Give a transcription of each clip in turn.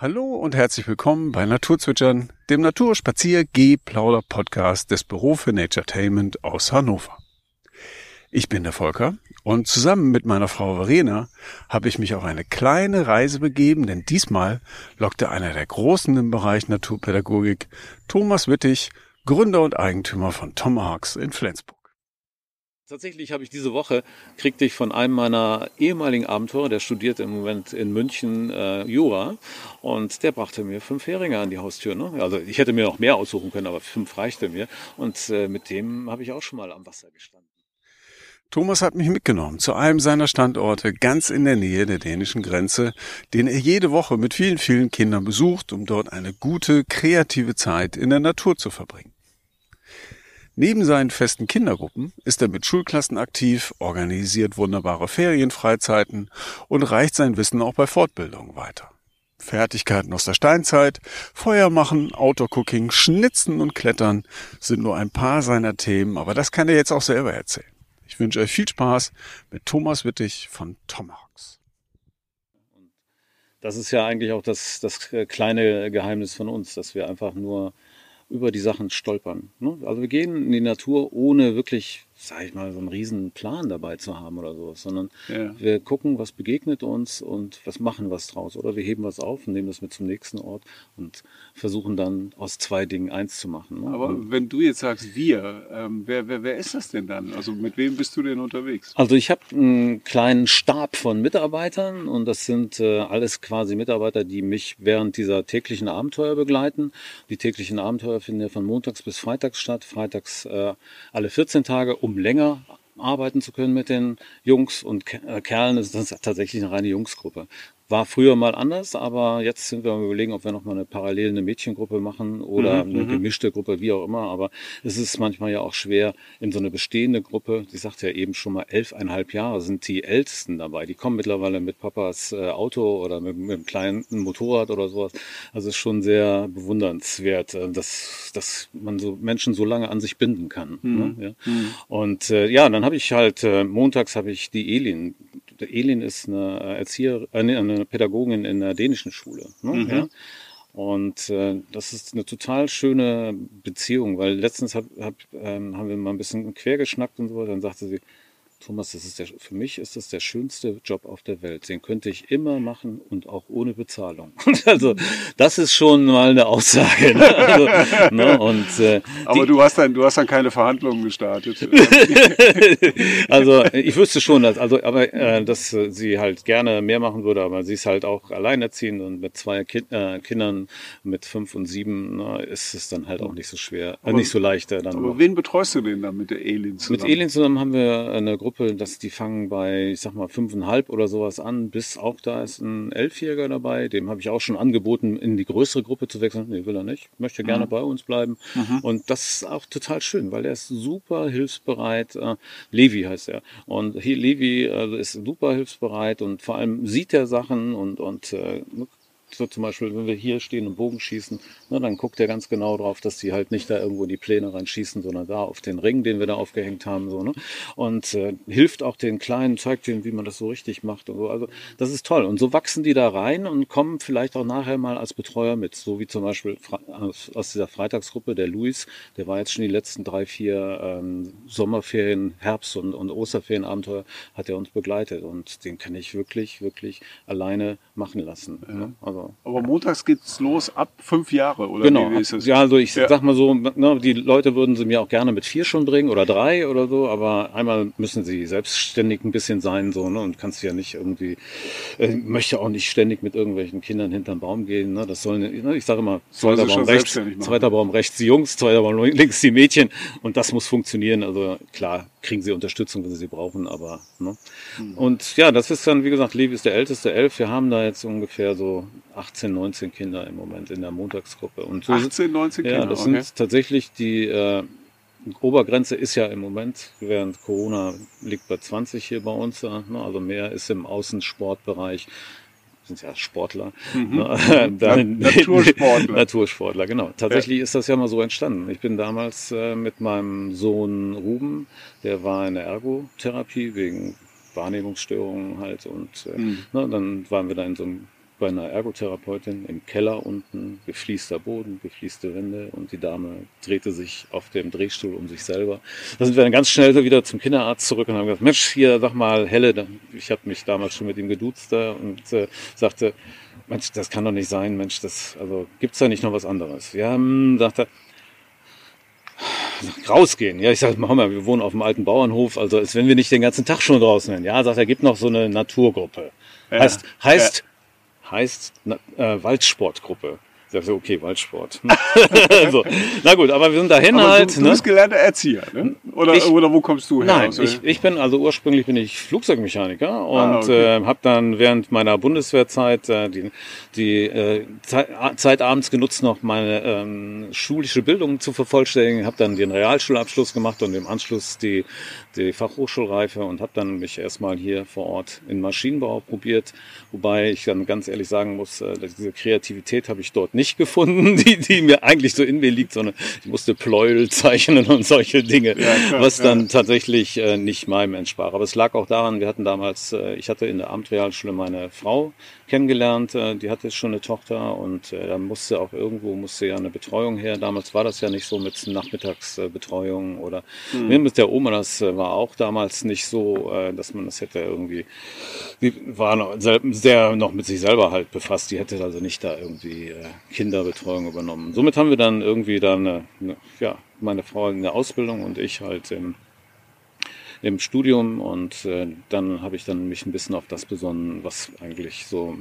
Hallo und herzlich willkommen bei Naturzwitschern, dem Naturspazier-G-Plauder-Podcast des Büro für Naturetainment aus Hannover. Ich bin der Volker und zusammen mit meiner Frau Verena habe ich mich auf eine kleine Reise begeben, denn diesmal lockte einer der Großen im Bereich Naturpädagogik, Thomas Wittig, Gründer und Eigentümer von Tomahawks in Flensburg. Tatsächlich habe ich diese Woche, kriegte ich von einem meiner ehemaligen Abenteurer, der studiert im Moment in München äh, Jura, und der brachte mir fünf Heringe an die Haustür. Ne? Also ich hätte mir noch mehr aussuchen können, aber fünf reichte mir. Und äh, mit dem habe ich auch schon mal am Wasser gestanden. Thomas hat mich mitgenommen zu einem seiner Standorte ganz in der Nähe der dänischen Grenze, den er jede Woche mit vielen, vielen Kindern besucht, um dort eine gute, kreative Zeit in der Natur zu verbringen. Neben seinen festen Kindergruppen ist er mit Schulklassen aktiv, organisiert wunderbare Ferienfreizeiten und reicht sein Wissen auch bei Fortbildungen weiter. Fertigkeiten aus der Steinzeit, Feuer machen, Outdoor-Cooking, Schnitzen und Klettern sind nur ein paar seiner Themen, aber das kann er jetzt auch selber erzählen. Ich wünsche euch viel Spaß mit Thomas Wittig von Tomahawks. Das ist ja eigentlich auch das, das kleine Geheimnis von uns, dass wir einfach nur über die Sachen stolpern. Ne? Also wir gehen in die Natur ohne wirklich sag ich mal, so einen riesen Plan dabei zu haben oder sowas, sondern ja. wir gucken, was begegnet uns und was machen was draus. Oder wir heben was auf und nehmen das mit zum nächsten Ort und versuchen dann aus zwei Dingen eins zu machen. Ne? Aber und wenn du jetzt sagst wir, ähm, wer, wer, wer ist das denn dann? Also mit wem bist du denn unterwegs? Also ich habe einen kleinen Stab von Mitarbeitern und das sind äh, alles quasi Mitarbeiter, die mich während dieser täglichen Abenteuer begleiten. Die täglichen Abenteuer finden ja von montags bis freitags statt, freitags äh, alle 14 Tage um länger arbeiten zu können mit den Jungs und äh, Kerlen. Das ist tatsächlich eine reine Jungsgruppe. War früher mal anders, aber jetzt sind wir am überlegen, ob wir noch mal eine parallel eine Mädchengruppe machen oder mhm, eine mhm. gemischte Gruppe, wie auch immer. Aber es ist manchmal ja auch schwer, in so eine bestehende Gruppe, die sagt ja eben schon mal elfeinhalb Jahre, sind die Ältesten dabei. Die kommen mittlerweile mit Papas äh, Auto oder mit, mit einem kleinen Motorrad oder sowas. Also es ist schon sehr bewundernswert, äh, dass, dass man so Menschen so lange an sich binden kann. Mhm. Ne? Ja. Mhm. Und äh, ja, dann habe ich halt, äh, montags habe ich die Elin Elin ist eine Erzieher, äh, eine Pädagogin in der dänischen Schule. Ne? Mhm. Ja? Und äh, das ist eine total schöne Beziehung, weil letztens hab, hab, ähm, haben wir mal ein bisschen quer geschnackt und so, dann sagte sie, Thomas, das ist der, für mich ist das der schönste Job auf der Welt. Den könnte ich immer machen und auch ohne Bezahlung. also das ist schon mal eine Aussage. Ne? Also, ne? Und, äh, aber die, du hast dann, du hast dann keine Verhandlungen gestartet. also ich wüsste schon, dass, also aber äh, dass sie halt gerne mehr machen würde, aber sie ist halt auch alleinerziehend und mit zwei kind, äh, Kindern mit fünf und sieben ne, ist es dann halt auch nicht so schwer, äh, nicht so leicht. Äh, dann aber noch. wen betreust du denn dann mit der Elin zusammen? Mit Elin zusammen haben wir eine Gruppe Gruppe, dass die fangen bei, ich sag mal, fünfeinhalb oder sowas an, bis auch da ist ein Elfjähriger dabei. Dem habe ich auch schon angeboten, in die größere Gruppe zu wechseln. Nee, will er nicht. Möchte gerne mhm. bei uns bleiben. Mhm. Und das ist auch total schön, weil er ist super hilfsbereit. Äh, Levi heißt er. Und hier, Levi äh, ist super hilfsbereit und vor allem sieht er Sachen und, und äh, so zum Beispiel, wenn wir hier stehen und Bogen schießen, ne, dann guckt er ganz genau drauf, dass die halt nicht da irgendwo in die Pläne reinschießen, sondern da auf den Ring, den wir da aufgehängt haben, so, ne? Und äh, hilft auch den Kleinen, zeigt denen, wie man das so richtig macht und so. Also das ist toll. Und so wachsen die da rein und kommen vielleicht auch nachher mal als Betreuer mit, so wie zum Beispiel aus, aus dieser Freitagsgruppe, der Luis, der war jetzt schon die letzten drei, vier ähm, Sommerferien, Herbst- und, und Osterferienabenteuer, hat er uns begleitet und den kann ich wirklich, wirklich alleine machen lassen. Ja. Ne? Also aber montags geht's los ab fünf Jahre, oder genau. Ja, also ich ja. sag mal so, ne, die Leute würden sie mir auch gerne mit vier schon bringen oder drei oder so, aber einmal müssen sie selbstständig ein bisschen sein, so, ne, und kannst ja nicht irgendwie, äh, möchte auch nicht ständig mit irgendwelchen Kindern hinterm Baum gehen, ne, das sollen, ne, ich sage immer, zweiter Baum rechts, zweiter Baum rechts die Jungs, zweiter Baum links die Mädchen und das muss funktionieren, also klar, kriegen sie Unterstützung, wenn sie sie brauchen, aber, ne. Mhm. Und ja, das ist dann, wie gesagt, Levi ist der älteste, elf, wir haben da jetzt ungefähr so 18, 19 Kinder im Moment in der Montagsgruppe. Und so 18, 19 Kinder? Ja, das okay. sind tatsächlich die äh, Obergrenze ist ja im Moment, während Corona liegt bei 20 hier bei uns, ne? also mehr ist im Außensportbereich sind ja Sportler. Mhm. Ne? Dann, Natursportler. Natursportler, genau. Tatsächlich ja. ist das ja mal so entstanden. Ich bin damals äh, mit meinem Sohn Ruben, der war in der Ergotherapie wegen Wahrnehmungsstörungen halt und äh, mhm. ne, dann waren wir da in so einem bei einer Ergotherapeutin im Keller unten, gefließter Boden, gefließte Wände und die Dame drehte sich auf dem Drehstuhl um sich selber. Da sind wir dann ganz schnell wieder zum Kinderarzt zurück und haben gesagt, Mensch, hier, sag mal, Helle, ich habe mich damals schon mit ihm geduzt und äh, sagte, Mensch, das kann doch nicht sein, Mensch, das, also gibt's da nicht noch was anderes? Ja, hm, sagt er, rausgehen. Ja, ich sage, machen wir, wir wohnen auf dem alten Bauernhof, also als wenn wir nicht den ganzen Tag schon draußen sind. Ja, sagt er, gibt noch so eine Naturgruppe. Ja, heißt, heißt. Heißt äh, Waldsportgruppe. Ich so, okay, Waldsport. so. Na gut, aber wir sind dahin aber halt. Du, du ne? bist gelernter Erzieher, ne? Oder, ich, oder wo kommst du her? Nein, ich, ich bin, also ursprünglich bin ich Flugzeugmechaniker ah, und ah, okay. äh, habe dann während meiner Bundeswehrzeit äh, die, die äh, Zeit, Zeit abends genutzt, noch meine ähm, schulische Bildung zu vervollständigen. Habe dann den Realschulabschluss gemacht und im Anschluss die, die Fachhochschulreife und habe dann mich erstmal hier vor Ort in Maschinenbau probiert. Wobei ich dann ganz ehrlich sagen muss, äh, diese Kreativität habe ich dort nicht gefunden, die, die mir eigentlich so in mir liegt, sondern ich musste Pleuel zeichnen und solche Dinge, ja, klar, was dann ja. tatsächlich äh, nicht meinem entsprach. Aber es lag auch daran, wir hatten damals, äh, ich hatte in der Abendrealschule meine Frau kennengelernt, die hatte schon eine Tochter und da musste auch irgendwo musste ja eine Betreuung her. Damals war das ja nicht so mit Nachmittagsbetreuung oder mhm. mit der Oma, das äh, war auch damals nicht so, äh, dass man das hätte irgendwie, die war noch, sehr noch mit sich selber halt befasst, die hätte also nicht da irgendwie äh, Kinderbetreuung übernommen. Somit haben wir dann irgendwie dann, ja, meine Frau in der Ausbildung und ich halt im im Studium und äh, dann habe ich dann mich ein bisschen auf das besonnen, was eigentlich so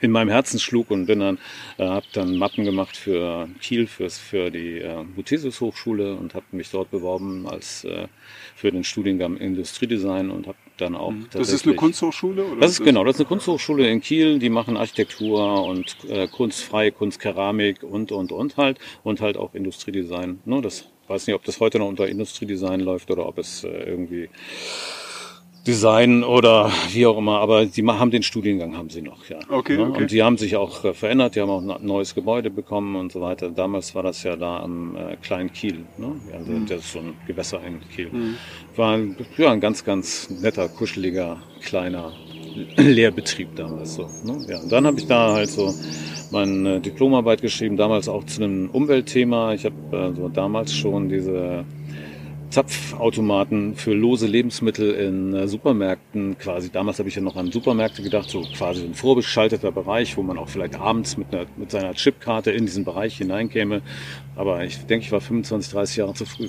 in meinem Herzen schlug und bin dann äh, habe dann Mappen gemacht für Kiel fürs für die äh, Muthesis Hochschule und habe mich dort beworben als äh, für den Studiengang Industriedesign und habe dann auch mhm. Das ist eine Kunsthochschule oder? Das ist genau, das ist eine Kunsthochschule in Kiel, die machen Architektur und äh, kunstfreie Kunstkeramik und und und halt und halt auch Industriedesign, ne, das weiß nicht, ob das heute noch unter Industriedesign läuft oder ob es äh, irgendwie Design oder wie auch immer, aber die haben den Studiengang haben sie noch, ja. Okay, ne? okay. Und die haben sich auch äh, verändert, die haben auch ein neues Gebäude bekommen und so weiter. Damals war das ja da am äh, kleinen Kiel, ne? Also mhm. das ist so ein Gewässer in Kiel. Mhm. War ja, ein ganz, ganz netter, kuscheliger, kleiner Lehrbetrieb damals so. Ne? Ja, und dann habe ich da halt so meine Diplomarbeit geschrieben, damals auch zu einem Umweltthema. Ich habe also damals schon diese Zapfautomaten für lose Lebensmittel in äh, Supermärkten quasi. Damals habe ich ja noch an Supermärkte gedacht, so quasi ein vorbeschalteter Bereich, wo man auch vielleicht abends mit, einer, mit seiner Chipkarte in diesen Bereich hineinkäme. Aber ich denke, ich war 25, 30 Jahre zu früh.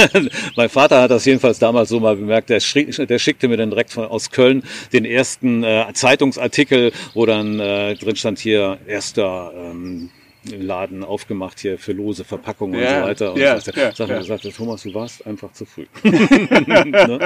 mein Vater hat das jedenfalls damals so mal bemerkt. Der, schick, der schickte mir dann direkt von, aus Köln den ersten äh, Zeitungsartikel, wo dann äh, drin stand hier erster ähm, Laden aufgemacht hier für lose Verpackungen ja, und so weiter. Und ja, sagte, ja, sagte, ja. sagte, Thomas, du warst einfach zu früh. ne?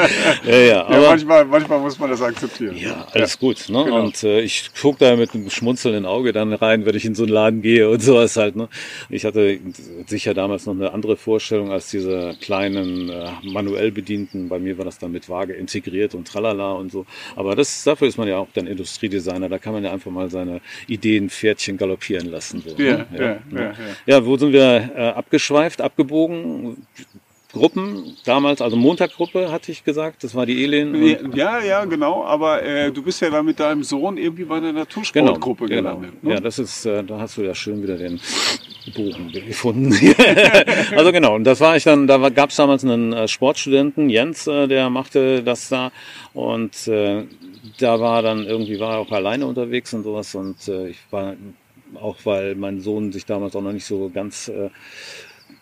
ja, ja, aber, ja, manchmal, manchmal muss man das akzeptieren. Ja, alles gut. Ne? Genau. Und äh, ich gucke da mit einem schmunzelnden Auge dann rein, wenn ich in so einen Laden gehe und sowas halt. Ne? Ich hatte sicher damals noch eine andere Vorstellung als diese kleinen äh, manuell bedienten. Bei mir war das dann mit Waage integriert und tralala und so. Aber das, dafür ist man ja auch dann Industriedesigner. Da kann man ja einfach mal seine Ideen Pferdchen galoppieren lassen. So, ne? Ja, ja, ja, ja, wo sind wir äh, abgeschweift, abgebogen? Gruppen damals, also Montagruppe hatte ich gesagt, das war die Elin. Ja, ja, genau, aber äh, du bist ja da mit deinem Sohn irgendwie bei der Natursportgruppe genau, gelandet. Genau. Ne? Ja, das ist, äh, da hast du ja schön wieder den Bogen gefunden. also genau, und das war ich dann, da gab es damals einen äh, Sportstudenten, Jens, äh, der machte das da und äh, da war dann irgendwie, war er auch alleine unterwegs und sowas und äh, ich war auch weil mein Sohn sich damals auch noch nicht so ganz äh,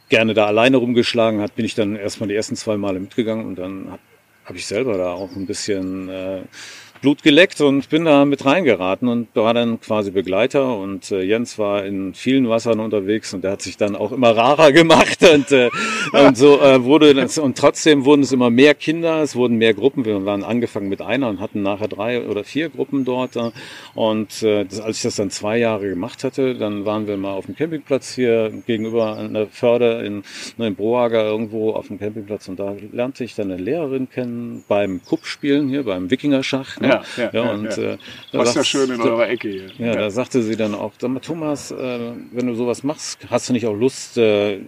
gerne da alleine rumgeschlagen hat, bin ich dann erstmal die ersten zwei Male mitgegangen und dann habe hab ich selber da auch ein bisschen äh, Blut geleckt und bin da mit reingeraten und war dann quasi Begleiter und äh, Jens war in vielen Wassern unterwegs und der hat sich dann auch immer rarer gemacht und, äh, und so äh, wurde das, und trotzdem wurden es immer mehr Kinder, es wurden mehr Gruppen, wir waren angefangen mit einer und hatten nachher drei oder vier Gruppen dort äh, und äh, das, als ich das dann zwei Jahre gemacht hatte, dann waren wir mal auf dem Campingplatz hier gegenüber an der Förde in, in Broager irgendwo auf dem Campingplatz und da lernte ich dann eine Lehrerin kennen beim Kuppspielen hier, beim Wikingerschach. Ne? Ja, ja, ja, und, ja. Äh, Was ist ja schön in eurer Ecke hier. Ja, ja, da sagte sie dann auch, sag mal, Thomas, äh, wenn du sowas machst, hast du nicht auch Lust, äh,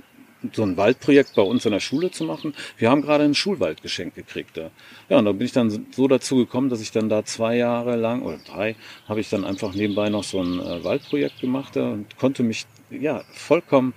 so ein Waldprojekt bei uns in der Schule zu machen. Wir haben gerade einen Schulwald geschenkt gekriegt. Da. Ja, und da bin ich dann so dazu gekommen, dass ich dann da zwei Jahre lang oder drei habe ich dann einfach nebenbei noch so ein äh, Waldprojekt gemacht da, und konnte mich ja vollkommen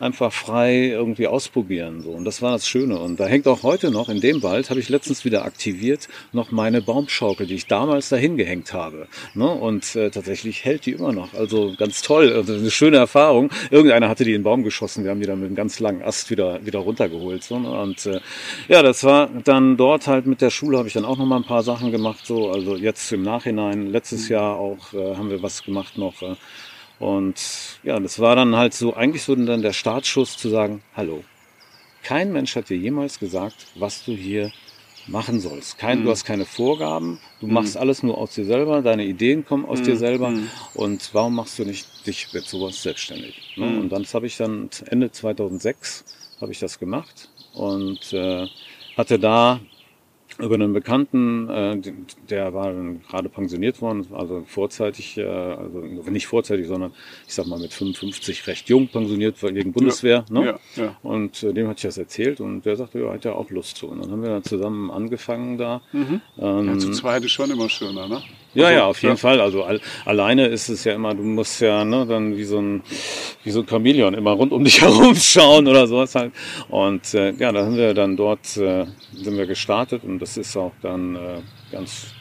einfach frei irgendwie ausprobieren. So. Und das war das Schöne. Und da hängt auch heute noch, in dem Wald, habe ich letztens wieder aktiviert, noch meine Baumschaukel, die ich damals dahin gehängt habe. Ne? Und äh, tatsächlich hält die immer noch. Also ganz toll. Also eine schöne Erfahrung. Irgendeiner hatte die in den Baum geschossen. Wir haben die dann mit einem ganz langen Ast wieder, wieder runtergeholt. So, ne? Und äh, ja, das war dann dort halt mit der Schule habe ich dann auch noch mal ein paar Sachen gemacht. So, also jetzt im Nachhinein, letztes Jahr auch äh, haben wir was gemacht noch. Äh, und ja, das war dann halt so, eigentlich so dann der Startschuss zu sagen, hallo, kein Mensch hat dir jemals gesagt, was du hier machen sollst. Kein, mhm. Du hast keine Vorgaben, du mhm. machst alles nur aus dir selber, deine Ideen kommen aus mhm. dir selber. Mhm. Und warum machst du nicht dich mit sowas selbstständig? Ne? Mhm. Und dann habe ich dann Ende 2006 habe ich das gemacht und äh, hatte da über einen Bekannten, äh, der war gerade pensioniert worden, also vorzeitig, äh, also nicht vorzeitig, sondern ich sag mal mit 55 recht jung pensioniert wegen Bundeswehr. Ja, ne? ja, ja. Und äh, dem hatte ich das erzählt und der sagte, ja, hat ja auch Lust zu. Und dann haben wir dann zusammen angefangen da. Mhm. Ähm, ja, zu zweit ist schon immer schöner, ne? Ja, also, ja, auf jeden ja. Fall. Also al alleine ist es ja immer, du musst ja ne, dann wie so ein wie so ein Chamäleon immer rund um dich herum schauen oder sowas halt. Und äh, ja, da haben wir dann dort äh, sind wir gestartet und das ist auch dann äh, ganz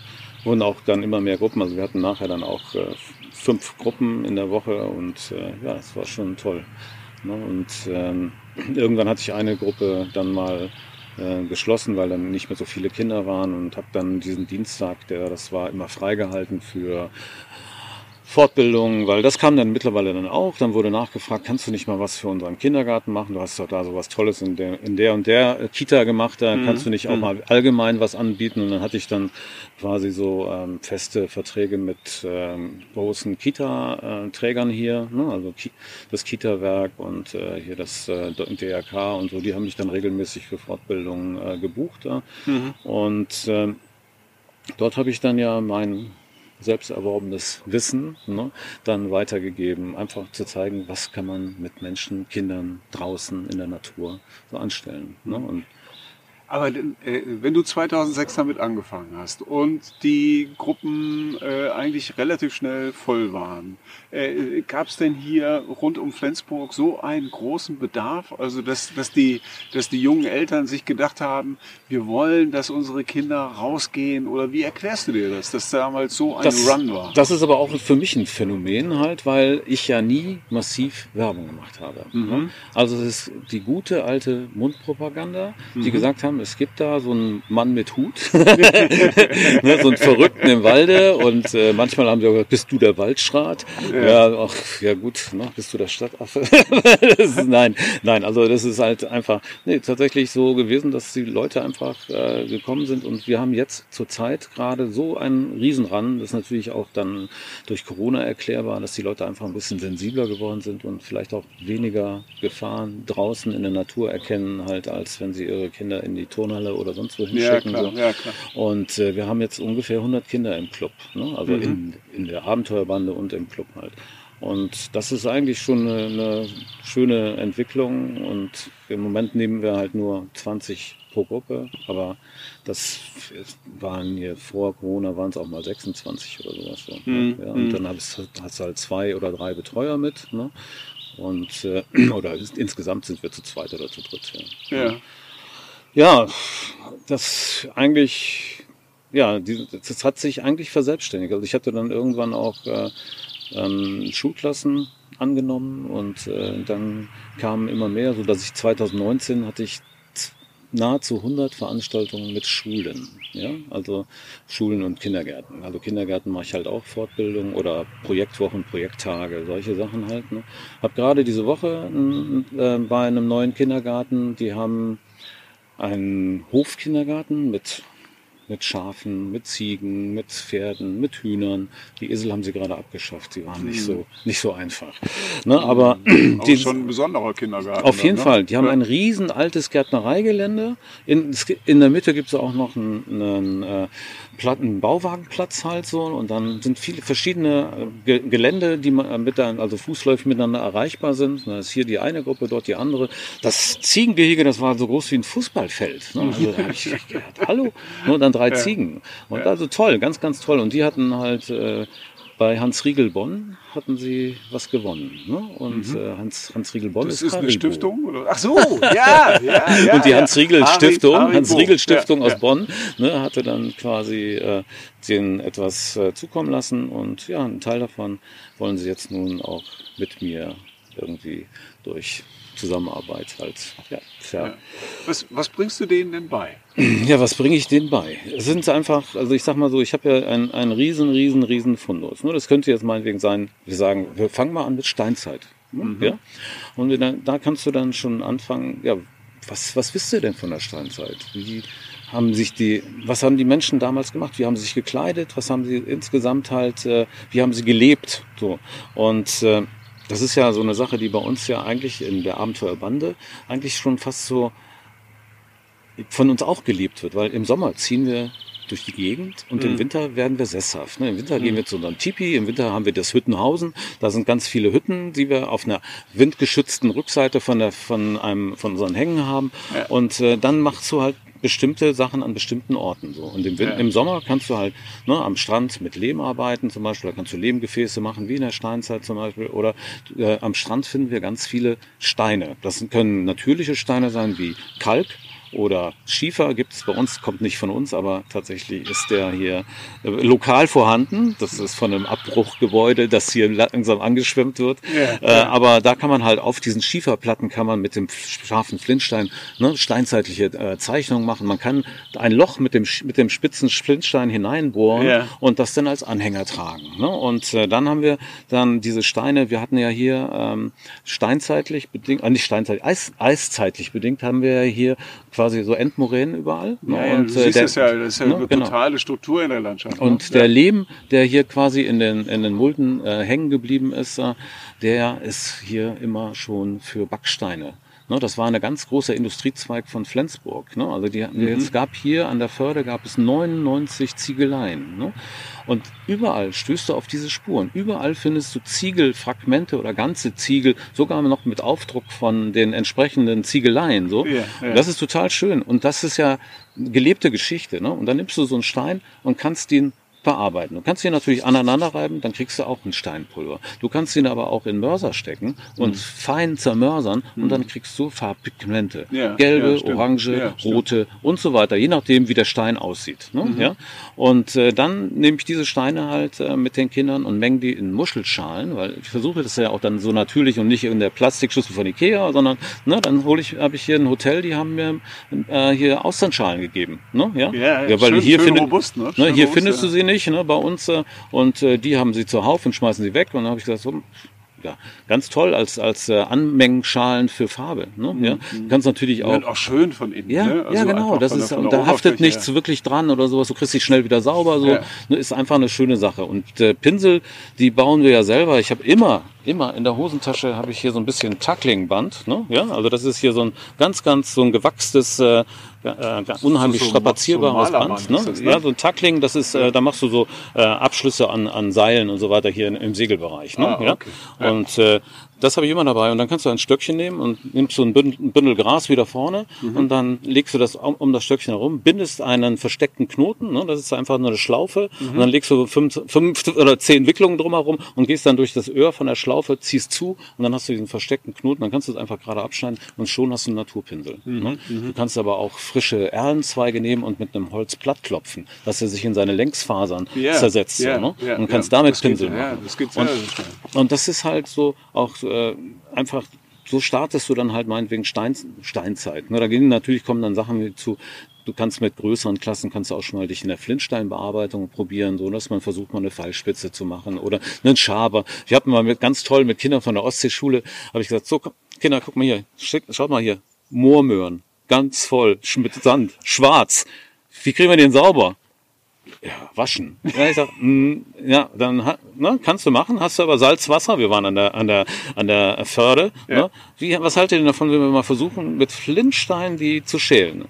wurden auch dann immer mehr Gruppen. Also wir hatten nachher dann auch äh, fünf Gruppen in der Woche und äh, ja, es war schon toll. Ne? Und ähm, irgendwann hatte ich eine Gruppe dann mal äh, geschlossen, weil dann nicht mehr so viele Kinder waren und habe dann diesen Dienstag, der das war immer freigehalten für Fortbildung, weil das kam dann mittlerweile dann auch. Dann wurde nachgefragt, kannst du nicht mal was für unseren Kindergarten machen? Du hast doch da so was Tolles in der, in der und der Kita gemacht, da mhm. kannst du nicht auch mhm. mal allgemein was anbieten? Und dann hatte ich dann quasi so ähm, feste Verträge mit ähm, großen Kita-Trägern hier, ne? also Ki das Kita-Werk und äh, hier das äh, DRK und so, die haben mich dann regelmäßig für Fortbildungen äh, gebucht. Da. Mhm. Und äh, dort habe ich dann ja mein selbst erworbenes Wissen ne, dann weitergegeben, einfach zu zeigen, was kann man mit Menschen, Kindern draußen in der Natur so anstellen. Ne? Und aber äh, wenn du 2006 damit angefangen hast und die Gruppen äh, eigentlich relativ schnell voll waren, äh, gab es denn hier rund um Flensburg so einen großen Bedarf, also dass, dass, die, dass die jungen Eltern sich gedacht haben, wir wollen, dass unsere Kinder rausgehen oder wie erklärst du dir das, dass damals so ein das, Run war? Das ist aber auch für mich ein Phänomen halt, weil ich ja nie massiv Werbung gemacht habe. Mhm. Also es ist die gute alte Mundpropaganda, die mhm. gesagt haben, es gibt da so einen Mann mit Hut, ne, so einen Verrückten im Walde und äh, manchmal haben sie auch gesagt, bist du der Waldschrat? Ja, ja, ach, ja gut, ne, bist du der Stadtaffe? ist, nein, nein, also das ist halt einfach nee, tatsächlich so gewesen, dass die Leute einfach äh, gekommen sind und wir haben jetzt zurzeit gerade so einen Riesenran, das ist natürlich auch dann durch Corona erklärbar, dass die Leute einfach ein bisschen sensibler geworden sind und vielleicht auch weniger Gefahren draußen in der Natur erkennen, halt als wenn sie ihre Kinder in die Turnhalle oder sonst wo hinschicken. Ja, klar, so. ja, klar. Und äh, wir haben jetzt ungefähr 100 Kinder im Club, ne? also mhm. in, in der Abenteuerbande und im Club halt. Und das ist eigentlich schon eine, eine, schöne Entwicklung. Und im Moment nehmen wir halt nur 20 pro Gruppe. Aber das waren hier vor Corona waren es auch mal 26 oder sowas. So, mhm. ja, und mhm. dann hast du halt zwei oder drei Betreuer mit. Ne? Und äh, oder insgesamt sind wir zu zweit oder zu dritt. Ja. ja. Ja, das eigentlich, ja, das hat sich eigentlich verselbstständigt. Also ich hatte dann irgendwann auch äh, ähm, Schulklassen angenommen und äh, dann kamen immer mehr, so dass ich 2019 hatte ich nahezu 100 Veranstaltungen mit Schulen, ja, also Schulen und Kindergärten. Also Kindergärten mache ich halt auch Fortbildung oder Projektwochen, Projekttage, solche Sachen halt. Ne. Hab gerade diese Woche äh, bei einem neuen Kindergarten, die haben einen Hofkindergarten mit mit Schafen, mit Ziegen, mit Pferden, mit Hühnern. Die Esel haben sie gerade abgeschafft. Sie waren nicht so, mhm. nicht so einfach. Ne, aber Auch die, schon ein besonderer Kindergarten. Auf jeden dann, ne? Fall. Die haben ein riesen altes Gärtnereigelände. In, in der Mitte gibt es auch noch ein, ein, äh, Platten Bauwagenplatz halt so und dann sind viele verschiedene äh, Gelände, die man mit dann, also fußläufig miteinander erreichbar sind. Da ist hier die eine Gruppe, dort die andere. Das Ziegengehege, das war so groß wie ein Fußballfeld. Ne? Also da habe ich gedacht, hallo, nur dann drei ja. Ziegen. Und also toll, ganz, ganz toll. Und die hatten halt äh, bei Hans Riegel Bonn hatten sie was gewonnen. Ne? Und mhm. äh, Hans, Hans Riegel Bonn das ist, ist eine Stiftung? Oder? Ach so, ja, ja, ja. Und die Hans Riegel Stiftung, Haribo. Hans Riegel Stiftung ja, aus ja. Bonn, ne, hatte dann quasi äh, denen etwas äh, zukommen lassen und ja, einen Teil davon wollen sie jetzt nun auch mit mir irgendwie durch Zusammenarbeit halt. Ja, ja. Was, was bringst du denen denn bei? Ja, was bringe ich denen bei? Es sind einfach, also ich sag mal so, ich habe ja einen, einen riesen, riesen, riesen Fundus. Das könnte jetzt meinetwegen sein, wir sagen, wir fangen mal an mit Steinzeit. Mhm. Ja? Und dann, da kannst du dann schon anfangen, ja, was, was wisst ihr denn von der Steinzeit? Wie haben sich die, was haben die Menschen damals gemacht? Wie haben sie sich gekleidet? Was haben sie insgesamt halt, äh, wie haben sie gelebt? So. Und äh, das ist ja so eine Sache, die bei uns ja eigentlich in der Abenteuerbande eigentlich schon fast so von uns auch gelebt wird, weil im Sommer ziehen wir durch die Gegend und mhm. im Winter werden wir sesshaft. Ne? Im Winter mhm. gehen wir zu unserem Tipi, im Winter haben wir das Hüttenhausen. Da sind ganz viele Hütten, die wir auf einer windgeschützten Rückseite von, der, von, einem, von unseren Hängen haben. Ja. Und äh, dann machst du halt bestimmte Sachen an bestimmten Orten. So. Und im, ja. im Sommer kannst du halt ne, am Strand mit Lehm arbeiten zum Beispiel, da kannst du Lehmgefäße machen, wie in der Steinzeit zum Beispiel. Oder äh, am Strand finden wir ganz viele Steine. Das können natürliche Steine sein wie Kalk oder Schiefer gibt es bei uns, kommt nicht von uns, aber tatsächlich ist der hier äh, lokal vorhanden. Das ist von einem Abbruchgebäude, das hier langsam angeschwemmt wird. Ja, äh, ja. Aber da kann man halt auf diesen Schieferplatten kann man mit dem scharfen Flintstein ne, steinzeitliche äh, Zeichnungen machen. Man kann ein Loch mit dem, mit dem spitzen Flintstein hineinbohren ja. und das dann als Anhänger tragen. Ne? Und äh, dann haben wir dann diese Steine, wir hatten ja hier ähm, steinzeitlich bedingt, äh, nicht steinzeitlich, Eis, eiszeitlich bedingt haben wir hier quasi so Endmoränen überall. Ne? Ja, ja, und, du äh, der, das ja, das ist ja ne? eine genau. totale Struktur in der Landschaft. Ne? Und der Lehm, der hier quasi in den, in den Mulden äh, hängen geblieben ist, äh, der ist hier immer schon für Backsteine Ne, das war ein ganz großer Industriezweig von Flensburg. Ne? Also die, mhm. es gab hier an der Förde gab es 99 Ziegeleien. Ne? Und überall stößt du auf diese Spuren. Überall findest du Ziegelfragmente oder ganze Ziegel, sogar noch mit Aufdruck von den entsprechenden Ziegeleien. So. Ja, ja. Das ist total schön. Und das ist ja gelebte Geschichte. Ne? Und dann nimmst du so einen Stein und kannst ihn verarbeiten. Du kannst ihn natürlich aneinander reiben, dann kriegst du auch ein Steinpulver. Du kannst ihn aber auch in Mörser stecken und mhm. fein zermörsern mhm. und dann kriegst du Farbpigmente. Ja, Gelbe, ja, orange, ja, rote und so weiter, je nachdem, wie der Stein aussieht. Ne? Mhm. Ja? Und äh, dann nehme ich diese Steine halt äh, mit den Kindern und mengen die in Muschelschalen, weil ich versuche das ja auch dann so natürlich und nicht in der Plastikschüssel von Ikea, sondern ne, dann hole ich, habe ich hier ein Hotel, die haben mir äh, hier Austernschalen gegeben. Ne? Ja, ja, ja weil schön, hier, schön finde, robust, ne? ne hier robust, findest du sie nicht ne, bei uns äh, und äh, die haben sie zuhauf und schmeißen sie weg und dann habe ich gesagt, so, ja, ganz toll als, als äh, Anmengenschalen für Farbe. Ne? Ja, mhm. kannst natürlich auch. auch schön von innen. Ja, ne? also ja genau. Das ist, und da haftet nichts ja. wirklich dran oder sowas. Du kriegst dich schnell wieder sauber. So ja. ne, ist einfach eine schöne Sache. Und äh, Pinsel, die bauen wir ja selber. Ich habe immer, immer in der Hosentasche habe ich hier so ein bisschen Tacklingband. Ne? Ja, also das ist hier so ein ganz, ganz so ein gewachstes äh, äh, unheimlich so, strapazierbares so Band. Ne? Das, ne? Ja, so ein Tackling, das ist, äh, da machst du so äh, Abschlüsse an, an Seilen und so weiter hier im Segelbereich. Ne? Ah, okay. ja? Und äh, das habe ich immer dabei. Und dann kannst du ein Stöckchen nehmen und nimmst so ein Bündel, Gras wieder vorne mhm. und dann legst du das um, um, das Stöckchen herum, bindest einen versteckten Knoten, ne? das ist einfach nur eine Schlaufe mhm. und dann legst du fünf, fünf oder zehn Wicklungen drumherum und gehst dann durch das Öhr von der Schlaufe, ziehst zu und dann hast du diesen versteckten Knoten, dann kannst du es einfach gerade abschneiden und schon hast du einen Naturpinsel. Mhm. Ne? Mhm. Du kannst aber auch frische Erlenzweige nehmen und mit einem Holz platt klopfen, dass er sich in seine Längsfasern yeah. zersetzt yeah. So, ne? yeah. und kannst damit Pinsel machen. Ja, das geht und, und das ist halt so auch äh, einfach so startest du dann halt meinetwegen Stein, Steinzeit. Ne, da gehen natürlich kommen dann Sachen mit zu. Du kannst mit größeren Klassen kannst du auch schon mal dich in der Flintsteinbearbeitung probieren, so dass man versucht mal eine Fallspitze zu machen oder einen Schaber. Ich habe mal mit ganz toll mit Kindern von der Ostseeschule habe ich gesagt, so Kinder, guck mal hier, schaut mal hier, Moormöhren, ganz voll mit Sand, schwarz. Wie kriegen wir den sauber? ja, waschen. Ja, ich sag, mh, mm, ja, dann ne, kannst du machen, hast du aber Salzwasser, wir waren an der, an der, an der Förde. Ja. Ne? Wie, was haltet ihr denn davon, wenn wir mal versuchen, mit Flintstein die zu schälen?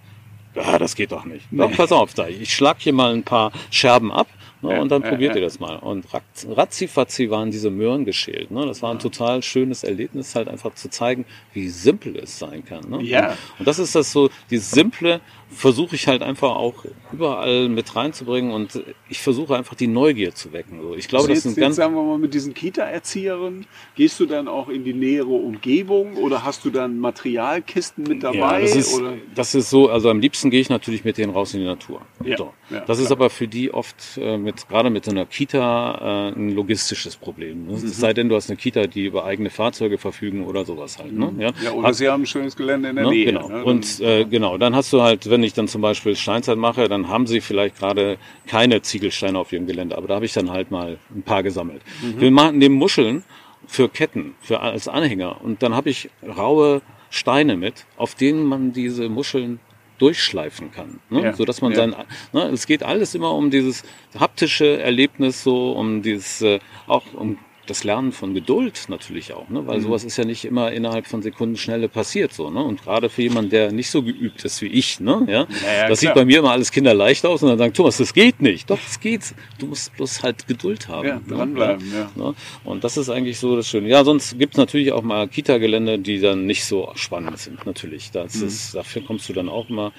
Ja, das geht doch nicht. Doch, pass auf, da. Ich schlag hier mal ein paar Scherben ab. Ne, Ja, und dann ja, probiert ja. ihr das mal. Und ratz- ratzifatzi waren diese Möhren geschält. Ne? Das war ein total schönes Erlebnis, halt einfach zu zeigen, wie simpel es sein kann. Ne? Ja. Und, und das ist das so, dieses Simple versuche ich halt einfach auch überall mit reinzubringen und ich versuche einfach die Neugier zu wecken. So. Ich glaube, das ist ein jetzt ganz sagen wir mal mit diesen Kita-Erzieherinnen, gehst du dann auch in die nähere Umgebung oder hast du dann Materialkisten mit dabei? Ja, das ist, oder? das ist so, also am liebsten gehe ich natürlich mit denen raus in die Natur. Ja, so. ja, das ist klar. aber für die oft äh, mit, gerade mit so einer Kita äh, ein logistisches Problem. Ne? Mhm. Es sei denn, du hast eine Kita, die über eigene Fahrzeuge verfügen oder sowas halt. Ne? Ja, Ja, oder sie haben ein schönes Gelände in der Ne? Nähe. Genau. ne? Und äh, genau, dann hast du halt, wenn ich dann zum Beispiel Steinzeit mache, dann haben sie vielleicht gerade keine Ziegelsteine auf ihrem Gelände, aber da habe ich dann halt mal ein paar gesammelt. Mhm. Wir machen nehmen Muscheln für Ketten, für als Anhänger und dann habe ich raue Steine mit, auf denen man diese Muscheln durchschleifen kann, ne? Ja, so dass man ja. sein, ne? es geht alles immer um dieses haptische Erlebnis, so um dieses äh, auch um das Lernen von Geduld natürlich auch, ne? Mhm. weil sowas ist ja nicht immer innerhalb von Sekundenschnelle passiert so, ne? Und gerade für jemanden, der nicht so geübt ist wie ich, ne? Ja, ja, das sieht klar. bei mir immer alles kinderleicht aus und dann sagen, Thomas, das geht nicht. Doch, es geht. Du musst bloß halt Geduld haben. Ja, ne? dranbleiben, ja. Ne? Und das ist eigentlich so das Schöne. Ja, sonst gibt's natürlich auch mal Kita-Gelände, die dann nicht so spannend sind, natürlich. Das Mhm. ist, dafür kommst du dann auch mal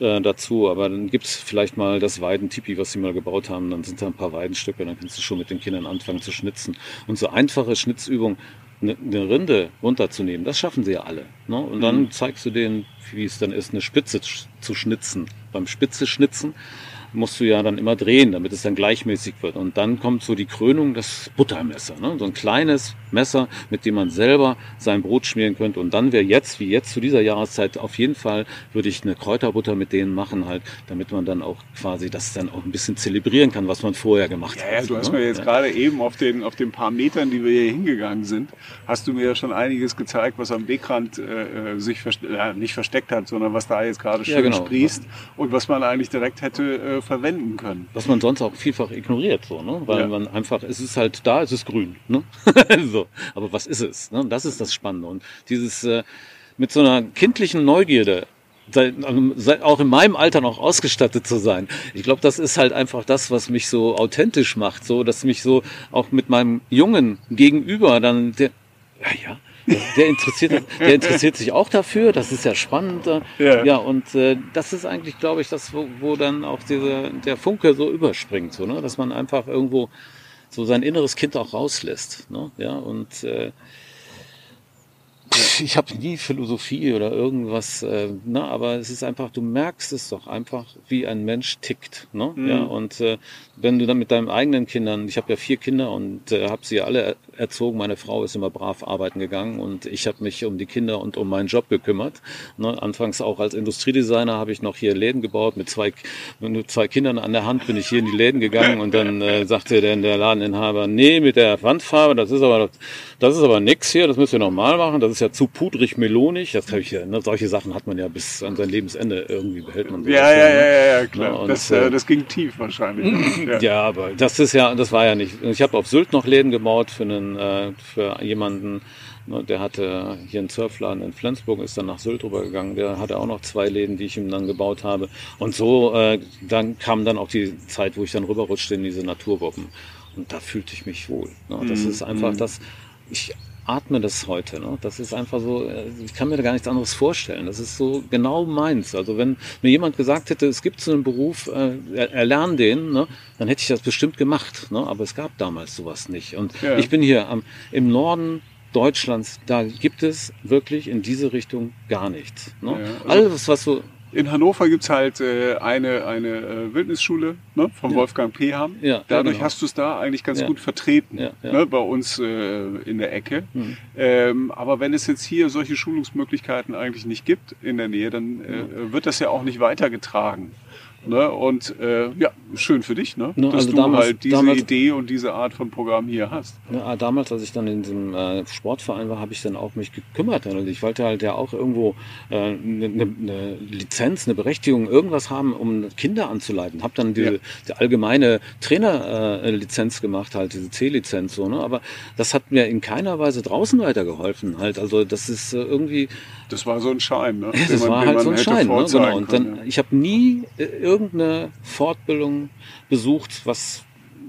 äh, dazu. Aber dann gibt's vielleicht mal das Weidentipi, was sie mal gebaut haben. Dann sind da ein paar Weidenstücke, dann kannst du schon mit den Kindern anfangen zu schnitzen. Und so einfache Schnitzübungen, eine, eine Rinde runterzunehmen, das schaffen sie ja alle. Ne? Und dann Mhm. zeigst du denen, wie es dann ist, eine Spitze zu schnitzen. Beim Spitze schnitzen musst du ja dann immer drehen, damit es dann gleichmäßig wird. Und dann kommt so die Krönung, das Buttermesser. Ne? So ein kleines Messer, mit dem man selber sein Brot schmieren könnte. Und dann wäre jetzt, wie jetzt zu dieser Jahreszeit, auf jeden Fall würde ich eine Kräuterbutter mit denen machen, halt, damit man dann auch quasi das dann auch ein bisschen zelebrieren kann, was man vorher gemacht Ja, ja, hat. du hast ne? mir jetzt Ja. gerade eben auf den, auf den paar Metern, die wir hier hingegangen sind, hast du mir ja schon einiges gezeigt, was am Wegrand äh, äh, sich verste äh, nicht versteckt hat, sondern was da jetzt gerade schön Ja, genau. sprießt und was man eigentlich direkt hätte äh, verwenden können. was man sonst auch vielfach ignoriert, so, ne? Weil Ja. man einfach, es ist halt da, es ist grün, ne? so. Aber was ist es? Ne? Das ist das Spannende. Und dieses äh, mit so einer kindlichen Neugierde, sei- also sei- auch in meinem Alter noch ausgestattet zu sein. Ich glaube, das ist halt einfach das, was mich so authentisch macht, so, dass mich so auch mit meinem Jungen gegenüber dann der, ja, ja. Der interessiert, der interessiert sich auch dafür, das ist ja spannend. äh, Ja. ja und äh, das ist eigentlich, glaube ich, das, wo, wo dann auch diese, der Funke so überspringt, so, ne? dass man einfach irgendwo so sein inneres Kind auch rauslässt. Ne? Ja, und äh, ich habe nie Philosophie oder irgendwas, äh, ne, aber es ist einfach, du merkst es doch einfach, wie ein Mensch tickt. Ne? Ja, und äh, wenn du dann mit deinen eigenen Kindern, ich habe ja vier Kinder und äh, habe sie alle er- erzogen, meine Frau ist immer brav arbeiten gegangen und ich habe mich um die Kinder und um meinen Job gekümmert. Ne? Anfangs auch als Industriedesigner habe ich noch hier Läden gebaut mit zwei, mit zwei Kindern an der Hand bin ich hier in die Läden gegangen und dann äh, sagte der, der Ladeninhaber, nee, mit der Wandfarbe, das ist aber das ist aber nix hier, das müsst ihr nochmal machen, das ist ja zu pudrig melonig. Das hab ich ja, ne, solche Sachen hat man ja bis an sein Lebensende irgendwie behält man sowas Ja, ja, ne? ja, ja, ja, klar. Ja, und, das, äh, äh, das ging tief wahrscheinlich. ja. Ja, aber das ist ja, das war ja nicht. Ich habe auf Sylt noch Läden gebaut für einen, äh, für jemanden, ne, der hatte hier einen Surfladen in Flensburg, ist dann nach Sylt rübergegangen. Der hatte auch noch zwei Läden, die ich ihm dann gebaut habe. Und so, äh, dann kam dann auch die Zeit, wo ich dann rüberrutschte in diese Naturwoppen. Und da fühlte ich mich wohl. Ne? Das ist einfach das. Ich atme das heute. Ne? Das ist einfach so, äh, ich kann mir da gar nichts anderes vorstellen. Das ist so genau meins. Also wenn mir jemand gesagt hätte, es gibt so einen Beruf, äh, er- erlern den, ne? dann hätte ich das bestimmt gemacht. Ne? Aber es gab damals sowas nicht. Und Ja. ich bin hier am, im Norden Deutschlands, da gibt es wirklich in diese Richtung gar nichts. Ne? Ja, also- Alles, was so In Hannover gibt's halt äh, eine, eine äh, Wildnisschule ne, von Wolfgang Peham. Ja, ja, Dadurch genau. hast du es da eigentlich ganz Ja. gut vertreten, Ja, ja. Ne, bei uns äh, in der Ecke. Hm. Ähm, aber wenn es jetzt hier solche Schulungsmöglichkeiten eigentlich nicht gibt in der Nähe, dann äh, wird das ja auch nicht weitergetragen. Ne? Und äh, ja, schön für dich, ne? Ne, dass also du damals- halt diese damals- Idee und diese Art von Programm hier hast. Ja, damals, als ich dann in diesem äh, Sportverein war, habe ich dann auch mich gekümmert. Also ich wollte halt ja auch irgendwo eine äh, ne, ne ne Lizenz, eine Berechtigung, irgendwas haben, um Kinder anzuleiten. Habe dann diese Ja. die allgemeine Trainerlizenz äh, gemacht, halt diese C-Lizenz so. Ne? Aber das hat mir in keiner Weise draußen weitergeholfen. Halt, also das ist äh, irgendwie Das war so ein Schein, ne? das man, war halt so ein Schein, ne? genau. Und können, dann, ich habe nie äh, irgendeine Fortbildung besucht, was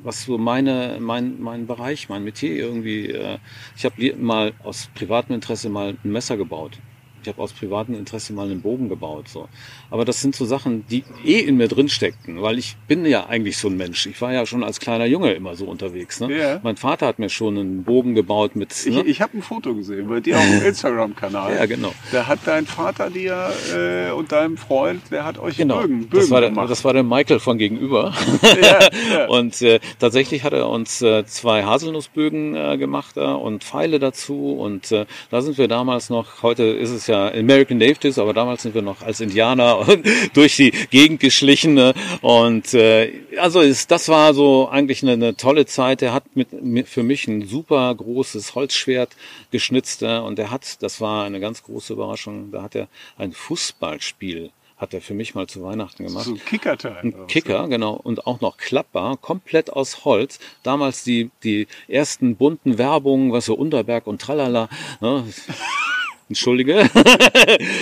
was so meine, mein, mein Bereich, mein Metier irgendwie. Äh, ich habe mal aus privatem Interesse mal ein Messer gebaut. Ich habe aus privatem Interesse mal einen Bogen gebaut. So. Aber das sind so Sachen, die eh in mir drin steckten, weil ich bin ja eigentlich so ein Mensch. Ich war ja schon als kleiner Junge immer so unterwegs. Ne? Yeah. Mein Vater hat mir schon einen Bogen gebaut mit. Ne? Ich, ich habe ein Foto gesehen bei dir auf dem Instagram-Kanal. ja, genau. Da hat dein Vater dir äh, und deinem Freund, der hat euch genau. Bögen, Bögen das war der, gemacht. Das war der Michael von gegenüber. ja, ja. Und äh, tatsächlich hat er uns äh, zwei Haselnussbögen äh, gemacht äh, und Pfeile dazu. Und äh, da sind wir damals noch, heute ist es ja American Natives, aber damals sind wir noch als Indianer durch die Gegend geschlichen. Ne? Und äh, also ist, das war so eigentlich eine, eine tolle Zeit. Er hat mit, mit, für mich ein super großes Holzschwert geschnitzt äh, und er hat, das war eine ganz große Überraschung, da hat er ein Fußballspiel hat er für mich mal zu Weihnachten gemacht. So ein Kickerteil. Ein Kicker, so. genau. Und auch noch klappbar, komplett aus Holz. Damals die, die ersten bunten Werbungen, was so Unterberg und Tralala. Ne? Entschuldige.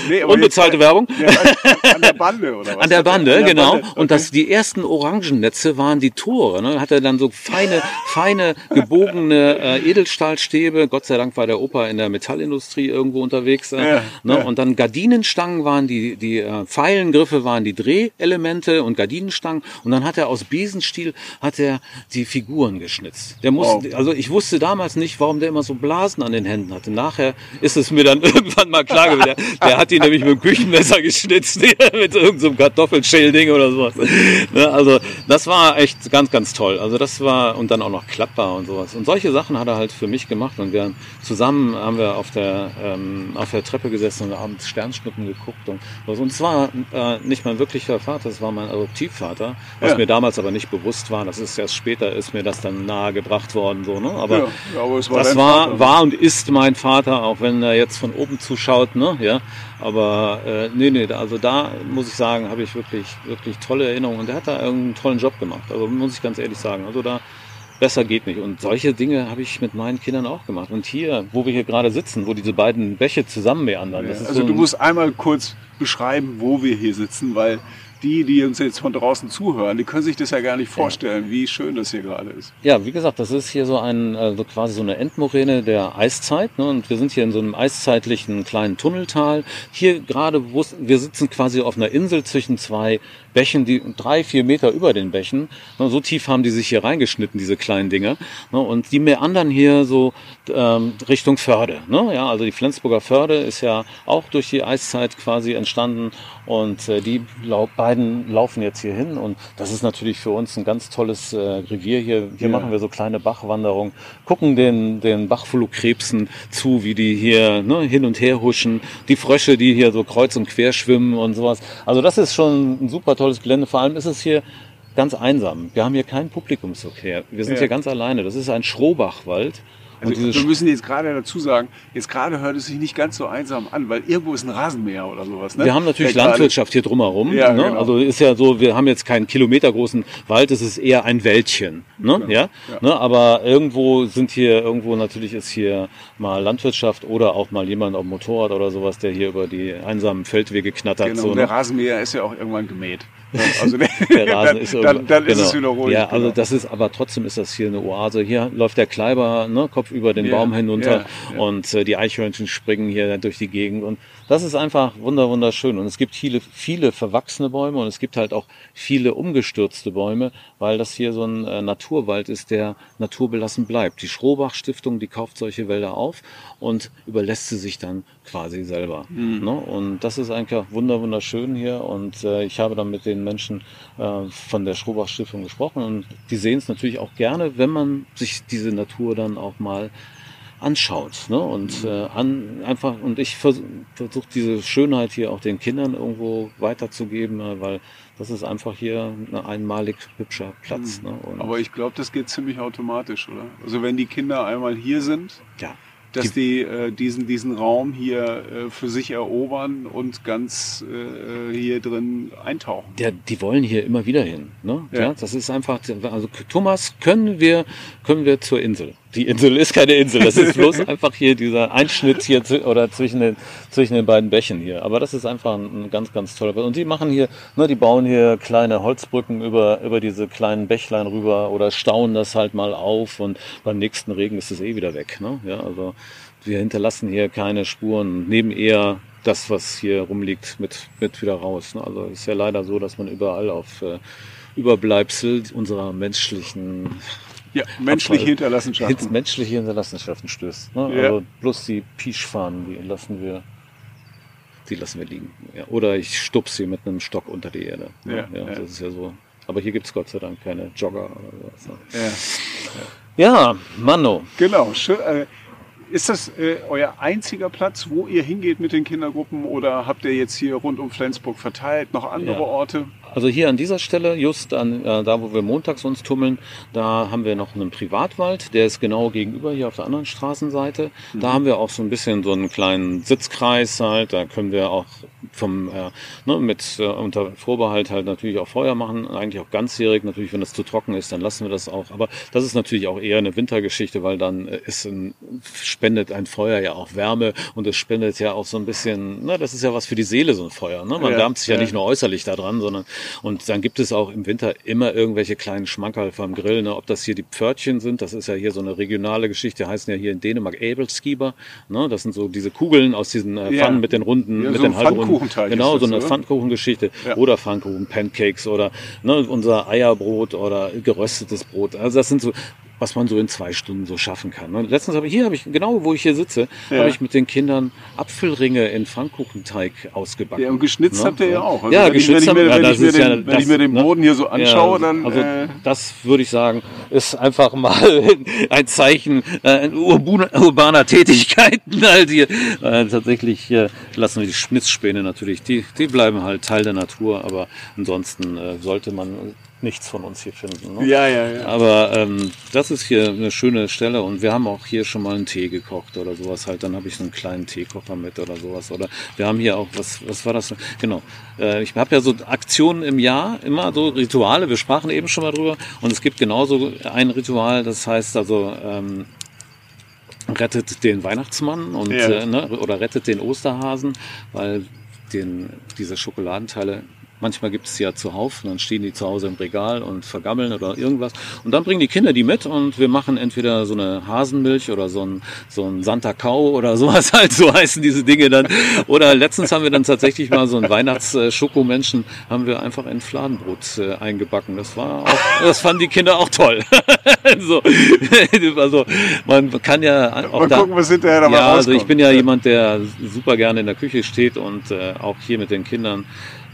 Nee, Unbezahlte Werbung. Ja, an der Bande, oder was? An der Bande, an der genau. Bande. Okay. Und das, die ersten Orangennetze waren die Tore. Ne? Hat er dann so feine, feine, gebogene äh, Edelstahlstäbe. Gott sei Dank war der Opa in der Metallindustrie irgendwo unterwegs. Äh, ja, ne? Ja. Und dann Gardinenstangen waren die, die äh, Pfeilengriffe waren die Drehelemente und Gardinenstangen. Und dann hat er aus Besenstiel hat er die Figuren geschnitzt. Der muss, wow. also ich wusste damals nicht, warum der immer so Blasen an den Händen hatte. Nachher ist es mir dann irgendwann mal klar gewesen. Der, der hat ihn nämlich mit dem Küchenmesser geschnitzt, mit irgendeinem so Kartoffelschälding oder sowas. Ne, also das war echt ganz, ganz toll. Also das war, und dann auch noch klappbar und sowas. Und solche Sachen hat er halt für mich gemacht. Und wir zusammen haben wir auf der, ähm, auf der Treppe gesessen und abends Sternschnuppen geguckt. Und, und es war äh, nicht mein wirklicher Vater, es war mein Adoptivvater, was ja. mir damals aber nicht bewusst war. Das ist erst später, ist mir das dann nahegebracht worden. So, ne? Aber, ja, aber war das war, war und ist mein Vater, auch wenn er jetzt von oben zuschaut, ne? Ja. Aber äh, nee, nee, also da muss ich sagen, habe ich wirklich, wirklich tolle Erinnerungen. Und er hat da einen tollen Job gemacht. Also muss ich ganz ehrlich sagen. Also da besser geht nicht. Und solche Dinge habe ich mit meinen Kindern auch gemacht. Und hier, wo wir hier gerade sitzen, wo diese beiden Bäche zusammen meandern. Ja, also so du musst einmal kurz beschreiben, wo wir hier sitzen, weil die, die uns jetzt von draußen zuhören, die können sich das ja gar nicht vorstellen, wie schön das hier gerade ist. Ja, wie gesagt, das ist hier so ein, also quasi so eine Endmoräne der Eiszeit. Ne? Und wir sind hier in so einem eiszeitlichen kleinen Tunneltal. Hier gerade, wir sitzen quasi auf einer Insel zwischen zwei Bächen, die drei, vier Meter über den Bächen. Ne? So tief haben die sich hier reingeschnitten, diese kleinen Dinge. Ne? Und die meandern hier so Richtung Förde. Ne? Ja, also die Flensburger Förde ist ja auch durch die Eiszeit quasi entstanden. Und äh, die beiden laufen jetzt hier hin und das ist natürlich für uns ein ganz tolles äh, Revier hier. Hier ja. machen wir so kleine Bachwanderungen, gucken den, den Bachflohkrebsen zu, wie die hier ne, hin und her huschen, die Frösche, die hier so kreuz und quer schwimmen und sowas. Also das ist schon ein super tolles Gelände. Vor allem ist es hier ganz einsam. Wir haben hier keinen Publikumsverkehr. Wir sind ja. hier ganz alleine. Das ist ein Schrohbachwald. Also wir müssen jetzt gerade dazu sagen, jetzt gerade hört es sich nicht ganz so einsam an, weil irgendwo ist ein Rasenmäher oder sowas. Ne? Wir haben natürlich Der Landwirtschaft hier drumherum. Ja, ne? genau. Also ist ja so, wir haben jetzt keinen kilometergroßen Wald, es ist eher ein Wäldchen. Ne? Ja. ja? ja. Ne? Aber irgendwo sind hier, irgendwo natürlich ist hier mal Landwirtschaft oder auch mal jemand auf dem Motorrad oder sowas, der hier über die einsamen Feldwege knattert. Genau, so, der ne? Rasenmäher ist ja auch irgendwann gemäht. Also der, der Rasen ist dann, dann genau. ist es wieder ruhig. Ja, also genau. das ist, aber trotzdem ist das hier eine Oase. Hier läuft der Kleiber, ne, Kopf über den yeah, Baum hinunter yeah, yeah. und äh, die Eichhörnchen springen hier durch die Gegend und das ist einfach wunder wunderschön. Und es gibt viele, viele verwachsene Bäume und es gibt halt auch viele umgestürzte Bäume, weil das hier so ein äh, Naturwald ist, der naturbelassen bleibt. Die Schrohbach Stiftung, die kauft solche Wälder auf und überlässt sie sich dann quasi selber. Mhm. Ne? Und das ist eigentlich wunder wunderschön hier. Und äh, ich habe dann mit den Menschen äh, von der Schrohbach Stiftung gesprochen und die sehen es natürlich auch gerne, wenn man sich diese Natur dann auch mal anschaut. Ne? Und äh, an, einfach, und ich versuche versuch diese Schönheit hier auch den Kindern irgendwo weiterzugeben, äh, weil das ist einfach hier ein einmalig hübscher Platz. Mhm. Ne? Aber ich glaube, das geht ziemlich automatisch, oder? Also wenn die Kinder einmal hier sind, ja dass die, äh, diesen, diesen Raum hier äh, für sich erobern und ganz äh, hier drin eintauchen. Ja, die wollen hier immer wieder hin. Ne? Ja. ja. das ist einfach, also Thomas können wir, können wir zur Insel die Insel ist keine Insel. Das ist bloß einfach hier dieser Einschnitt hier oder zwischen den, zwischen den beiden Bächen hier. Aber das ist einfach ein, ein ganz, ganz toller. Und die machen hier, ne, die bauen hier kleine Holzbrücken über, über diese kleinen Bächlein rüber oder stauen das halt mal auf und beim nächsten Regen ist es eh wieder weg. Ne? Ja, also wir hinterlassen hier keine Spuren, nehmen eher das, was hier rumliegt, mit, mit wieder raus. Ne? Also es ist ja leider so, dass man überall auf äh, Überbleibsel unserer menschlichen ja, menschliche Hinterlassenschaften. Menschliche Hinterlassenschaften stößt. Ne? Ja. Also bloß die Pischfahnen, die lassen wir, die lassen wir liegen. Ja. Oder ich stupse sie mit einem Stock unter die Erde. Ne? Ja, ja, Das ist ja so. Aber hier gibt es Gott sei Dank keine Jogger oder sowas. Ne? Ja. ja, Manno. Genau. Schön, äh, ist das äh, euer einziger Platz, wo ihr hingeht mit den Kindergruppen oder habt ihr jetzt hier rund um Flensburg verteilt noch andere Orte? Also hier an dieser Stelle, just an, äh, da wo wir montags uns tummeln, da haben wir noch einen Privatwald, der ist genau gegenüber hier auf der anderen Straßenseite. Mhm. Da haben wir auch so ein bisschen so einen kleinen Sitzkreis halt, da können wir auch vom, äh, ne, mit äh, unter Vorbehalt halt natürlich auch Feuer machen, eigentlich auch ganzjährig, natürlich wenn es zu trocken ist, dann lassen wir das auch. Aber das ist natürlich auch eher eine Wintergeschichte, weil dann äh, ist ein, spendet ein Feuer ja auch Wärme und es spendet ja auch so ein bisschen, ne, das ist ja was für die Seele, so ein Feuer. Ne? Man ja, wärmt sich ja, ja nicht nur äußerlich daran, sondern und dann gibt es auch im Winter immer irgendwelche kleinen Schmankerl vom Grill. Ne? Ob das hier die Pförtchen sind, das ist ja hier so eine regionale Geschichte, heißen ja hier in Dänemark Abelskieber. Ne? Das sind so diese Kugeln aus diesen äh, Pfannen ja. mit den runden, ja, mit so den halbrunden. Genau, so eine Pfannkuchengeschichte. Ja. Oder Pfannkuchen, Pancakes oder ne, unser Eierbrot oder geröstetes Brot. Also das sind so was man so in zwei Stunden so schaffen kann. Und letztens habe ich hier, habe ich genau wo ich hier sitze, ja. habe ich mit den Kindern Apfelringe in Pfannkuchenteig ausgebacken. Ja, und geschnitzt ne? habt ihr ja auch. Also ja, geschnitzt haben wir. Wenn, ich, mir, den, ja, wenn ich mir den ne? Boden hier so anschaue, ja, dann. Also äh, das würde ich sagen, ist einfach mal ein Zeichen äh, urbaner Tätigkeiten halt hier. Äh, tatsächlich äh, lassen wir die Schnitzspäne natürlich, die, die bleiben halt Teil der Natur, aber ansonsten äh, sollte man nichts von uns hier finden. Ne? Ja, ja, ja. Aber ähm, das ist hier eine schöne Stelle und wir haben auch hier schon mal einen Tee gekocht oder sowas halt. Dann habe ich so einen kleinen Teekocher mit oder sowas. Oder wir haben hier auch, was, was war das? Genau. Äh, ich habe ja so Aktionen im Jahr, immer so Rituale. Wir sprachen eben schon mal drüber. Und es gibt genauso ein Ritual, das heißt also, ähm, rettet den Weihnachtsmann und ja. äh, ne, oder rettet den Osterhasen, weil den, diese Schokoladenteile Manchmal gibt es ja zuhauf, dann stehen die zu Hause im Regal und vergammeln oder irgendwas. Und dann bringen die Kinder die mit und wir machen entweder so eine Hasenmilch oder so ein, so ein Santa Kau oder sowas halt, so heißen diese Dinge dann. Oder letztens haben wir dann tatsächlich mal so ein Weihnachts-Schokomenschen, haben wir einfach in Fladenbrot äh, eingebacken. Das war auch, das fanden die Kinder auch toll. so, also man kann ja auch Mal da, gucken, was hinterher dabei Ja, also ich bin ja jemand, der super gerne in der Küche steht und äh, auch hier mit den Kindern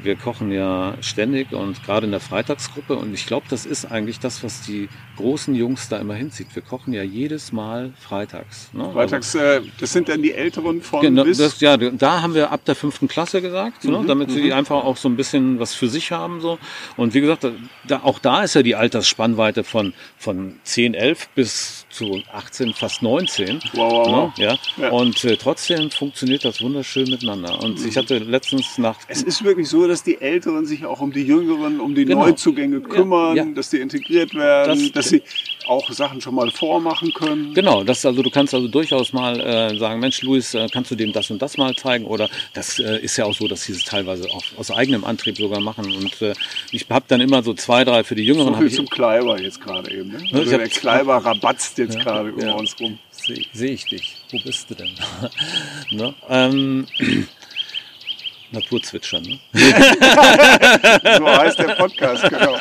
wir kochen ja ständig und gerade in der Freitagsgruppe. Und ich glaube, das ist eigentlich das, was die großen Jungs da immer hinzieht. Wir kochen ja jedes Mal freitags. Ne? Freitags, äh, das sind dann die Älteren von genau, bis? Das, ja, da haben wir ab der fünften Klasse gesagt, ne? mhm, ne? damit sie mhm. einfach auch so ein bisschen was für sich haben. So. Und wie gesagt, da, auch da ist ja die Altersspannweite von, von 10, 11 bis zu 18, fast 19. Wow, wow. Ne? Ja? ja. Und äh, trotzdem funktioniert das wunderschön miteinander. Und mhm. ich hatte letztens nach... Es ist wirklich so, dass die Älteren sich auch um die Jüngeren, um die genau. Neuzugänge kümmern, ja, ja. dass die integriert werden, das, dass sie auch Sachen schon mal vormachen können. Genau, das also du kannst also durchaus mal äh, sagen, Mensch, Luis, äh, kannst du dem das und das mal zeigen? Oder das äh, ist ja auch so, dass sie es teilweise auch aus eigenem Antrieb sogar machen. Und äh, ich habe dann immer so zwei, drei für die Jüngeren. So viel zum Kleiber jetzt gerade eben. Ne? ne also der Kleiber rabatzt jetzt ja, gerade ja, über uns rum. Sehe seh ich dich. Wo bist du denn? ne? ähm, Naturzwitschern. Ne? so heißt der Podcast, genau.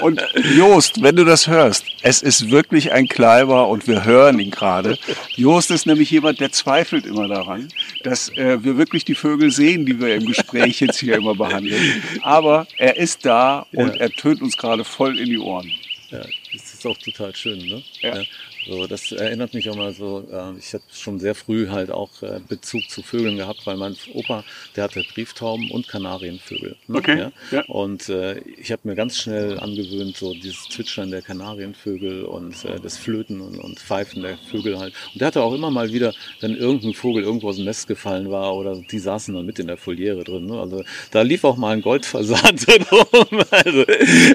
Und Jost, wenn du das hörst, es ist wirklich ein Kleiber und wir hören ihn gerade. Jost ist nämlich jemand, der zweifelt immer daran, dass äh, wir wirklich die Vögel sehen, die wir im Gespräch jetzt hier immer behandeln. Aber er ist da und ja. er tönt uns gerade voll in die Ohren. Ja, das ist auch total schön, ne? Ja. ja. So, das erinnert mich auch mal so, äh, ich habe schon sehr früh halt auch äh, Bezug zu Vögeln gehabt, weil mein Opa, der hatte Brieftauben und Kanarienvögel. Ne? Okay. Ja? ja. Und äh, ich habe mir ganz schnell angewöhnt, so dieses Zwitschern der Kanarienvögel und äh, das Flöten und, und Pfeifen der Vögel halt. Und der hatte auch immer mal wieder, wenn irgendein Vogel irgendwo aus dem Nest gefallen war oder die saßen dann mit in der Foliere drin. Ne? Also da lief auch mal ein Goldfasan drin rum. Also,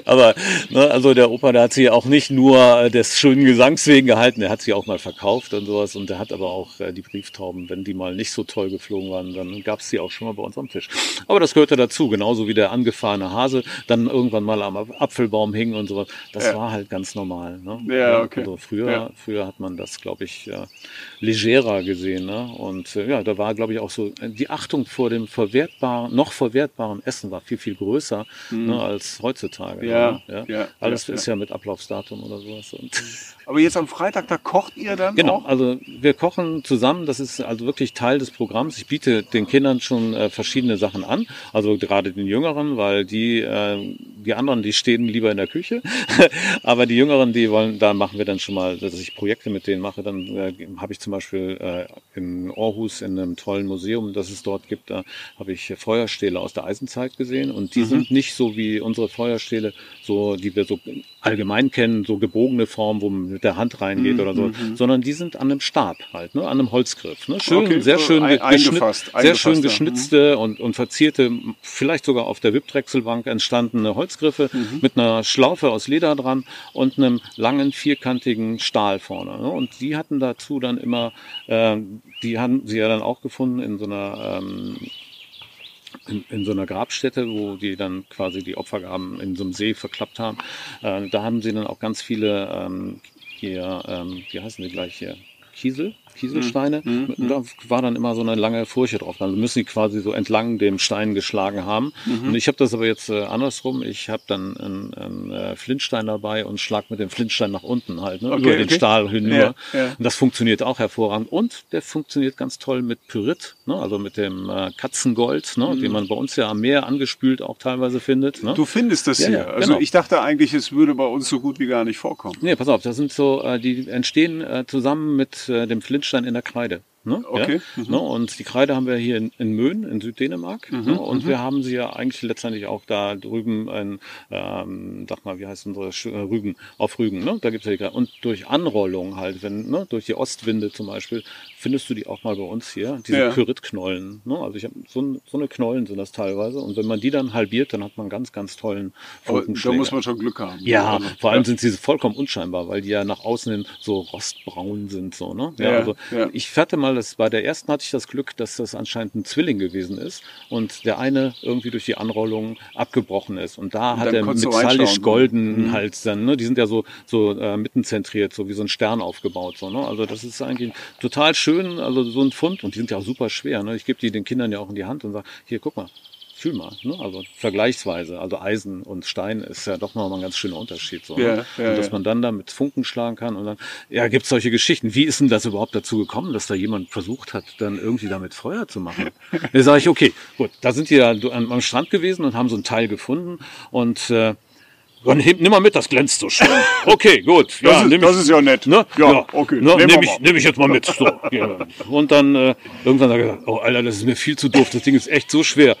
aber ne, also der Opa, der hat sie auch nicht nur des schönen Gesangs wegen gehabt, gehalten. Er hat sie auch mal verkauft und sowas. Und er hat aber auch äh, die Brieftauben, wenn die mal nicht so toll geflogen waren, dann gab es die auch schon mal bei uns am Tisch. Aber das gehörte dazu, genauso wie der angefahrene Hase dann irgendwann mal am Apfelbaum hing und sowas. Das ja. war halt ganz normal. Ne? Ja, okay. Also früher, ja. früher hat man das, glaube ich, ja, legerer gesehen. Ne? Und äh, ja, da war, glaube ich, auch so äh, die Achtung vor dem verwertbaren, noch verwertbaren Essen war viel, viel größer mhm. ne, als heutzutage. Ja, ne? ja. Alles ist ja mit Ablaufsdatum oder sowas. Aber jetzt am Freitag, da kocht ihr dann Genau, auch? also wir kochen zusammen. Das ist also wirklich Teil des Programms. Ich biete den Kindern schon äh, verschiedene Sachen an. Also gerade den Jüngeren, weil die, äh, die anderen, die stehen lieber in der Küche. Aber die Jüngeren, die wollen, da machen wir dann schon mal, dass ich Projekte mit denen mache. Dann äh, habe ich zum Beispiel äh, in Aarhus in einem tollen Museum, das es dort gibt, da habe ich Feuerstähle aus der Eisenzeit gesehen. Und die mhm. sind nicht so wie unsere Feuerstähle, so die wir so allgemein kennen, so gebogene Form, wo man mit der Hand reingeht mhm, oder so, mhm. sondern die sind an einem Stab halt, ne, an einem Holzgriff. Ne? Schön, okay, sehr schön ein, eingefasst, sehr schön geschnitzte mhm. und, und verzierte, vielleicht sogar auf der Wipdrechselbank entstandene Holzgriffe mhm. mit einer Schlaufe aus Leder dran und einem langen vierkantigen Stahl vorne. Ne? Und die hatten dazu dann immer, äh, die haben sie ja dann auch gefunden in so einer ähm, in, in so einer Grabstätte, wo die dann quasi die Opfergaben in so einem See verklappt haben. Äh, da haben sie dann auch ganz viele ähm, hier, ähm, wie heißen die gleich hier? Kiesel, Kieselsteine. Mhm. mhm. Da war dann immer so eine lange Furche drauf. Dann müssen die quasi so entlang dem Stein geschlagen haben. Mhm. Und ich habe das aber jetzt äh, andersrum. Ich habe dann einen, einen äh, Flintstein dabei und schlag mit dem Flintstein nach unten halt, ne? okay, über okay. den Stahl hinüber. Ja, ja. Und das funktioniert auch hervorragend. Und der funktioniert ganz toll mit Pyrit, ne? also mit dem äh, Katzengold, ne? Mhm. den man bei uns ja am Meer angespült auch teilweise findet. Ne? Du findest das ja, hier. Also genau. ich dachte eigentlich, es würde bei uns so gut wie gar nicht vorkommen. Nee, pass auf, das sind so, äh, die entstehen äh, zusammen mit äh, dem Flintstein in der Kreide. Ne? Okay. Ja? Mhm. Ne? Und die Kreide haben wir hier in, in Möhn in Süddänemark. Mhm. Ne? Und mhm. wir haben sie ja eigentlich letztendlich auch da drüben in, ähm, sag mal, wie heißt unsere Sch äh, Rügen, auf Rügen. Ne? Da gibt's ja die Kreide. Und durch Anrollung halt, wenn, ne? durch die Ostwinde zum Beispiel, findest du die auch mal bei uns hier, diese ja. Kyritknollen. Ne? Also ich habe so, so eine Knollen sind das teilweise. Und wenn man die dann halbiert, dann hat man ganz, ganz tollen Funkenschläger. Da muss man schon Glück haben. Ja, vor allem ja. sind sie vollkommen unscheinbar, weil die ja nach außen hin so rostbraun sind. So, ne? ja, also Ich hatte mal das, bei der ersten hatte ich das Glück, dass das anscheinend ein Zwilling gewesen ist und der eine irgendwie durch die Anrollung abgebrochen ist. Und da und hat er metallisch golden mhm. halt dann, ne? Die sind ja so, so äh, mittenzentriert, so wie so ein Stern aufgebaut. So, ne? Also das ist eigentlich total schön, also so ein Fund und die sind ja auch super schwer. Ne? Ich gebe die den Kindern ja auch in die Hand und sage, hier, guck mal, fühl mal, ne? also vergleichsweise, also Eisen und Stein ist ja doch nochmal ein ganz schöner Unterschied. So, ja, ne? ja, und dass man dann da mit Funken schlagen kann und dann, ja, gibt es solche Geschichten. Wie ist denn das überhaupt dazu gekommen, dass da jemand versucht hat, dann irgendwie damit Feuer zu machen? da sage ich, okay, gut, da sind die ja am Strand gewesen und haben so ein Teil gefunden und äh, dann nimm mal mit, das glänzt so schön. Okay, gut. Ja, das, ist, das ist ja nett. Ne? Ja, ja, okay. Ne? Nehme ich, nehm ich jetzt mal mit. So. Ja. Und dann äh, irgendwann sage ich, oh Alter, das ist mir viel zu doof. Das Ding ist echt so schwer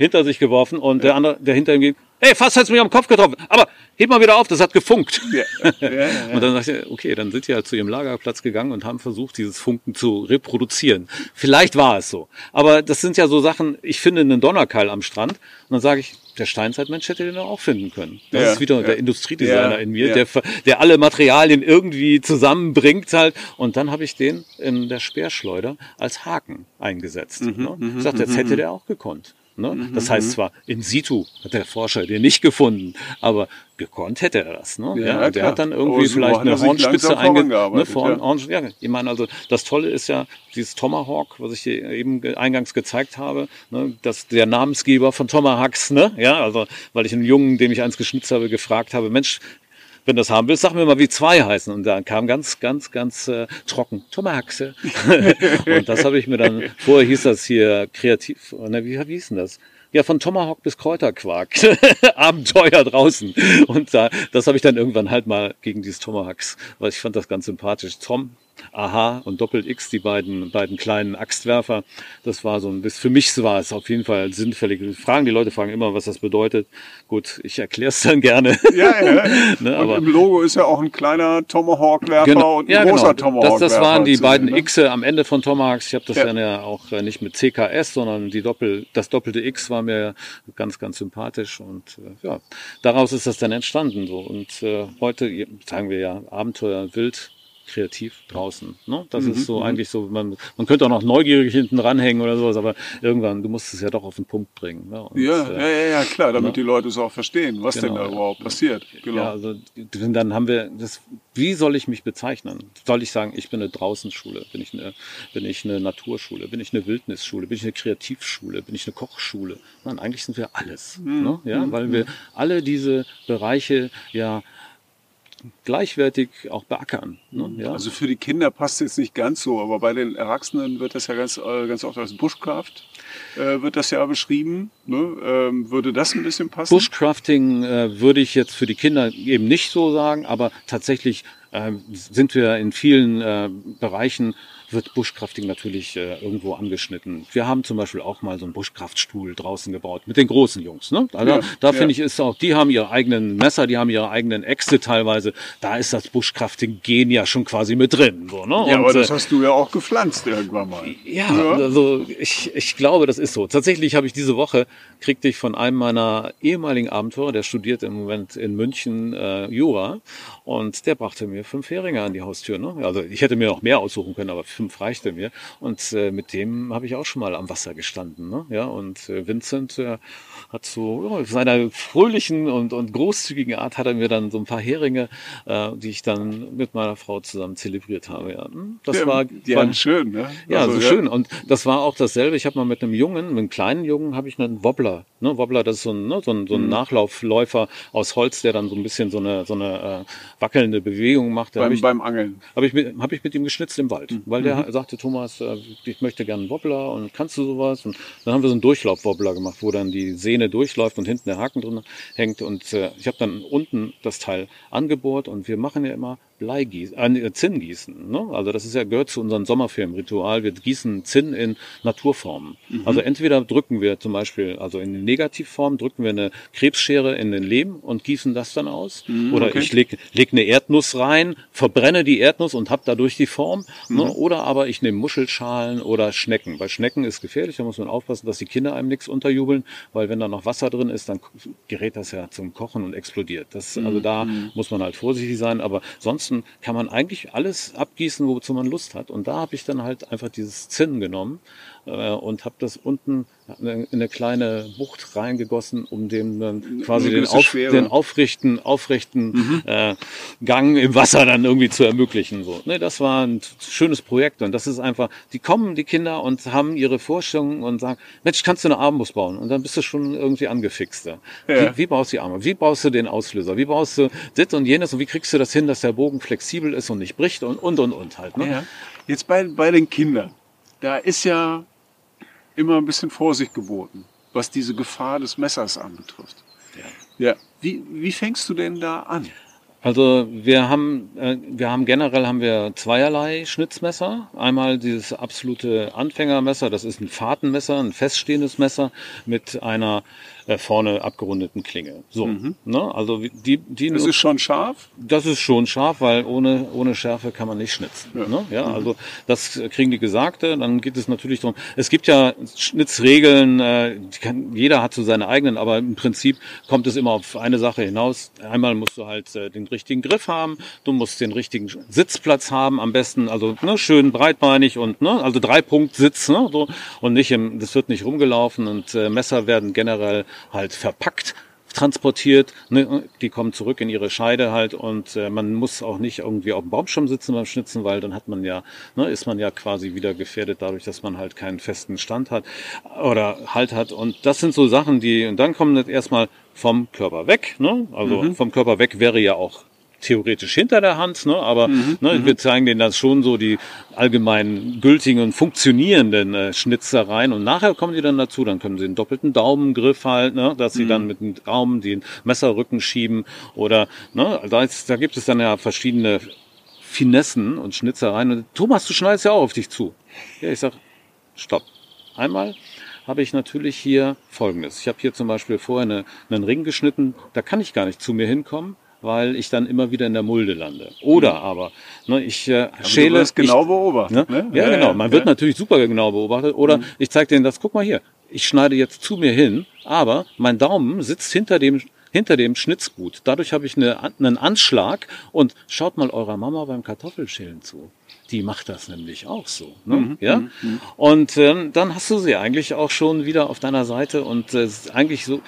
hinter sich geworfen und der andere, der hinter ihm ging, hey, fast hat's mich am Kopf getroffen, aber heb mal wieder auf, das hat gefunkt. Ja. Ja, ja, und dann dachte ich, okay, dann sind die halt zu ihrem Lagerplatz gegangen und haben versucht, dieses Funken zu reproduzieren. Vielleicht war es so. Aber das sind ja so Sachen, ich finde einen Donnerkeil am Strand und dann sage ich, der Steinzeitmensch hätte den auch finden können. Das ist wieder der Industriedesigner in mir, der, der alle Materialien irgendwie zusammenbringt halt. Und dann habe ich den in der Speerschleuder als Haken eingesetzt. Mhm, ne? Mhm, ich sagte, jetzt mhm, hätte der auch gekonnt. Ne? Mhm. Das heißt zwar, in situ hat der Forscher den nicht gefunden, aber gekonnt hätte er das. Ne? Ja, ja der hat dann irgendwie oh, vielleicht eine Hornspitze eingearbeitet. Ne, vor, ja. ja. ich meine, also das Tolle ist ja dieses Tomahawk, was ich dir eben eingangs gezeigt habe, ne, dass der Namensgeber von Tomahawks, ne, ja, also weil ich einen Jungen, dem ich eins geschnitzt habe, gefragt habe, Mensch, wenn du das haben willst, sag mir mal, wie zwei heißen. Und da kam ganz, ganz, ganz äh, trocken Tomaxe. und das habe ich mir dann, vorher hieß das hier kreativ, ne, wie, wie hieß denn das? Ja, von Tomahawk bis Kräuterquark. Abenteuer draußen. Und da, das habe ich dann irgendwann halt mal gegen dieses Tomahawks, weil ich fand das ganz sympathisch. Tom Aha und Doppelt X, die beiden, beiden kleinen Axtwerfer. Das war so ein bisschen, für mich war es auf jeden Fall sinnfällig. Fragen, die Leute fragen immer, was das bedeutet. Gut, ich erkläre es dann gerne. Ja, ja. ne, aber im Logo ist ja auch ein kleiner Tomahawk-Werfer genau, und ein ja, großer genau. Tomahawk-Werfer. Das, das waren die beiden sehen, ne? X am Ende von Tomahawks. Ich habe das ja. dann ja auch äh, nicht mit CKS, sondern die Doppel, das doppelte X war mir ganz, ganz sympathisch und äh, ja, daraus ist das dann entstanden so. Und äh, heute sagen wir ja Abenteuer wild kreativ draußen. Ne? Das mhm. ist so mhm. eigentlich so, man, man könnte auch noch neugierig hinten ranhängen oder sowas, aber irgendwann, du musst es ja doch auf den Punkt bringen. Ne? Und, ja, äh, ja, ja, ja, klar, damit ne? die Leute es auch verstehen, was genau, denn da überhaupt passiert. Genau. Ja, also dann haben wir das, wie soll ich mich bezeichnen? Soll ich sagen, ich bin eine Draußenschule, bin ich eine, bin ich eine Naturschule, bin ich eine Wildnisschule, bin ich eine Kreativschule, bin ich eine Kochschule? Nein, eigentlich sind wir alles. Mhm. Ne? Ja, mhm. weil wir alle diese Bereiche ja gleichwertig auch beackern. Ne? Ja. Also für die Kinder passt es jetzt nicht ganz so, aber bei den Erwachsenen wird das ja ganz, äh, ganz oft als Bushcraft äh, wird das ja beschrieben. Ne? Ähm, würde das ein bisschen passen? Bushcrafting äh, würde ich jetzt für die Kinder eben nicht so sagen, aber tatsächlich äh, sind wir in vielen äh, Bereichen wird Buschkrafting natürlich äh, irgendwo angeschnitten. Wir haben zum Beispiel auch mal so einen Buschkraftstuhl draußen gebaut mit den großen Jungs. Ne? Also ja, da ja. finde ich, ist auch, die haben ihre eigenen Messer, die haben ihre eigenen Äxte teilweise. Da ist das Buschkrafting-Gen ja schon quasi mit drin. So, ne? Ja, Und, aber das äh, hast du ja auch gepflanzt irgendwann mal. Ja, ja. also ich, ich glaube, das ist so. Tatsächlich habe ich diese Woche, kriegte ich von einem meiner ehemaligen Abenteurer, der studiert im Moment in München äh, Jura, und der brachte mir fünf Heringe an die Haustür. Ne? Also ich hätte mir noch mehr aussuchen können, aber fünf reichte mir. Und äh, mit dem habe ich auch schon mal am Wasser gestanden. Ne? Ja, und äh, Vincent äh, hat so ja, seiner fröhlichen und, und großzügigen Art hat er mir dann so ein paar Heringe, äh, die ich dann mit meiner Frau zusammen zelebriert habe. Ja, hm, das ja, war, die war schön, ne? Ja, also, so ja. schön. Und das war auch dasselbe. Ich habe mal mit einem Jungen, mit einem kleinen Jungen, habe ich einen Wobbler. Ne? Wobbler, das ist so ein, ne, so ein, so ein mhm. Nachlaufläufer aus Holz, der dann so ein bisschen so eine, so eine äh, wackelnde Bewegung macht. Beim, ich, beim Angeln. Habe ich, mit, hab ich mit ihm geschnitzt im Wald, mhm. weil der mhm. sagte, Thomas, äh, ich möchte gerne einen Wobbler und kannst du sowas? Und dann haben wir so einen Durchlaufwobbler gemacht, wo dann die Sehne durchläuft und hinten der Haken drin hängt. Und äh, ich habe dann unten das Teil angebohrt und wir machen ja immer Bleigießen, äh, Zinn gießen. Ne? Also das ist ja gehört zu unserem Sommerfilmritual. Wir gießen Zinn in Naturformen. Mhm. Also entweder drücken wir zum Beispiel, also in Negativform drücken wir eine Krebsschere in den Lehm und gießen das dann aus. Mhm, oder okay. ich leg, leg eine Erdnuss rein, verbrenne die Erdnuss und hab dadurch die Form. Ne? Mhm. Ne? Oder aber ich nehme Muschelschalen oder Schnecken. Bei Schnecken ist gefährlich, da muss man aufpassen, dass die Kinder einem nichts unterjubeln, weil wenn da noch Wasser drin ist, dann gerät das ja zum Kochen und explodiert. Das, also mhm. da mhm. muss man halt vorsichtig sein. Aber sonst ansonsten kann man eigentlich alles abgießen, wozu man Lust hat. Und da habe ich dann halt einfach dieses Zinn genommen und habe das unten in eine kleine Bucht reingegossen, um dem dann quasi den, auf, den aufrichten, aufrechten mhm. äh, Gang im Wasser dann irgendwie zu ermöglichen. So, ne, das war ein schönes Projekt und das ist einfach, die kommen, die Kinder und haben ihre Vorstellungen und sagen, Mensch, kannst du eine Armbrust bauen? Und dann bist du schon irgendwie angefixt. Ja. Wie, wie baust du die Arme? Wie baust du den Auslöser? Wie baust du das und jenes und wie kriegst du das hin, dass der Bogen flexibel ist und nicht bricht und und und und halt. Ne? Ja. Jetzt bei, bei den Kindern, da ist ja immer ein bisschen Vorsicht geboten, was diese Gefahr des Messers anbetrifft. Ja. ja. Wie, wie fängst du denn da an? Also wir haben, äh, wir haben generell haben wir zweierlei Schnitzmesser. Einmal dieses absolute Anfängermesser, das ist ein Fahrtenmesser, ein feststehendes Messer mit einer äh, vorne abgerundeten Klinge. So, mhm. ne? Also die, die. Das ist schon scharf. Das ist schon scharf, weil ohne ohne Schärfe kann man nicht schnitzen. Ja, ne? ja mhm. also das kriegen die Gesagte. Dann geht es natürlich darum. Es gibt ja Schnitzregeln. Äh, kann, jeder hat so seine eigenen, aber im Prinzip kommt es immer auf eine Sache hinaus. Einmal musst du halt äh, den richtigen Griff haben. Du musst den richtigen Sitzplatz haben, am besten also ne, schön breitbeinig und ne, also drei Punkt Sitz, ne, so und nicht im, das wird nicht rumgelaufen und äh, Messer werden generell halt verpackt transportiert, ne, die kommen zurück in ihre Scheide halt und äh, man muss auch nicht irgendwie auf dem Baumstamm sitzen beim Schnitzen, weil dann hat man ja, ne, ist man ja quasi wieder gefährdet dadurch, dass man halt keinen festen Stand hat oder Halt hat und das sind so Sachen, die und dann kommen das erstmal vom Körper weg, ne? also mhm. vom Körper weg wäre ja auch theoretisch hinter der Hand, ne? aber mhm, ne, mhm. wir zeigen denen das schon so die allgemein gültigen und funktionierenden äh, Schnitzereien und nachher kommen die dann dazu, dann können sie einen doppelten Daumengriff halt, ne? dass sie mhm. dann mit dem Daumen den Messerrücken schieben oder ne? da, ist, da gibt es dann ja verschiedene Finessen und Schnitzereien und Thomas, du schneidest ja auch auf dich zu. Ja, ich sag, stopp. Einmal habe ich natürlich hier Folgendes. Ich habe hier zum Beispiel vorher eine, einen Ring geschnitten, da kann ich gar nicht zu mir hinkommen, weil ich dann immer wieder in der Mulde lande. Oder mhm. aber, ne, ich äh, schäle. Du wirst genau beobachtet. Ne? Ne? Ja, ja, genau. Man ja. wird natürlich super genau beobachtet. Oder mhm. ich zeige denen das, guck mal hier, ich schneide jetzt zu mir hin, aber mein Daumen sitzt hinter dem hinter dem Schnitzgut. Dadurch habe ich eine, einen Anschlag und schaut mal eurer Mama beim Kartoffelschälen zu. Die macht das nämlich auch so. Ne? Mhm, ja? mhm, mhm. Und ähm, dann hast du sie eigentlich auch schon wieder auf deiner Seite und äh, es ist eigentlich so,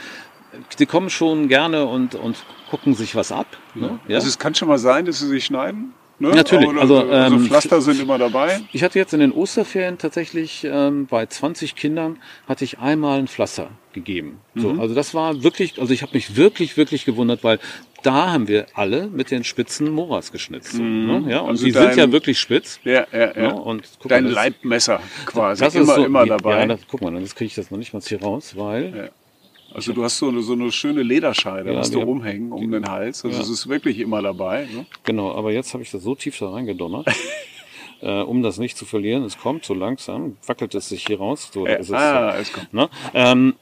die kommen schon gerne und, und gucken sich was ab. Ne? Ja? Also es kann schon mal sein, dass sie sich schneiden. Ne? Natürlich, Oder, also, also ähm, Pflaster sind immer dabei. Ich hatte jetzt in den Osterferien tatsächlich ähm, bei 20 Kindern hatte ich einmal ein Pflaster gegeben. So, Mhm. also das war wirklich, also ich habe mich wirklich, wirklich gewundert, weil da haben wir alle mit den Spitzen Moras geschnitzt. So, ne? Ja, und Also die dein- sind ja wirklich spitz. Ja, ja, ja. Ja, und guck Dein mal, das- Leibmesser quasi. Das immer, ist so, immer dabei. Ja, das, guck mal, jetzt kriege ich das noch nicht mal hier raus, weil Ja. Also du hast so eine, so eine schöne Lederscheide, Ja, was die du hab- umhängen um den Hals. Also Ja. es ist wirklich immer dabei. Ne? Genau, aber jetzt habe ich das so tief da reingedonnert, äh, um das nicht zu verlieren. Es kommt so langsam, wackelt es sich hier raus. So Äh, ist es, ah, es kommt. Ne? Ähm,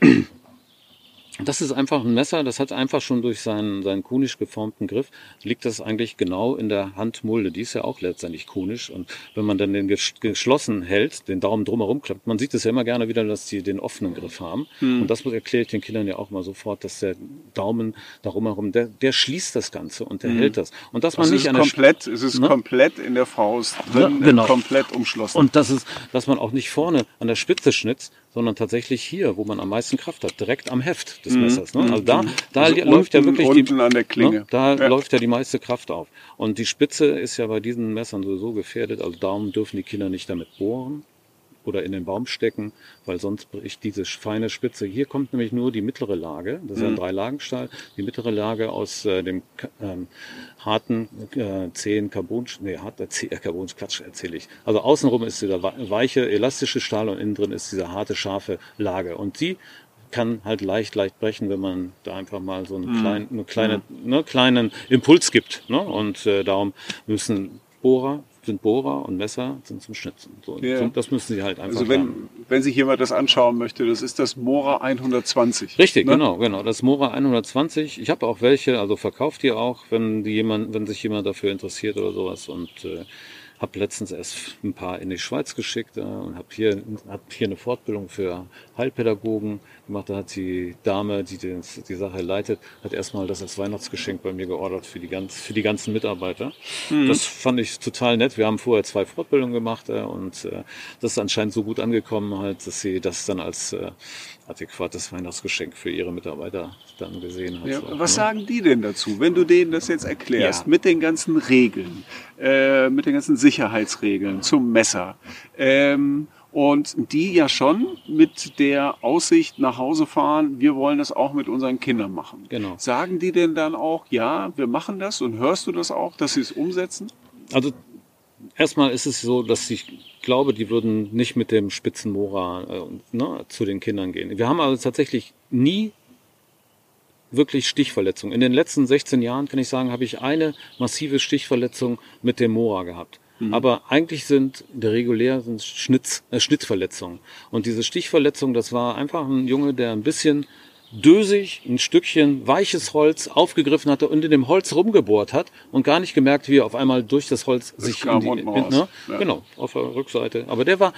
das ist einfach ein Messer, das hat einfach schon durch seinen, seinen konisch geformten Griff, liegt das eigentlich genau in der Handmulde. Die ist ja auch letztendlich konisch. Und wenn man dann den ges- geschlossen hält, den Daumen drumherum klappt, man sieht es ja immer gerne wieder, dass die den offenen Griff haben. Hm. Und das erkläre ich den Kindern ja auch mal sofort, dass der Daumen darum herum, der, der schließt das Ganze und der hält das. Und dass man es nicht ist an der komplett, es ist Ne? komplett in der Faust drin, Ja, genau. komplett umschlossen. Und das ist, dass man auch nicht vorne an der Spitze schnitzt, sondern tatsächlich hier, wo man am meisten Kraft hat, direkt am Heft des Messers. Ne? Also da, da Also läuft ja unten- wirklich unten die, an der Klinge. Ne? Da Ja. läuft ja die meiste Kraft auf. Und die Spitze ist ja bei diesen Messern sowieso gefährdet. Also darum dürfen die Kinder nicht damit bohren oder in den Baum stecken, weil sonst bricht diese feine Spitze. Hier kommt nämlich nur die mittlere Lage, das ist ein Dreilagenstahl, die mittlere Lage aus äh, dem ähm, harten äh, zähen Carbon, nee, harter zäher Carbon, Quatsch erzähle ich. Also außenrum ist dieser weiche, elastische Stahl und innen drin ist diese harte, scharfe Lage. Und die kann halt leicht, leicht brechen, wenn man da einfach mal so einen kleinen, eine kleine, ne, kleinen Impuls gibt. Ne? Und äh, darum müssen Bohrer sind Bohrer und Messer sind zum Schnitzen. So, so, das müssen sie halt einfach also wenn, wenn sich jemand das anschauen möchte, das ist das Mora 120. Richtig, ne? genau, genau. Das Mora 120. Ich habe auch welche, also verkauft die auch, wenn die jemand, wenn sich jemand dafür interessiert oder sowas. Und äh, habe letztens erst ein paar in die Schweiz geschickt äh, und habe hier, hab hier eine Fortbildung für Heilpädagogen gemacht. Da hat die Dame, die den, die Sache leitet, hat erstmal das als Weihnachtsgeschenk bei mir geordert für die, ganz, für die ganzen Mitarbeiter. Das fand ich total nett. Wir haben vorher zwei Fortbildungen gemacht äh, und äh, das ist anscheinend so gut angekommen, halt, dass sie das dann als äh, adäquates Weihnachtsgeschenk für ihre Mitarbeiter dann gesehen hat. Ja, So, was ne? sagen die denn dazu, wenn du denen das jetzt erklärst, Ja. mit den ganzen Regeln, äh, mit den ganzen Sicherheitsregeln zum Messer? Ähm, und die ja schon mit der Aussicht nach Hause fahren, wir wollen das auch mit unseren Kindern machen. Genau. Sagen die denn dann auch, ja, wir machen das und hörst du das auch, dass sie es umsetzen? Also erstmal ist es so, dass ich glaube, die würden nicht mit dem Spitzenmora äh, ne, zu den Kindern gehen. Wir haben also tatsächlich nie wirklich Stichverletzungen. In den letzten 16 Jahren kann ich sagen, habe ich eine massive Stichverletzung mit dem Mora gehabt. Aber eigentlich sind der regulär sind Schnitz, äh, Schnittverletzungen. Und diese Stichverletzung, das war einfach ein Junge, der ein bisschen dösig ein Stückchen weiches Holz aufgegriffen hatte und in dem Holz rumgebohrt hat und gar nicht gemerkt, wie er auf einmal durch das Holz sich kam in die, in, ne? Ja. genau auf der Rückseite. Aber der war,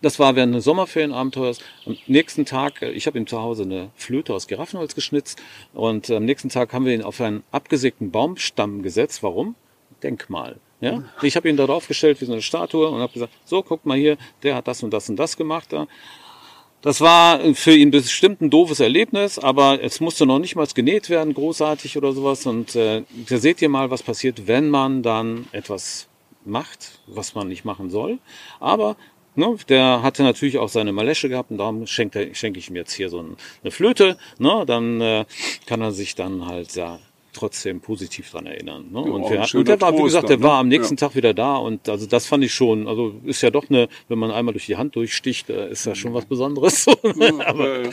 das war während des Sommerferienabenteuers. Am nächsten Tag, äh, ich habe ihm zu Hause eine Flöte aus Giraffenholz geschnitzt und am nächsten Tag haben wir ihn auf einen abgesägten Baumstamm gesetzt. Warum? Denkmal. Ja? Ich habe ihn da draufgestellt wie so eine Statue und habe gesagt, so guckt mal hier, der hat das und das und das gemacht da. Das war für ihn bestimmt ein doofes Erlebnis, aber es musste noch nicht mal genäht werden, großartig oder sowas. Und äh, da seht ihr mal, was passiert, wenn man dann etwas macht, was man nicht machen soll. Aber ne, der hatte natürlich auch seine Malesche gehabt und darum schenkt er, schenke ich ihm jetzt hier so ein, eine Flöte. Ne, dann äh, kann er sich dann halt ja trotzdem positiv dran erinnern. Ne? und, wir, und der war, wie gesagt, dann, der war ne? am nächsten Ja. Tag wieder da und also das fand ich schon, also ist ja doch eine, wenn man einmal durch die Hand durchsticht, äh, ist ja schon was Besonderes. Aber Äh,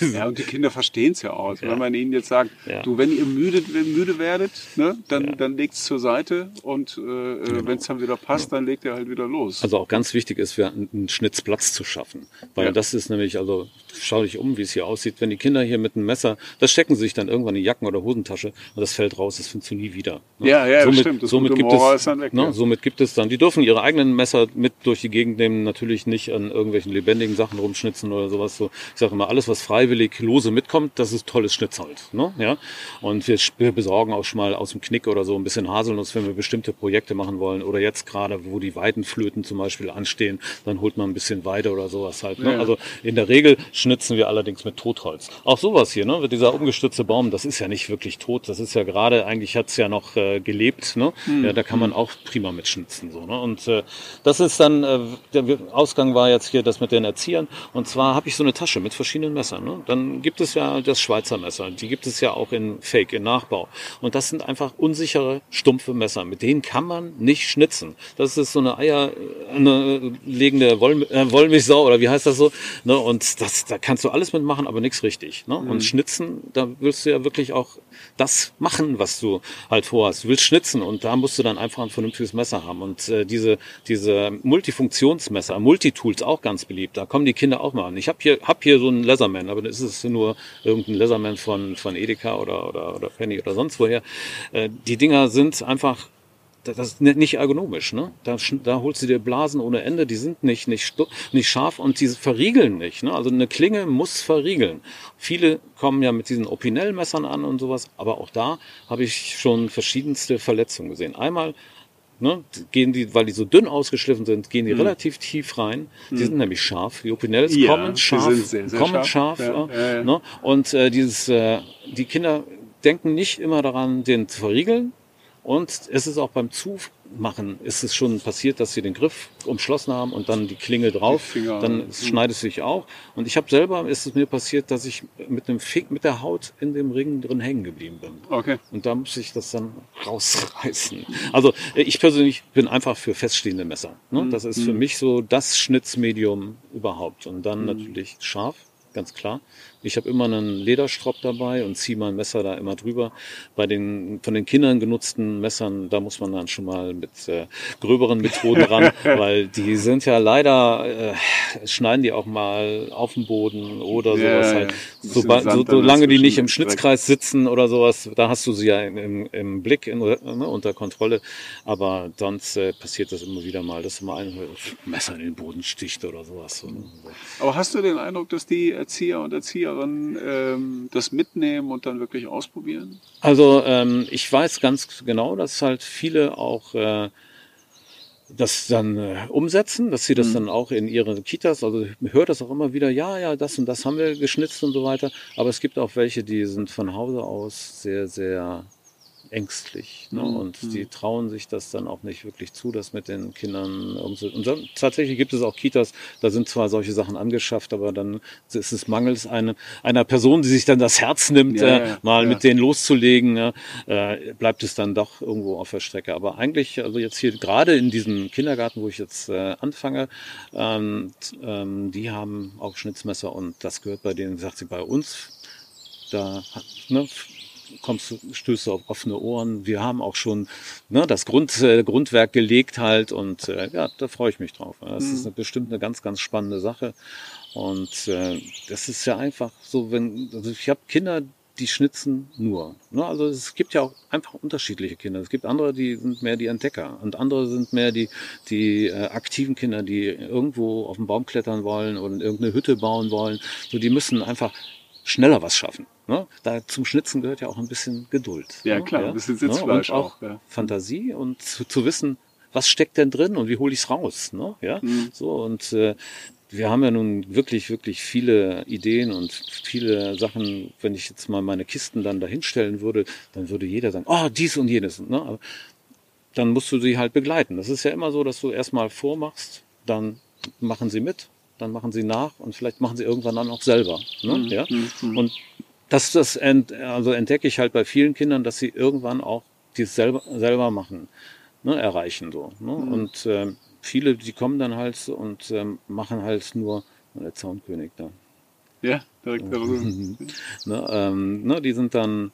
ja, und die Kinder verstehen es ja auch. Also. Wenn man ihnen jetzt sagt, du, wenn ihr müde, müde werdet, ne, dann, dann legt es zur Seite und äh, wenn es dann wieder passt, dann legt er halt wieder los. Also auch ganz wichtig ist, wir einen Schnitzplatz zu schaffen. Weil das ist nämlich, also schau dich um, wie es hier aussieht. Wenn die Kinder hier mit einem Messer, das stecken sie sich dann irgendwann in die Jacken- oder Hosentasche und das fällt raus, das findest du nie wieder. Ne? Ja, ja, somit, stimmt. Das somit gibt es, weg, ne, ja. somit gibt es dann, die dürfen ihre eigenen Messer mit durch die Gegend nehmen, natürlich nicht an irgendwelchen lebendigen Sachen rumschnitzen oder sowas. So, ich sage immer, alles, was freiwillig lose mitkommt, das ist tolles Schnitzholz. Ne? Ja? Und wir, wir besorgen auch schon mal aus dem Knick oder so ein bisschen Haselnuss, wenn wir bestimmte Projekte machen wollen. Oder jetzt gerade, wo die Weidenflöten zum Beispiel anstehen, dann holt man ein bisschen Weide oder sowas halt. Ne? Ja. Also in der Regel schnitzen wir allerdings mit Totholz. Auch sowas hier, ne? dieser umgestützte Baum, das ist ja nicht wirklich tot. Das ist ja gerade, eigentlich hat's ja noch äh, gelebt. Ne? Mhm. Ja, da kann man auch prima mitschnitzen. So, ne? Und äh, das ist dann, äh, der Ausgang war jetzt hier das mit den Erziehern. Und zwar habe ich so eine Tasche mit verschiedenen Messern. Ne? Dann gibt es ja das Schweizer Messer. Die gibt es ja auch in Fake, in Nachbau. Und das sind einfach unsichere, stumpfe Messer. Mit denen kann man nicht schnitzen. Das ist so eine Eier, eine legende Woll, äh, Wollmilchsau oder wie heißt das so? Ne? Und das, da kannst du alles mitmachen, aber nichts richtig. Ne? Mhm. Und schnitzen, da willst du ja wirklich auch das machen, was du halt vorhast. Du willst schnitzen und da musst du dann einfach ein vernünftiges Messer haben. Und äh, diese, diese Multifunktionsmesser, Multitools auch ganz beliebt. Da kommen die Kinder auch mal an. Ich habe hier, hab hier so einen Leatherman, aber das ist nur irgendein Leatherman von, von Edeka oder, oder, oder Penny oder sonst woher. Äh, die Dinger sind einfach das ist nicht ergonomisch. Ne? Da, da holst du dir Blasen ohne Ende, die sind nicht, nicht, nicht scharf und die verriegeln nicht. Ne? Also eine Klinge muss verriegeln. Viele kommen ja mit diesen Opinel-Messern an und sowas, aber auch da habe ich schon verschiedenste Verletzungen gesehen. Einmal Ne, gehen die, weil die so dünn ausgeschliffen sind, gehen die mhm. relativ tief rein. Die mhm. sind nämlich scharf. Die Opinels ja, kommen scharf, sehr, sehr kommen scharf. scharf ja, ja, ne? Und äh, dieses, äh, die Kinder denken nicht immer daran, den zu verriegeln, und es ist auch beim Zumachen ist es schon passiert, dass sie den Griff umschlossen haben und dann die Klinge drauf, die dann hm. schneidet es sich auch. Und ich habe selber, ist es mir passiert, dass ich mit dem Fick, mit der Haut in dem Ring drin hängen geblieben bin. Okay. Und da muss ich das dann rausreißen. Also ich persönlich bin einfach für feststehende Messer. Ne? Mhm. Das ist für hm. mich so das Schnitzmedium überhaupt. Und dann mhm. natürlich scharf, ganz klar. Ich habe immer einen Lederstropp dabei und ziehe mein Messer da immer drüber. Bei den von den Kindern genutzten Messern, da muss man dann schon mal mit äh, gröberen Methoden ran, weil die sind ja leider, äh, schneiden die auch mal auf dem Boden oder sowas ja, halt. So, so, solange die nicht im Schnitzkreis sitzen oder sowas, da hast du sie ja im, im Blick, in, ne, unter Kontrolle. Aber sonst äh, passiert das immer wieder mal, dass mal ein Messer in den Boden sticht oder sowas. So? Aber hast du den Eindruck, dass die Erzieher und Erzieher Erzieherin ähm, das mitnehmen und dann wirklich ausprobieren? Also ähm, ich weiß ganz genau, dass halt viele auch äh, das dann äh, umsetzen, dass sie das mhm. dann auch in ihre Kitas, also ich höre das auch immer wieder, ja, ja, das und das haben wir geschnitzt und so weiter. Aber es gibt auch welche, die sind von Hause aus sehr, sehr ängstlich. Ne? Mhm. Und die mhm. trauen sich das dann auch nicht wirklich zu, das mit den Kindern umzusetzen. Und dann, tatsächlich gibt es auch Kitas, da sind zwar solche Sachen angeschafft, aber dann ist es mangels eine, einer Person, die sich dann das Herz nimmt, ja, äh, mal ja. mit denen loszulegen, ja, äh, bleibt es dann doch irgendwo auf der Strecke. Aber eigentlich, also jetzt hier gerade in diesem Kindergarten, wo ich jetzt äh, anfange, ähm, ähm, die haben auch Schnitzmesser und das gehört bei denen, sagt sie, bei uns da ne, kommst du, stößt du auf offene Ohren. Wir haben auch schon ne, das Grund, äh, Grundwerk gelegt halt und äh, ja, da freue ich mich drauf. Das mhm. ist eine, bestimmt eine ganz, ganz spannende Sache. Und äh, das ist ja einfach so, wenn, also ich habe Kinder, die schnitzen nur. Ne? Also es gibt ja auch einfach unterschiedliche Kinder. Es gibt andere, die sind mehr die Entdecker und andere sind mehr die, die äh, aktiven Kinder, die irgendwo auf den Baum klettern wollen oder irgendeine Hütte bauen wollen. So, die müssen einfach schneller was schaffen. Ne? Da zum Schnitzen gehört ja auch ein bisschen Geduld. Ja, ne? klar, ja? ein bisschen Sitzfleisch ne? und auch. auch ja. Fantasie und zu, zu, wissen, was steckt denn drin und wie hole ich es raus. Ne? Ja? Mhm. So, und äh, wir haben ja nun wirklich, wirklich viele Ideen und viele Sachen. Wenn ich jetzt mal meine Kisten dann dahinstellen würde, dann würde jeder sagen, oh, dies und jenes. Ne? Aber dann musst du sie halt begleiten. Das ist ja immer so, dass du erstmal vormachst, dann machen sie mit dann machen sie nach und vielleicht machen sie irgendwann dann auch selber. Ne? Mhm. Ja? Mhm. Und das, das ent, also entdecke ich halt bei vielen Kindern, dass sie irgendwann auch dies selber, selber machen, ne? erreichen so. Ne? Mhm. Und ähm, viele, die kommen dann halt und ähm, machen halt nur der Zaunkönig da. Ja, direkt darüber. ne, ähm, ne, die sind dann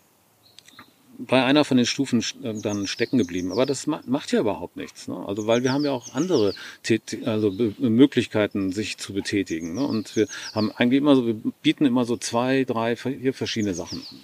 bei einer von den Stufen äh, dann stecken geblieben. Aber das macht ja überhaupt nichts. Ne? Also weil wir haben ja auch andere Tät also Möglichkeiten, sich zu betätigen. Ne? Und wir haben eigentlich immer so, wir bieten immer so zwei, drei, vier verschiedene Sachen an.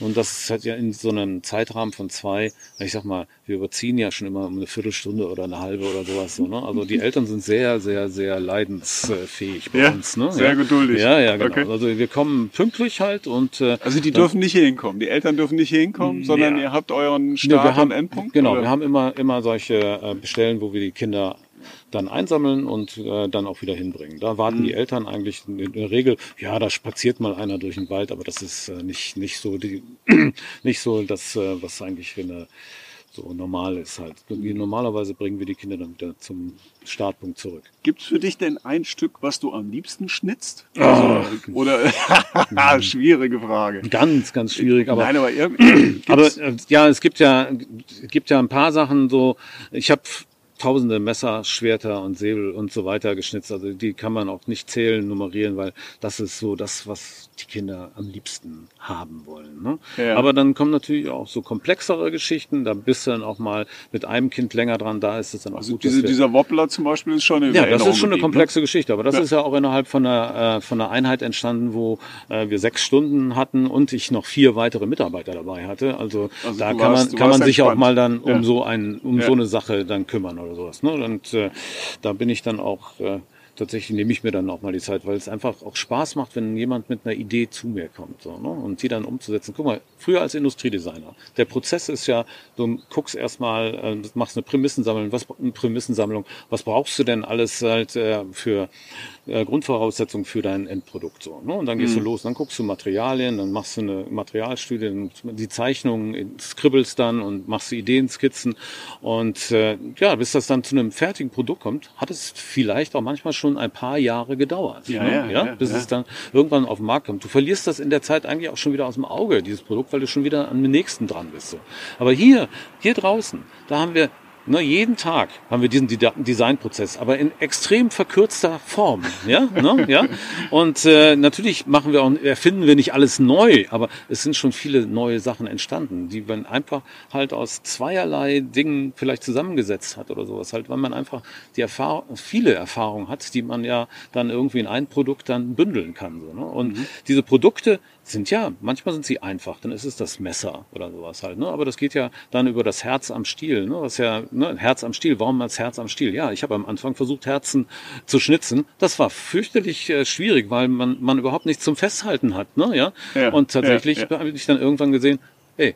Und das hat ja in so einem Zeitrahmen von zwei, ich sag mal, wir überziehen ja schon immer um eine Viertelstunde oder eine halbe oder sowas. So, ne? Also die Eltern sind sehr, sehr, sehr leidensfähig bei ja, uns. Ne? Sehr ja. geduldig. Ja, ja, genau. Okay. Also wir kommen pünktlich halt und äh, Also die dürfen nicht hier hinkommen. Die Eltern dürfen nicht hier hinkommen, sondern Ja. ihr habt euren Nee, Start wir haben, Endpunkt. Genau, oder? wir haben immer, immer solche äh, Bestellen, wo wir die Kinder dann einsammeln und äh, dann auch wieder hinbringen. Da warten Mhm. die Eltern eigentlich in der Regel, ja, da spaziert mal einer durch den Wald, aber das ist äh, nicht, nicht so die, nicht so das, äh, was eigentlich eine, so normal ist halt. Irgendwie Normalerweise bringen wir die Kinder dann wieder zum Startpunkt zurück. Gibt's für dich denn ein Stück, was du am liebsten schnitzt? Ah. Also, oder schwierige Frage. Ganz, ganz schwierig, aber Nein, aber irgendwie. Aber äh, ja, es gibt ja, gibt ja ein paar Sachen so. Ich habe tausende Messer, Schwerter und Säbel und so weiter geschnitzt. Also die kann man auch nicht zählen, nummerieren, weil das ist so das, was die Kinder am liebsten haben wollen. Ne? Ja. Aber dann kommen natürlich auch so komplexere Geschichten. Da bist du dann auch mal mit einem Kind länger dran. Da ist es dann auch also gut. diese, dieser Wobbler zum Beispiel ist schon eine ja, das Erinnerung ist schon eine geblieben, ne? komplexe Geschichte, aber das Ja. ist ja auch innerhalb von einer, äh, von einer Einheit entstanden, wo äh, wir sechs Stunden hatten und ich noch vier weitere Mitarbeiter dabei hatte. Also, Also da kann warst- man, kann man sich auch mal dann um Ja. so ein, um so eine Sache dann kümmern oder sowas. Ne? Und äh, da bin ich dann auch äh, tatsächlich nehme ich mir dann auch mal die Zeit, weil es einfach auch Spaß macht, wenn jemand mit einer Idee zu mir kommt so, ne? und die dann umzusetzen. Guck mal, früher als Industriedesigner, der Prozess ist ja, du guckst erstmal, äh, machst eine Prämissensammlung, was eine Prämissensammlung, was brauchst du denn alles halt äh, für äh, Grundvoraussetzungen für dein Endprodukt so, ne? Und dann gehst du los, dann guckst du Materialien, dann machst du eine Materialstudie, die Zeichnungen, skribbelst dann und machst du Ideenskizzen und äh, ja, bis das dann zu einem fertigen Produkt kommt, hat es vielleicht auch manchmal schon ein paar Jahre gedauert. Ja, ne? ja, ja, bis ja. es dann irgendwann auf den Markt kommt. Du verlierst das in der Zeit eigentlich auch schon wieder aus dem Auge, dieses Produkt, weil du schon wieder an dem nächsten dran bist. So. Aber hier, hier draußen, da haben wir Ne, jeden Tag haben wir diesen Designprozess, aber in extrem verkürzter Form, ja, ne, ja. Und äh, natürlich machen wir auch, erfinden wir nicht alles neu, aber es sind schon viele neue Sachen entstanden, die man einfach halt aus zweierlei Dingen vielleicht zusammengesetzt hat oder sowas, halt, weil man einfach die Erfahrung, viele Erfahrungen hat, die man ja dann irgendwie in ein Produkt dann bündeln kann. So, ne? Und diese Produkte sind ja, manchmal sind sie einfach, dann ist es das Messer oder sowas halt. Ne? Aber das geht ja dann über das Herz am Stiel, ne? was ja ne? Herz am Stiel. Warum als Herz am Stiel? Ja, ich habe am Anfang versucht, Herzen zu schnitzen. Das war fürchterlich äh, schwierig, weil man, man überhaupt nichts zum Festhalten hat. Ne? Ja? Ja, Und tatsächlich ja, ja. habe ich dann irgendwann gesehen, hey,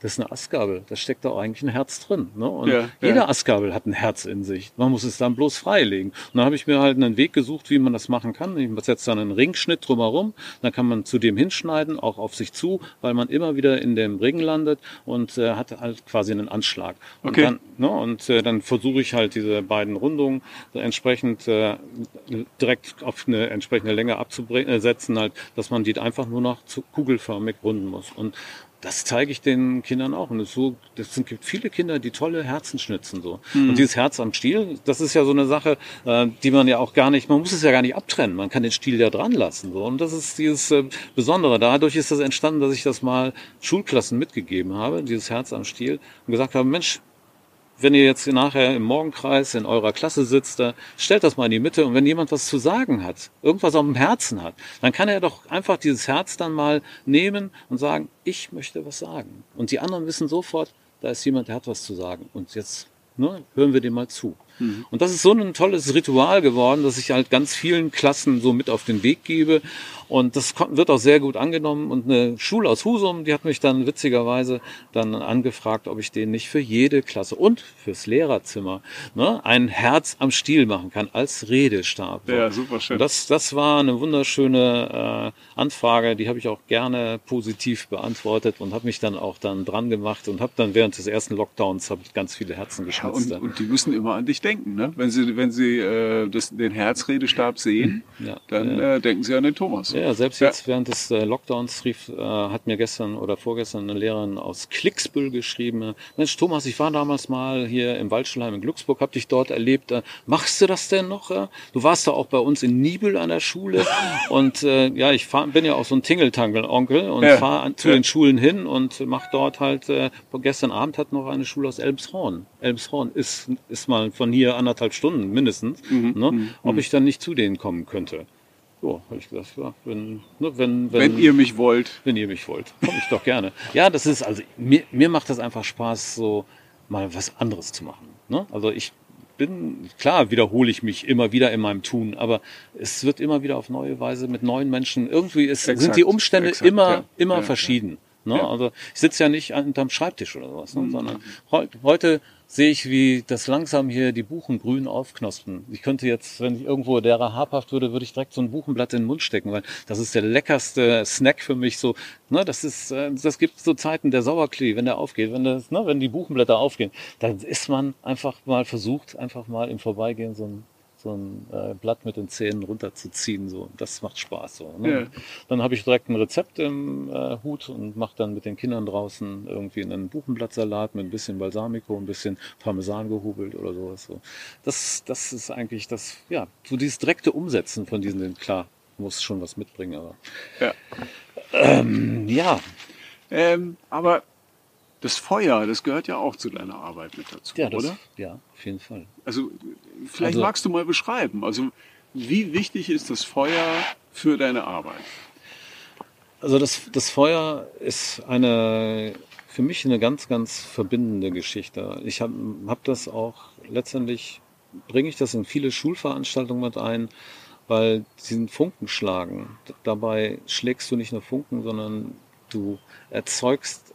das ist eine Astgabel, da steckt doch eigentlich ein Herz drin. Ne? Und Ja, jeder ja. Astgabel hat ein Herz in sich. Man muss es dann bloß freilegen. Und dann habe ich mir halt einen Weg gesucht, wie man das machen kann. Ich setze dann einen Ringschnitt drumherum. Dann kann man zu dem hinschneiden, auch auf sich zu, weil man immer wieder in dem Ring landet und äh, hat halt quasi einen Anschlag. Und Okay. dann, ne, und äh, dann versuche ich halt diese beiden Rundungen entsprechend äh, direkt auf eine entsprechende Länge abzusetzen, halt, dass man die einfach nur noch zu kugelförmig runden muss. Und das zeige ich den Kindern auch. Und es so, das sind, gibt viele Kinder, die tolle Herzen schnitzen so. Und dieses Herz am Stiel, das ist ja so eine Sache, äh, die man ja auch gar nicht, man muss es ja gar nicht abtrennen. Man kann den Stiel ja dran lassen. So. Und das ist dieses äh, Besondere. Dadurch ist das entstanden, dass ich das mal Schulklassen mitgegeben habe, dieses Herz am Stiel, und gesagt habe, Mensch, wenn ihr jetzt nachher im Morgenkreis in eurer Klasse sitzt, da stellt das mal in die Mitte und wenn jemand was zu sagen hat, irgendwas auf dem Herzen hat, dann kann er doch einfach dieses Herz dann mal nehmen und sagen, ich möchte was sagen. Und die anderen wissen sofort, da ist jemand, der hat was zu sagen. Und jetzt ne, hören wir dem mal zu. Und das ist so ein tolles Ritual geworden, dass ich halt ganz vielen Klassen so mit auf den Weg gebe. Und das wird auch sehr gut angenommen. Und eine Schule aus Husum, die hat mich dann witzigerweise dann angefragt, ob ich den nicht für jede Klasse und fürs Lehrerzimmer ne, ein Herz am Stiel machen kann als Redestab. Ja, super schön. Und das, das war eine wunderschöne äh, Anfrage, die habe ich auch gerne positiv beantwortet und habe mich dann auch dann dran gemacht und habe dann während des ersten Lockdowns ich ganz viele Herzen Ja, geschnitzt. und, und die müssen immer an dich denken. Denken, ne? Wenn Sie, wenn Sie äh, das, den Herzredestab sehen, ja, dann ja. Äh, denken Sie an den Thomas. Ja, selbst jetzt während des äh, Lockdowns rief, äh, hat mir gestern oder vorgestern eine Lehrerin aus Klicksbüll geschrieben, Mensch Thomas, ich war damals mal hier im Waldschulheim in Glücksburg, hab dich dort erlebt. Äh, machst du das denn noch? Äh? Du warst da auch bei uns in Nibel an der Schule und äh, ja, ich fahr, bin ja auch so ein Tingeltangel-Onkel und ja. fahre zu den Schulen hin und mach dort halt, äh, gestern Abend hat noch eine Schule aus Elmshorn. Elmshorn ist, ist mal von hier anderthalb Stunden mindestens, mhm. ne? Mhm. ob ich dann nicht zu denen kommen könnte. So, habe ich gesagt, ja, wenn, ne, wenn, wenn, wenn ihr mich wollt. Wenn ihr mich wollt, komme ich doch gerne. Ja, das ist, also mir, mir macht das einfach Spaß, so mal was anderes zu machen. Ne? Also ich bin, klar wiederhole ich mich immer wieder in meinem Tun, aber es wird immer wieder auf neue Weise mit neuen Menschen, irgendwie ist, exakt, sind die Umstände exakt, immer, ja, immer ja, verschieden. Ne? Ja. Also ich sitze ja nicht unterm Schreibtisch oder sowas, ne? Mhm. sondern heute sehe ich, wie das langsam hier die Buchen grün aufknospen. Ich könnte jetzt, wenn ich irgendwo derer habhaft würde, würde ich direkt so ein Buchenblatt in den Mund stecken, weil das ist der leckerste Snack für mich. So, ne, das ist, äh, das gibt so Zeiten der Sauerklee, wenn der aufgeht, wenn das, ne, wenn die Buchenblätter aufgehen, dann ist man einfach mal versucht, einfach mal im Vorbeigehen so ein so ein äh, Blatt mit den Zähnen runterzuziehen. So. Das macht Spaß. So, ne? ja. Dann habe ich direkt ein Rezept im äh, Hut und mache dann mit den Kindern draußen irgendwie einen Buchenblattsalat mit ein bisschen Balsamico, ein bisschen Parmesan gehubelt oder sowas. So. Das, das ist eigentlich das, ja, so dieses direkte Umsetzen von diesen, klar, muss schon was mitbringen, aber ja. Ähm, ja. Ähm, aber das Feuer, das gehört ja auch zu deiner Arbeit mit dazu, ja, das, oder? Ja, auf jeden Fall. Also vielleicht also, magst du mal beschreiben, also wie wichtig ist das Feuer für deine Arbeit? Also das, das Feuer ist eine, für mich eine ganz, ganz verbindende Geschichte. Ich habe hab das auch letztendlich, bringe ich das in viele Schulveranstaltungen mit ein, weil diesen Funken schlagen. Dabei schlägst du nicht nur Funken, sondern du erzeugst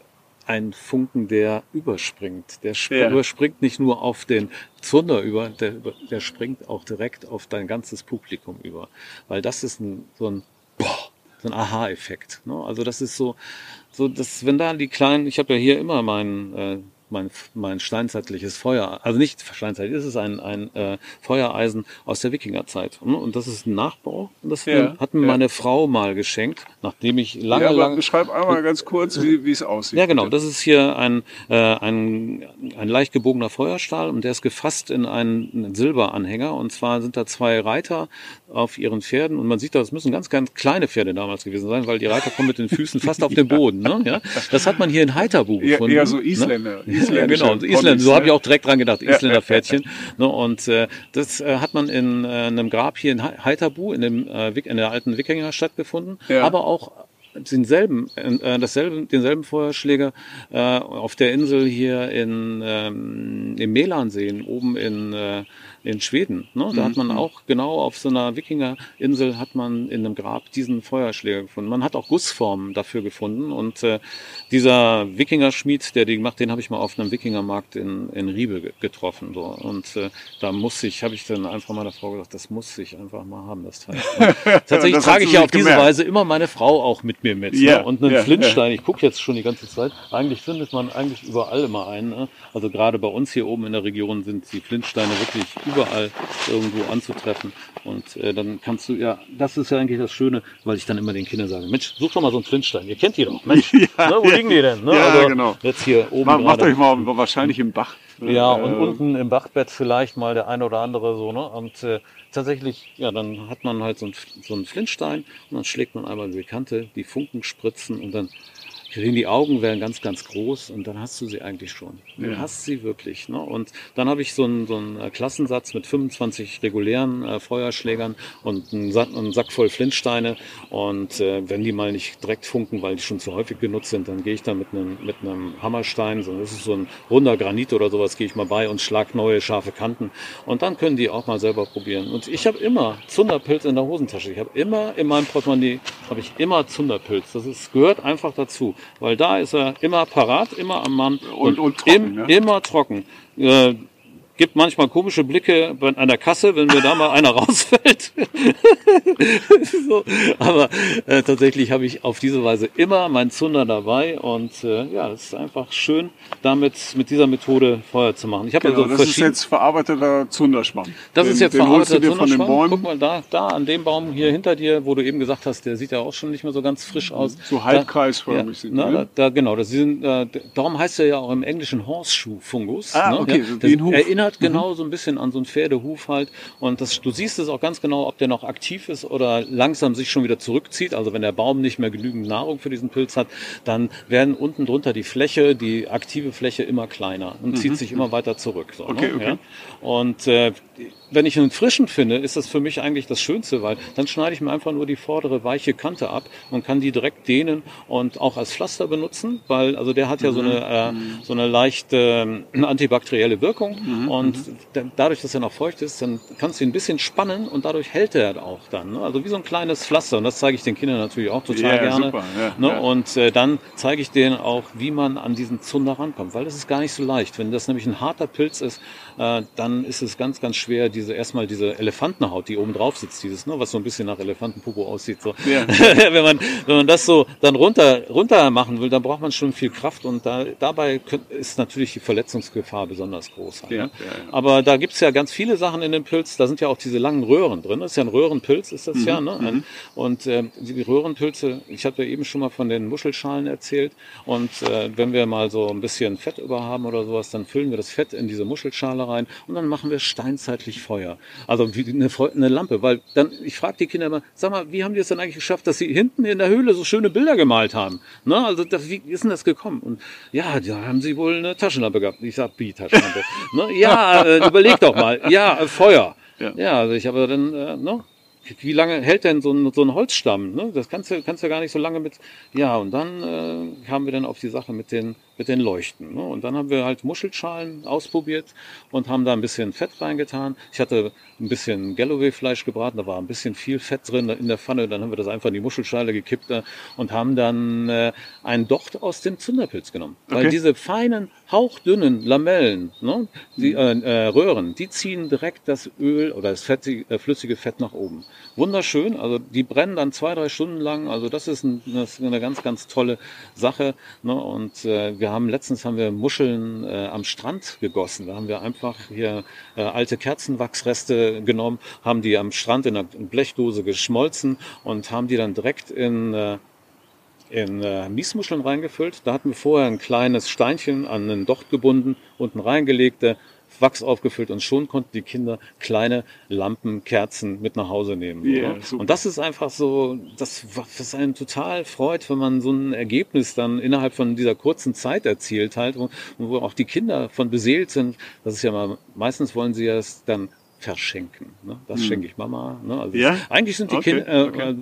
ein Funken, der überspringt. Der ja. überspringt nicht nur auf den Zunder über, der, der springt auch direkt auf dein ganzes Publikum über. Weil das ist ein, so ein, boah, so ein Aha-Effekt. Ne? Also das ist so, so dass wenn da die kleinen, ich habe ja hier immer meinen äh, mein, mein steinzeitliches Feuer, also nicht steinzeitlich, es ist ein, ein äh, Feuereisen aus der Wikingerzeit. Hm? Und das ist ein Nachbau. Und das ja, hat mir ja. meine Frau mal geschenkt, nachdem ich lange, ja, lange... Beschreib einmal ganz kurz, wie, wie es aussieht. Ja, genau. Bitte. Das ist hier ein, äh, ein, ein leicht gebogener Feuerstahl und der ist gefasst in einen, Silberanhänger. Und zwar sind da zwei Reiter auf ihren Pferden und man sieht, das müssen ganz, ganz kleine Pferde damals gewesen sein, weil die Reiter kommen mit den Füßen fast auf den Boden. Ne? Ja? Das hat man hier in Heiterbu gefunden. Eher so Isländer. Ne? Ja, genau, Isländer, so habe ich auch direkt dran gedacht, Isländer-Pferdchen. Ne? Und äh, das äh, hat man in äh, einem Grab hier in Heiterbu, in, dem, äh, in der alten Wikingerstadt gefunden, ja. aber auch denselben, äh, dasselben, denselben Feuerschläger äh, auf der Insel hier in, ähm, im Melansee, oben in äh, in Schweden. Ne? Da mhm. hat man mhm. auch genau auf so einer Wikingerinsel hat man in einem Grab diesen Feuerschläger gefunden. Man hat auch Gussformen dafür gefunden und äh, dieser Wikingerschmied, der die gemacht, den habe ich mal auf einem Wikingermarkt in, in Riebe getroffen. So. Und äh, da muss ich, habe ich dann einfach meiner Frau gesagt, das muss ich einfach mal haben, das Teil. tatsächlich trage ich ja auf diese Weise immer meine Frau auch mit mir mit. Yeah, ne? Und einen yeah, Flintstein, yeah. ich gucke jetzt schon die ganze Zeit, eigentlich findet man eigentlich überall immer einen. Ne? Also gerade bei uns hier oben in der Region sind die Flintsteine wirklich überall irgendwo anzutreffen. Und äh, dann kannst du, ja, das ist ja eigentlich das Schöne, weil ich dann immer den Kindern sage, Mensch, such doch mal so einen Flintstein. Ihr kennt die doch. Mensch, ja, ne, wo liegen die denn? Ne? Ja, also, genau. Jetzt hier oben. Macht, macht euch mal wahrscheinlich im Bach. Ja, und äh, unten im Bachbett vielleicht mal der eine oder andere so, ne? Und äh, tatsächlich, ja, dann hat man halt so, ein, so einen Flintstein und dann schlägt man einmal die Kante, die Funken spritzen und dann die Augen werden ganz, ganz groß und dann hast du sie eigentlich schon. Du ja. hast sie wirklich. Ne? Und dann habe ich so einen, so einen äh, Klassensatz mit 25 regulären äh, Feuerschlägern und einen Sack, einen Sack voll Flintsteine. Und äh, wenn die mal nicht direkt funken, weil die schon zu häufig genutzt sind, dann gehe ich da mit einem, mit einem Hammerstein, so, das ist so ein runder Granit oder sowas, gehe ich mal bei und schlag neue scharfe Kanten. Und dann können die auch mal selber probieren. Und ich habe immer Zunderpilz in der Hosentasche. Ich habe immer in meinem Portemonnaie, habe ich immer Zunderpilz. Das ist, gehört einfach dazu weil da ist er immer parat, immer am Mann und, und, und trocken, im, ja. immer trocken. Äh, gibt manchmal komische Blicke an der Kasse, wenn mir da mal einer rausfällt. so, aber äh, tatsächlich habe ich auf diese Weise immer meinen Zunder dabei und äh, ja, es ist einfach schön, damit mit dieser Methode Feuer zu machen. Ich habe genau, also das ist jetzt verarbeiteter Zunderspann. Das den, ist jetzt verarbeiteter Zunderspann. Guck mal da, da an dem Baum hier hinter dir, wo du eben gesagt hast, der sieht ja auch schon nicht mehr so ganz frisch aus. So halbkreisförmig sind ja, da, da, genau, das sind, äh, darum heißt er ja auch im Englischen Horseshoe-Fungus. Ah, ne? okay, ja, das erinnert mhm. genau so ein bisschen an so einen Pferdehuf halt und das, du siehst es auch ganz genau, ob der noch aktiv ist oder langsam sich schon wieder zurückzieht. Also wenn der Baum nicht mehr genügend Nahrung für diesen Pilz hat, dann werden unten drunter die Fläche, die aktive Fläche immer kleiner und mhm. zieht sich immer weiter zurück. So, okay, ne? okay. Ja? Und äh, wenn ich einen frischen finde, ist das für mich eigentlich das Schönste, weil dann schneide ich mir einfach nur die vordere weiche Kante ab und kann die direkt dehnen und auch als Pflaster benutzen, weil also der hat ja mhm. so eine äh, so eine leichte äh, antibakterielle Wirkung mhm. und mhm. dadurch, dass er noch feucht ist, dann kannst du ihn ein bisschen spannen und dadurch hält er auch dann. Ne? Also wie so ein kleines Pflaster und das zeige ich den Kindern natürlich auch total yeah, gerne. Super, ja, ne? ja. Und äh, dann zeige ich denen auch, wie man an diesen Zunder rankommt, weil das ist gar nicht so leicht. Wenn das nämlich ein harter Pilz ist, äh, dann ist es ganz, ganz schwer, diese erstmal diese Elefantenhaut, die oben drauf sitzt, dieses, ne, was so ein bisschen nach Elefantenpopo aussieht. So. Ja. wenn man wenn man das so dann runter runter machen will, dann braucht man schon viel Kraft und da, dabei ist natürlich die Verletzungsgefahr besonders groß. Halt, ne? ja, Aber da gibt's ja ganz viele Sachen in dem Pilz. Da sind ja auch diese langen Röhren drin. Das ist ja ein Röhrenpilz, ist das mhm. ja. Ne? Mhm. Und äh, die Röhrenpilze, ich ja eben schon mal von den Muschelschalen erzählt. Und äh, wenn wir mal so ein bisschen Fett über haben oder sowas, dann füllen wir das Fett in diese Muschelschale rein und dann machen wir steinzeitlich Feuer. Also wie eine, eine Lampe, weil dann, ich frage die Kinder immer, sag mal, wie haben die es denn eigentlich geschafft, dass sie hinten in der Höhle so schöne Bilder gemalt haben? Ne? Also das, wie ist denn das gekommen? Und ja, da haben sie wohl eine Taschenlampe gehabt. Ich sag, wie Taschenlampe? ne? Ja, äh, überleg doch mal. Ja, äh, Feuer. Ja. ja, also ich habe dann, äh, ne? wie lange hält denn so ein, so ein Holzstamm? Ne? Das kannst du, kannst du gar nicht so lange mit. Ja, und dann äh, kamen wir dann auf die Sache mit den mit den Leuchten. Ne? Und dann haben wir halt Muschelschalen ausprobiert und haben da ein bisschen Fett reingetan. Ich hatte ein bisschen Galloway-Fleisch gebraten, da war ein bisschen viel Fett drin in der Pfanne. Dann haben wir das einfach in die Muschelschale gekippt äh, und haben dann äh, einen Docht aus dem Zunderpilz genommen. Okay. Weil diese feinen, hauchdünnen Lamellen, ne, die äh, äh, Röhren, die ziehen direkt das Öl oder das fettige, äh, flüssige Fett nach oben. Wunderschön, also die brennen dann zwei, drei Stunden lang. Also das ist, ein, das ist eine ganz, ganz tolle Sache. Ne? Und äh, wir haben letztens haben wir Muscheln äh, am Strand gegossen. Da haben wir einfach hier äh, alte Kerzenwachsreste genommen, haben die am Strand in einer Blechdose geschmolzen und haben die dann direkt in äh, in äh, Miesmuscheln reingefüllt. Da hatten wir vorher ein kleines Steinchen an einen Docht gebunden, unten reingelegte Wachs aufgefüllt und schon konnten die Kinder kleine Lampen, Kerzen mit nach Hause nehmen. Yeah, und das ist einfach so, das, was einen total freut, wenn man so ein Ergebnis dann innerhalb von dieser kurzen Zeit erzielt halt, wo, wo auch die Kinder von beseelt sind. Das ist ja mal, meistens wollen sie es dann verschenken. Ne? Das hm. schenke ich Mama. Ne? Also ja? Eigentlich sind die okay, Kinder, äh, okay.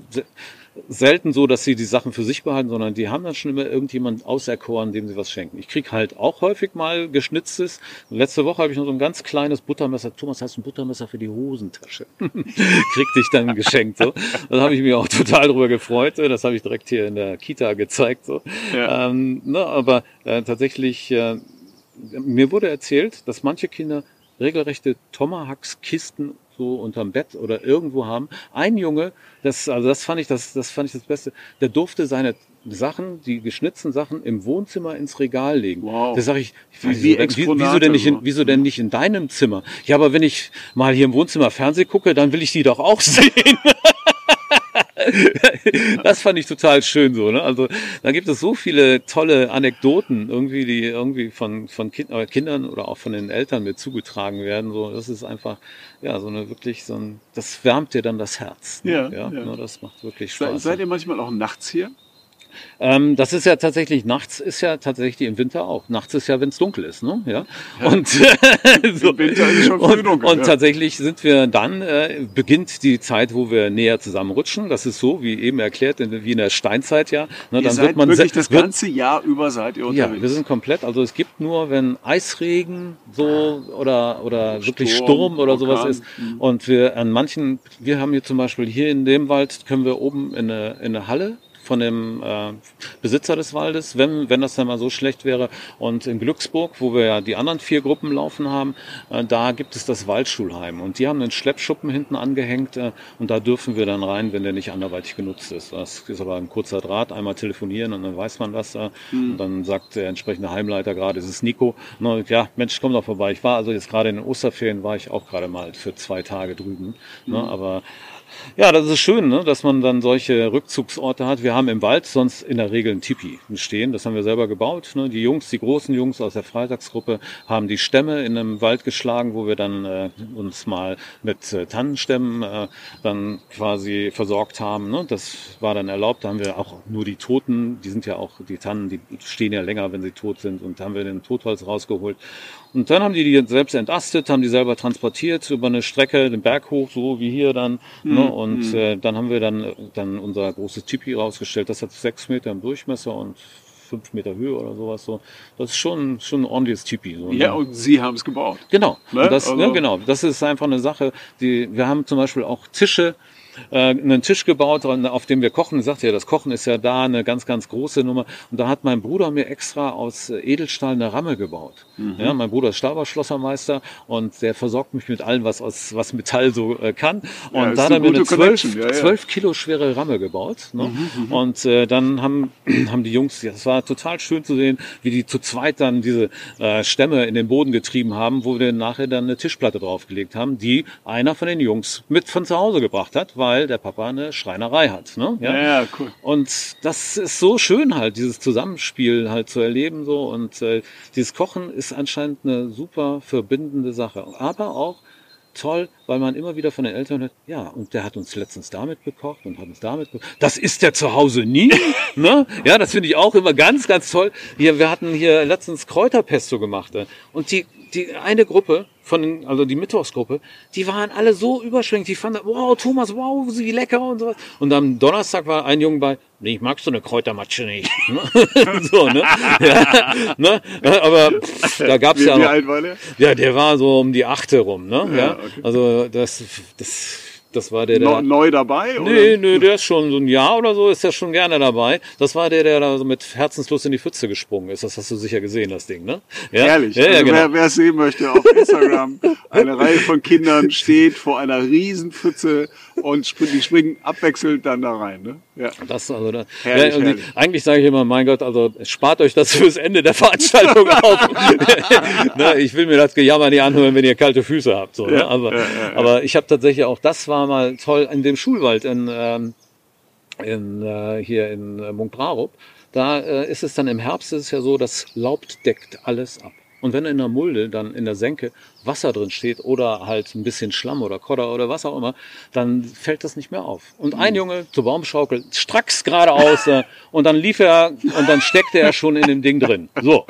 Selten so, dass sie die Sachen für sich behalten, sondern die haben dann schon immer irgendjemand auserkoren, dem sie was schenken. Ich krieg halt auch häufig mal geschnitztes. Letzte Woche habe ich noch so ein ganz kleines Buttermesser. Thomas, hast du ein Buttermesser für die Hosentasche? Kriegte ich dann geschenkt. So. Da habe ich mich auch total drüber gefreut. Das habe ich direkt hier in der Kita gezeigt. So. Ja. Ähm, ne, aber äh, tatsächlich, äh, mir wurde erzählt, dass manche Kinder regelrechte Tomahawks-Kisten so unterm Bett oder irgendwo haben. Ein Junge, das, also das fand ich das, das fand ich das Beste, der durfte seine Sachen, die geschnitzten Sachen im Wohnzimmer ins Regal legen. Wow. Da sage ich, ich weiß wie, wieso denn nicht in, wieso denn nicht in deinem Zimmer? Ja, aber wenn ich mal hier im Wohnzimmer Fernseh gucke, dann will ich die doch auch sehen. das fand ich total schön so. Ne? Also da gibt es so viele tolle Anekdoten irgendwie, die irgendwie von von kind, äh, Kindern oder auch von den Eltern mir zugetragen werden. So, das ist einfach ja so eine wirklich so ein, das wärmt dir dann das Herz. Ne? Ja, ja, ja. Ne? das macht wirklich Spaß. Seid ihr manchmal auch nachts hier? Ähm, das ist ja tatsächlich, nachts ist ja tatsächlich im Winter auch. Nachts ist ja, wenn es dunkel ist. Ne? Ja? ja. Und, so. Im Winter ist schon früh dunkel. Und, ja. tatsächlich sind wir dann, äh, beginnt die Zeit, wo wir näher zusammenrutschen. Das ist so, wie eben erklärt, in, wie in der Steinzeit ja. Ne, dann wird man wirklich das ganze Jahr über seid ihr unterwegs? Ja, wir sind komplett. Also es gibt nur, wenn Eisregen so oder, oder Sturm, wirklich Sturm oder Orkan. sowas ist. Und wir an manchen, wir haben hier zum Beispiel hier in dem Wald, können wir oben in eine, in eine Halle von dem äh, Besitzer des Waldes, wenn, wenn das dann mal so schlecht wäre. Und in Glücksburg, wo wir ja die anderen vier Gruppen laufen haben, äh, da gibt es das Waldschulheim. Und die haben einen Schleppschuppen hinten angehängt äh, und da dürfen wir dann rein, wenn der nicht anderweitig genutzt ist. Das ist aber ein kurzer Draht, einmal telefonieren und dann weiß man das. Äh, mhm. Und dann sagt der entsprechende Heimleiter gerade, es ist Nico. Und, ja, Mensch, komm doch vorbei. Ich war also jetzt gerade in den Osterferien, war ich auch gerade mal für zwei Tage drüben. Ne? Mhm. Ne? Aber ja, das ist schön, ne? dass man dann solche Rückzugsorte hat. Wir haben im Wald sonst in der Regel ein Tipi stehen. Das haben wir selber gebaut. Ne? Die Jungs, die großen Jungs aus der Freitagsgruppe haben die Stämme in einem Wald geschlagen, wo wir dann äh, uns mal mit äh, Tannenstämmen äh, dann quasi versorgt haben. Ne? Das war dann erlaubt. Da haben wir auch nur die Toten, die sind ja auch, die Tannen, die stehen ja länger, wenn sie tot sind. Und da haben wir den Totholz rausgeholt. Und dann haben die die selbst entastet, haben die selber transportiert über eine Strecke, den Berg hoch, so wie hier dann. Mhm. Ne? Und mhm. äh, dann haben wir dann, dann unser großes Tipi rausgestellt. Das hat sechs Meter im Durchmesser und fünf Meter Höhe oder sowas so. Das ist schon, schon ein ordentliches Tipi. So, ne? Ja, und Sie haben es gebaut. Genau. Ne? Das, also. ne, genau. Das ist einfach eine Sache, die, wir haben zum Beispiel auch Tische, äh, einen Tisch gebaut, auf dem wir kochen. Ich sagte ja, das Kochen ist ja da eine ganz, ganz große Nummer. Und da hat mein Bruder mir extra aus Edelstahl eine Ramme gebaut. Mhm. Ja, mein Bruder ist Stahlbauschlossermeister und der versorgt mich mit allem, was aus was Metall so äh, kann. Und ja, da hat er mir eine zwölf, ja, ja. 12 Kilo schwere Ramme gebaut. Ne? Mhm, mhm, und äh, dann haben, haben die Jungs, das war total schön zu sehen, wie die zu zweit dann diese äh, Stämme in den Boden getrieben haben, wo wir nachher dann eine Tischplatte draufgelegt haben, die einer von den Jungs mit von zu Hause gebracht hat, weil der Papa eine Schreinerei hat. Ne? Ja? ja, ja, cool. Und das ist so schön halt, dieses Zusammenspiel halt zu erleben so und äh, dieses Kochen ist anscheinend eine super verbindende Sache. Aber auch toll, weil man immer wieder von den Eltern hört, ja, und der hat uns letztens damit gekocht und hat uns damit gekocht. Das ist der zu Hause nie. ne? Ja, das finde ich auch immer ganz, ganz toll. Hier, wir hatten hier letztens Kräuterpesto gemacht. Äh, und die, die eine Gruppe von den, also die Mittwochsgruppe, die waren alle so überschwänglich, die fanden, wow, Thomas, wow, wie lecker und sowas. Und am Donnerstag war ein Junge bei, nee, ich mag so eine Kräutermatsche nicht. so, ne? Ja, ne? Aber pff, da gab's wie, ja noch. Wie alt war der? Ja, der war so um die achte rum, ne? Ja, ja? Okay. Also das, das das war der, der. Neu dabei? Oder? Nee, nee, der ist schon so ein Jahr oder so, ist der schon gerne dabei. Das war der, der da so mit Herzenslust in die Pfütze gesprungen ist. Das hast du sicher gesehen, das Ding, ne? Ja? Ehrlich. Ja, ja, also genau. wer, wer es sehen möchte, auf Instagram, eine Reihe von Kindern steht vor einer riesen Pfütze und die springen abwechselnd dann da rein, ne? Ja. Das, also, da, herrlich, ja, herrlich. Eigentlich sage ich immer, mein Gott, also spart euch das fürs Ende der Veranstaltung auf. ne, ich will mir das Gejammer nicht anhören, wenn ihr kalte Füße habt. So, ne? aber, aber ich habe tatsächlich auch, das war mal toll in dem Schulwald in, ähm, in, äh, hier in äh, Munkbrarup. Da äh, ist es dann im Herbst ist es ja so, das Laub deckt alles ab. Und wenn in der Mulde dann in der Senke Wasser drin steht oder halt ein bisschen Schlamm oder Kodder oder was auch immer, dann fällt das nicht mehr auf. Und ein mhm. Junge zur Baumschaukel, stracks geradeaus äh, und dann lief er und dann steckte er schon in dem Ding drin. So.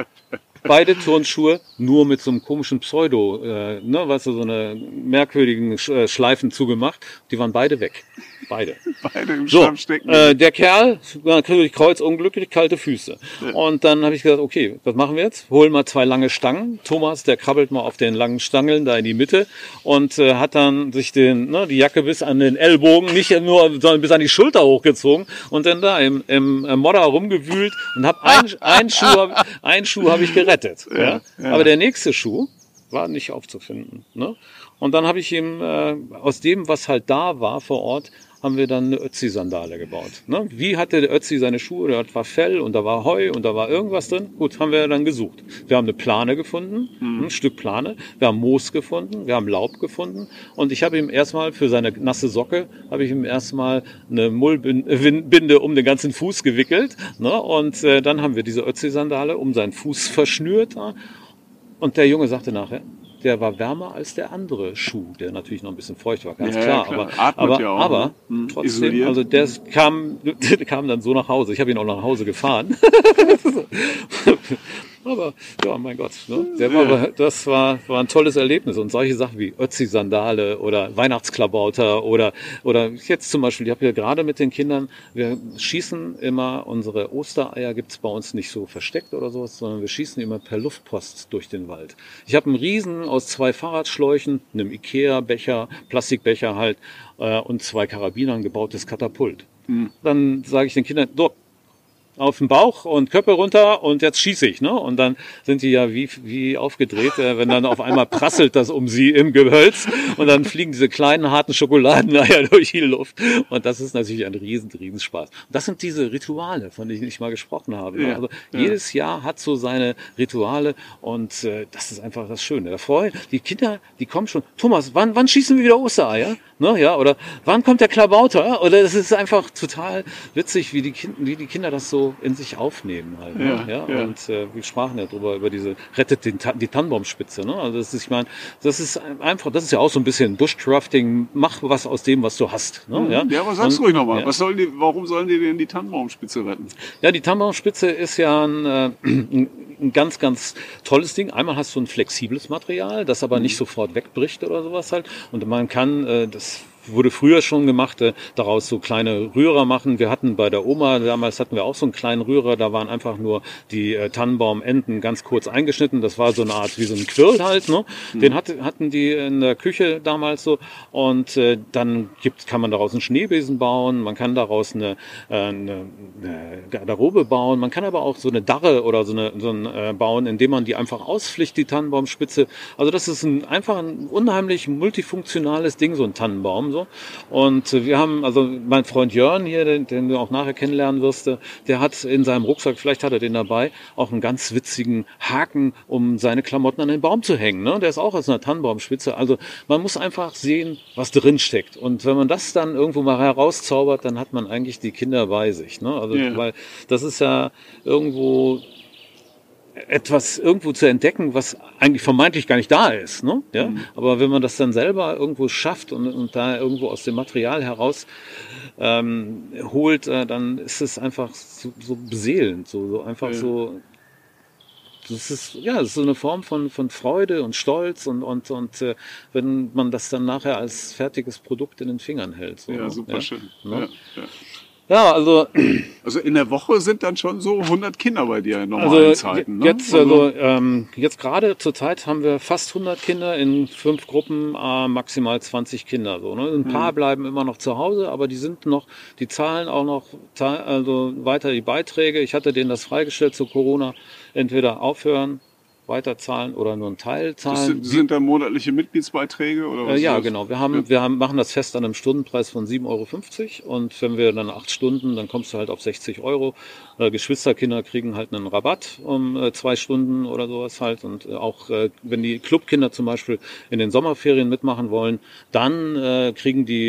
Beide Turnschuhe nur mit so einem komischen Pseudo, äh, ne, weißt du, so eine merkwürdigen äh, Schleifen zugemacht. Die waren beide weg. Beide. Beide im so, stecken. Äh, der Kerl, natürlich kreuzunglücklich, kalte Füße. Ja. Und dann habe ich gesagt, okay, was machen wir jetzt? Holen mal zwei lange Stangen. Thomas, der krabbelt mal auf den langen Stangeln da in die Mitte und äh, hat dann sich den, ne, die Jacke bis an den Ellbogen, nicht nur, sondern bis an die Schulter hochgezogen und dann da im, im Modder rumgewühlt und habe ein, ein Schuh, ein Schuh habe ich gerettet. Ja. ja. Aber der nächste Schuh war nicht aufzufinden. Ne? Und dann habe ich ihm äh, aus dem, was halt da war vor Ort, haben wir dann eine Ötzi-Sandale gebaut. Ne? Wie hatte der Ötzi seine Schuhe? Da war Fell und da war Heu und da war irgendwas drin. Gut, haben wir dann gesucht. Wir haben eine Plane gefunden, mhm. ein Stück Plane. Wir haben Moos gefunden, wir haben Laub gefunden. Und ich habe ihm erstmal für seine nasse Socke, habe ich ihm erstmal eine Mullbinde um den ganzen Fuß gewickelt. Ne? Und äh, dann haben wir diese Ötzi-Sandale um seinen Fuß verschnürt. Und der Junge sagte nachher, der war wärmer als der andere Schuh, der natürlich noch ein bisschen feucht war, ganz ja, klar. klar. Aber, aber, ja auch, aber ne? Hm, trotzdem, Isoliert. also der kam, der kam dann so nach Hause. Ich habe ihn auch nach Hause gefahren. Aber ja, mein Gott, ne? Der war, das war, war ein tolles Erlebnis. Und solche Sachen wie Ötzi-Sandale oder Weihnachtsklabauter oder, oder jetzt zum Beispiel, ich habe hier gerade mit den Kindern, wir schießen immer unsere Ostereier, gibt's bei uns nicht so versteckt oder sowas, sondern wir schießen immer per Luftpost durch den Wald. Ich habe einen Riesen aus zwei Fahrradschläuchen, einem Ikea-Becher, Plastikbecher halt äh, und zwei Karabinern gebautes Katapult. dann sage ich den Kindern, so, auf den Bauch und Köppe runter und jetzt schieße ich. Ne? Und dann sind die ja wie, wie aufgedreht, äh, wenn dann auf einmal prasselt das um sie im Gehölz und dann fliegen diese kleinen harten Schokoladeneier durch die Luft. Und das ist natürlich ein riesen, riesen Spaß. Und das sind diese Rituale, von denen ich mal gesprochen habe. Ne? Ja, Also ja. jedes Jahr hat so seine Rituale und äh, das ist einfach das Schöne. Da freuen die Kinder, die kommen schon. Thomas, wann, wann schießen wir wieder Ostereier? Ne, ja, oder wann kommt der Klabauter? Oder es ist einfach total witzig, wie die, kind, wie die Kinder das so in sich aufnehmen halt. Ne? Ja, Ja, ja. Und äh, wir sprachen ja drüber, über diese rettet den, die Tannenbaumspitze. Ne? Also das ist, ich meine, das ist einfach, das ist ja auch so ein bisschen Bushcrafting, mach was aus dem, was du hast. Ne? Ja, Ja, aber sag's Und- ruhig nochmal. Ja. Was sollen die, warum sollen die denn die Tannenbaumspitze retten? Ja, die Tannenbaumspitze ist ja ein, äh, ein ein ganz, ganz tolles Ding. Einmal hast du ein flexibles Material, das aber nicht sofort wegbricht oder sowas halt. Und man kann, äh, das wurde früher schon gemacht, äh, daraus so kleine Rührer machen. Wir hatten bei der Oma, damals hatten wir auch so einen kleinen Rührer, da waren einfach nur die äh, Tannenbaumenden ganz kurz eingeschnitten. Das war so eine Art wie so ein Quirl halt. Ne? Den hatte, hatten die in der Küche damals so. Und äh, dann gibt, kann man daraus einen Schneebesen bauen, man kann daraus eine, äh, eine, eine Garderobe bauen, man kann aber auch so eine Darre oder so eine so ein, äh, bauen, indem man die einfach ausflicht, die Tannenbaumspitze. Also das ist ein, einfach ein unheimlich multifunktionales Ding, so ein Tannenbaum. So. Und äh, wir haben, also mein Freund Jörn hier, den, den du auch nachher kennenlernen wirst, äh, der hat in seinem Rucksack, vielleicht hat er den dabei, auch einen ganz witzigen Haken, um seine Klamotten an den Baum zu hängen. Ne? Der ist auch aus einer Tannenbaumspitze. Also man muss einfach sehen, was drin steckt. Und wenn man das dann irgendwo mal herauszaubert, dann hat man eigentlich die Kinder bei sich. Ne? Also, Ja. weil das ist ja irgendwo etwas irgendwo zu entdecken, was eigentlich vermeintlich gar nicht da ist. Ne? Ja? Aber wenn man das dann selber irgendwo schafft und, und da irgendwo aus dem Material heraus ähm, holt, äh, dann ist es einfach so, so beseelend, so, so einfach Ja. so. Das ist ja, das ist so eine Form von, von Freude und Stolz und und und äh, wenn man das dann nachher als fertiges Produkt in den Fingern hält. So, Ja, ne? super schön. Ne? Ja, ja. Also Also in der Woche sind dann schon so 100 Kinder bei dir in normalen Also Zeiten. Ne? jetzt, also, ähm, jetzt gerade zur Zeit haben wir fast 100 Kinder in fünf Gruppen, äh, maximal 20 Kinder. So, ne? Ein paar bleiben immer noch zu Hause, aber die sind noch, die zahlen auch noch also weiter die Beiträge. Ich hatte denen das freigestellt zu Corona, entweder aufhören, weiterzahlen oder nur einen Teil zahlen. das sind, sind dann monatliche Mitgliedsbeiträge oder was? Äh, ja, genau. Wir haben, wir haben, machen das fest an einem Stundenpreis von 7,50 Euro. Und wenn wir dann acht Stunden, dann kommst du halt auf 60 Euro. Äh, Geschwisterkinder kriegen halt einen Rabatt um äh, zwei Stunden oder sowas halt. Und äh, auch äh, wenn die Clubkinder zum Beispiel in den Sommerferien mitmachen wollen, dann äh, kriegen die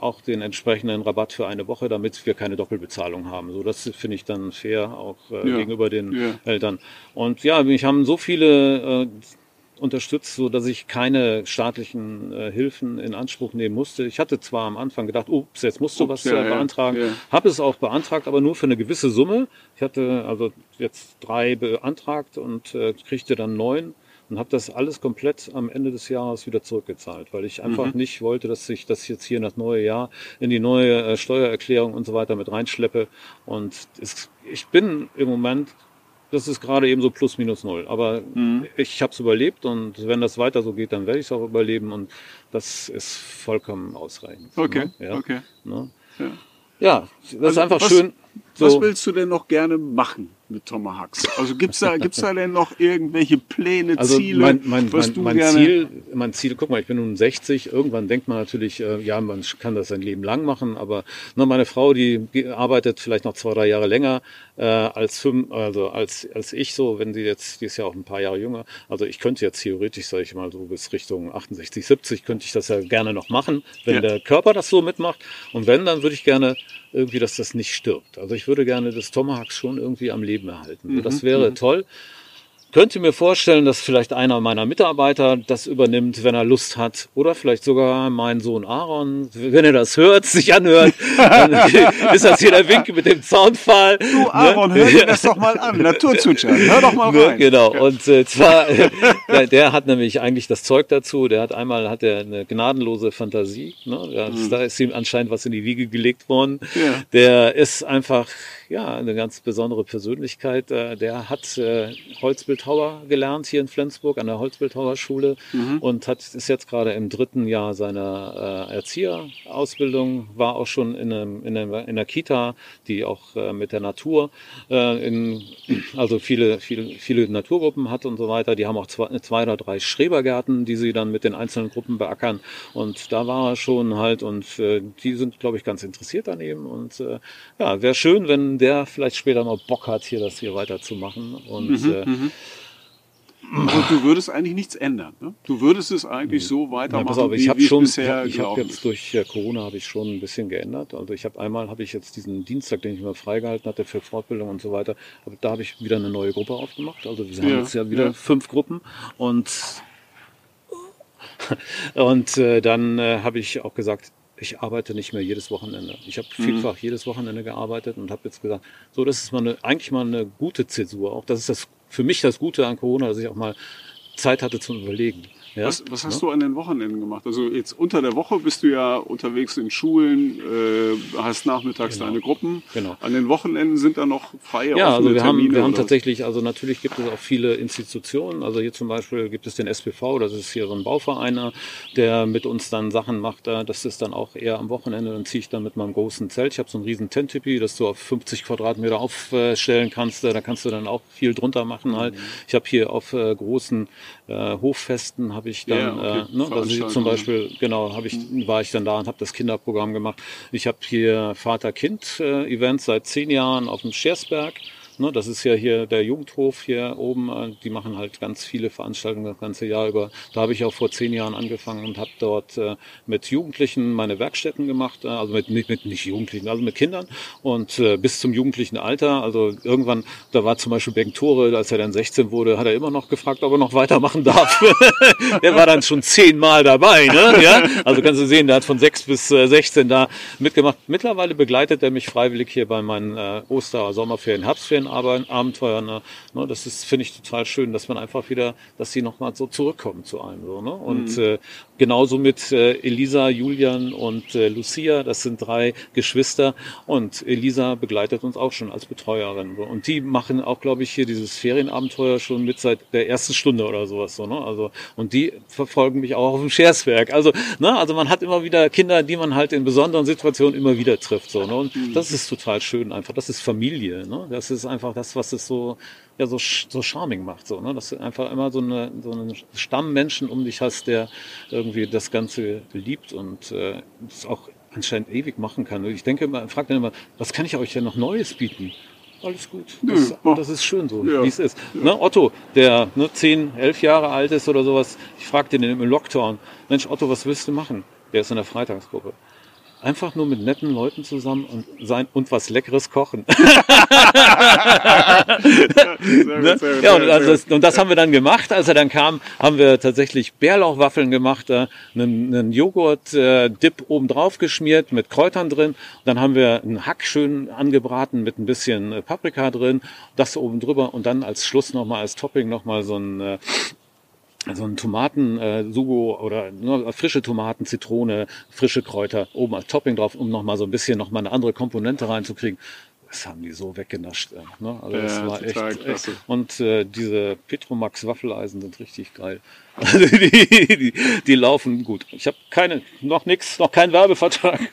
auch den entsprechenden Rabatt für eine Woche, damit wir keine Doppelbezahlung haben. So, das finde ich dann fair auch Ja. gegenüber den Ja. Eltern. Und ja, mich haben so viele äh, unterstützt, so dass ich keine staatlichen äh, Hilfen in Anspruch nehmen musste. Ich hatte zwar am Anfang gedacht, ups, jetzt musst du Ups, was ja, äh, ja, beantragen, ja. habe es auch beantragt, aber nur für eine gewisse Summe. Ich hatte also jetzt drei beantragt und äh, kriegte dann neun und habe das alles komplett am Ende des Jahres wieder zurückgezahlt, weil ich einfach Mhm. nicht wollte, dass ich das jetzt hier in das neue Jahr in die neue äh, Steuererklärung und so weiter mit reinschleppe. Und es, ich bin im Moment das ist gerade eben so plus minus null. Aber Mhm. ich habe es überlebt und wenn das weiter so geht, dann werde ich es auch überleben und das ist vollkommen ausreichend. Okay, Ne? Ja, okay. Ne? Ja. ja das ist Also einfach was- schön. Was So, willst du denn noch gerne machen mit Tomahawks? Also gibt's da, gibt's da denn noch irgendwelche Pläne, also Ziele, mein, mein, was mein, du mein, gerne... Ziel, mein Ziel, guck mal, ich bin nun 60, irgendwann denkt man natürlich, äh, ja, man kann das sein Leben lang machen, aber ne, meine Frau, die arbeitet vielleicht noch zwei, drei Jahre länger äh, als fünf, also als, als ich so, wenn sie jetzt, die ist ja auch ein paar Jahre jünger, also ich könnte jetzt theoretisch, sage ich mal, so bis Richtung 68, 70 könnte ich das ja gerne noch machen, wenn Ja. der Körper das so mitmacht und wenn, dann würde ich gerne irgendwie, dass das nicht stirbt. Also ich würde gerne das Tomahawks schon irgendwie am Leben erhalten. Mhm, das wäre toll. Könnte mir vorstellen, dass vielleicht einer meiner Mitarbeiter das übernimmt, wenn er Lust hat. Oder vielleicht sogar mein Sohn Aaron. Wenn er das hört, sich anhört, dann ist das hier der Wink mit dem Zaunpfahl. Du Aaron, hör dir das doch mal an, Naturzwitschern, hör doch mal Ne, rein. Genau. Und äh, zwar, der, der hat nämlich eigentlich das Zeug dazu. Der hat einmal hat er eine gnadenlose Fantasie. Ne? Da, ist, da ist ihm anscheinend was in die Wiege gelegt worden. Mhm. Ja. Der ist einfach ja eine ganz besondere Persönlichkeit. Äh, Der hat äh, Holzbildhauer Bildhauer gelernt hier in Flensburg an der Holzbildhauerschule mhm. und hat, ist jetzt gerade im dritten Jahr seiner äh, Erzieherausbildung, war auch schon in, einem, in, einer, in einer Kita, die auch äh, mit der Natur, äh, in, also viele, viele, viele Naturgruppen hat und so weiter. Die haben auch zwei, zwei oder drei Schrebergärten, die sie dann mit den einzelnen Gruppen beackern. Und da war er schon halt und äh, die sind, glaube ich, ganz interessiert an ihm. Und äh, ja, wäre schön, wenn der vielleicht später noch Bock hat, hier das hier weiterzumachen. Und mhm, äh, mhm. Und du würdest eigentlich nichts ändern. Ne? Du würdest es eigentlich so weitermachen, ja, auf, ich wie, wie schon, bisher Ich habe jetzt durch äh, Corona habe ich schon ein bisschen geändert. Also ich habe einmal habe ich jetzt diesen Dienstag, den ich mal freigehalten hatte für Fortbildung und so weiter, aber da habe ich wieder eine neue Gruppe aufgemacht. Also wir ja, haben jetzt ja wieder ja. fünf Gruppen und und äh, dann äh, habe ich auch gesagt, ich arbeite nicht mehr jedes Wochenende. Ich habe mhm. vielfach mhm. jedes Wochenende gearbeitet und habe jetzt gesagt, so, das ist mal eine, eigentlich mal eine gute Zäsur. Auch das ist das für mich das Gute an Corona, dass ich auch mal Zeit hatte zum Überlegen. Ja? Was, was hast ja? du an den Wochenenden gemacht? Also jetzt unter der Woche bist du ja unterwegs in Schulen, äh, hast nachmittags genau. deine Gruppen. Genau. An den Wochenenden sind da noch freie Ja, also wir Termine haben, wir haben tatsächlich, also natürlich gibt es auch viele Institutionen. Also hier zum Beispiel gibt es den SPV, das ist hier so ein Bauvereiner, der mit uns dann Sachen macht. Das ist dann auch eher am Wochenende. Dann ziehe ich dann mit meinem großen Zelt. Ich habe so einen riesen Tentipi, das du auf 50 Quadratmeter aufstellen kannst. Da kannst du dann auch viel drunter machen halt. Mhm. Ich habe hier auf äh, großen äh, Hochfesten habe ich dann, ja, okay. äh, ne, also zum Beispiel, genau, habe ich, war ich dann da und habe das Kinderprogramm gemacht. Ich habe hier Vater-Kind-Events äh, seit zehn Jahren auf dem Schersberg. Ne, das ist ja hier der Jugendhof hier oben. Äh, die machen halt ganz viele Veranstaltungen das ganze Jahr über. Da habe ich auch vor zehn Jahren angefangen und habe dort äh, mit Jugendlichen meine Werkstätten gemacht. Äh, also mit, mit, mit nicht Jugendlichen, also mit Kindern und äh, bis zum jugendlichen Alter. Also irgendwann, da war zum Beispiel Bengt Tore, als er dann 16 wurde, hat er immer noch gefragt, ob er noch weitermachen darf. der war dann schon zehnmal dabei. Ne? Ja? Also kannst du sehen, der hat von sechs bis äh, 16 da mitgemacht. Mittlerweile begleitet er mich freiwillig hier bei meinen äh, Oster-, Sommerferien, Herbstferien Abenteuer. Ne? ne das ist, finde ich, total schön, dass man einfach wieder, dass sie nochmal so zurückkommen zu einem. So, ne? Und mhm. äh, genauso mit äh, Elisa, Julian und äh, Lucia, das sind drei Geschwister. Und Elisa begleitet uns auch schon als Betreuerin. Und die machen auch, glaube ich, hier dieses Ferienabenteuer schon mit seit der ersten Stunde oder sowas. So, ne? also, und die verfolgen mich auch auf dem Scherswerk. Also, ne? also man hat immer wieder Kinder, die man halt in besonderen Situationen immer wieder trifft. So, ne? Und mhm. das ist total schön einfach. Das ist Familie. Ne? Das ist einfach das, was es so, ja, so, so charming macht, so, ne? Dass du einfach immer so eine, so einen Stammmenschen um dich hast, der irgendwie das Ganze liebt und äh, das auch anscheinend ewig machen kann. Und ich denke immer, fragt dann immer, was kann ich euch denn noch Neues bieten? Alles gut. Das, ja. das ist schön so, ja. wie es ist. Ja. Ne, Otto, der ne, 10, 11 Jahre alt ist oder sowas, ich fragte den im Lockdown, Mensch Otto, was willst du machen? Der ist in der Freitagsgruppe einfach nur mit netten Leuten zusammen und sein und was Leckeres kochen. Ne? ja, und, also das, und, das, haben wir dann gemacht. Als er dann kam, haben wir tatsächlich Bärlauchwaffeln gemacht, äh, einen, einen Joghurt-Dip äh, oben drauf geschmiert mit Kräutern drin. Dann haben wir einen Hack schön angebraten mit ein bisschen äh, Paprika drin, das oben drüber und dann als Schluss nochmal als Topping nochmal so ein äh, so ein Tomaten-Sugo äh, oder nur frische Tomaten, Zitrone, frische Kräuter oben als Topping drauf, um nochmal so ein bisschen nochmal eine andere Komponente reinzukriegen. Das haben die so weggenascht. Äh, ne? Also das ja, war echt, echt. Und äh, diese Petromax Waffeleisen sind richtig geil. Also die, die, die laufen gut. Ich habe keine, noch nichts, noch keinen Werbevertrag.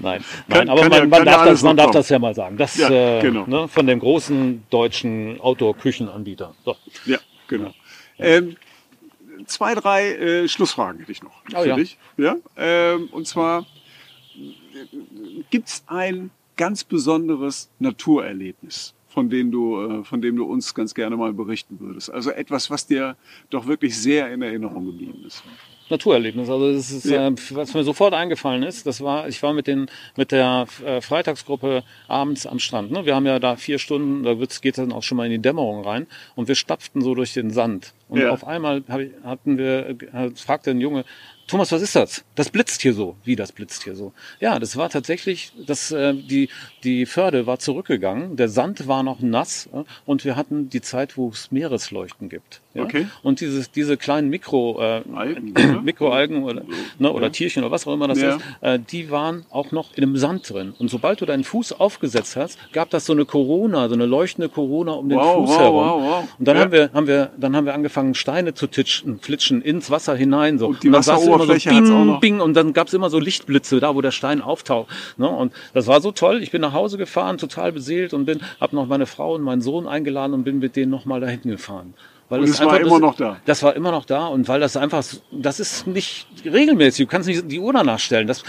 nein, nein, aber man, man, darf das, man darf das ja mal sagen. Das ja, äh, genau. ne, von dem großen deutschen Outdoor-Küchenanbieter. So. Ja, genau. Ähm, zwei, drei äh, Schlussfragen hätte ich noch oh, für ja. dich. Ja? Ähm, und zwar, gibt es ein ganz besonderes Naturerlebnis, von dem, du, äh, von dem du uns ganz gerne mal berichten würdest? Also etwas, was dir doch wirklich sehr in Erinnerung geblieben ist. Naturerlebnis. Also das ist, ja. äh, was mir sofort eingefallen ist, das war, ich war mit den mit der äh, Freitagsgruppe abends am Strand. Ne? Wir haben ja da vier Stunden, da wird's, geht dann auch schon mal in die Dämmerung rein und wir stapften so durch den Sand. Und ja. auf einmal hab ich, hatten wir, äh, fragte ein Junge, Thomas, was ist das? Das blitzt hier so. Wie das blitzt hier so? Ja, das war tatsächlich, das, äh, die, die Förde war zurückgegangen, der Sand war noch nass äh, und wir hatten die Zeit, wo es Meeresleuchten gibt. Ja? Okay. Und dieses, diese kleinen Mikro, äh, Algen, oder? Mikroalgen oder, ne, oder Ja. Tierchen oder was auch immer das Ja. ist, äh, die waren auch noch in dem Sand drin. Und sobald du deinen Fuß aufgesetzt hast, gab das so eine Corona, so eine leuchtende Corona um den Wow, Fuß wow, herum. wow, wow. Und dann haben wir, haben wir, dann haben wir angefangen, Steine zu titschen, flitschen ins Wasser hinein. So. Und die dann du immer Wasseroberfläche so bing, bing, und dann gab's immer so Lichtblitze, da wo der Stein auftaucht. Ne? Und das war so toll. Ich bin nach Hause gefahren, total beseelt und bin, habe noch meine Frau und meinen Sohn eingeladen und bin mit denen nochmal dahin gefahren. Weil Und es war einfach- immer noch da. Das war immer noch da und weil das einfach, das ist nicht regelmäßig. Du kannst nicht die Uhr danach stellen. Das,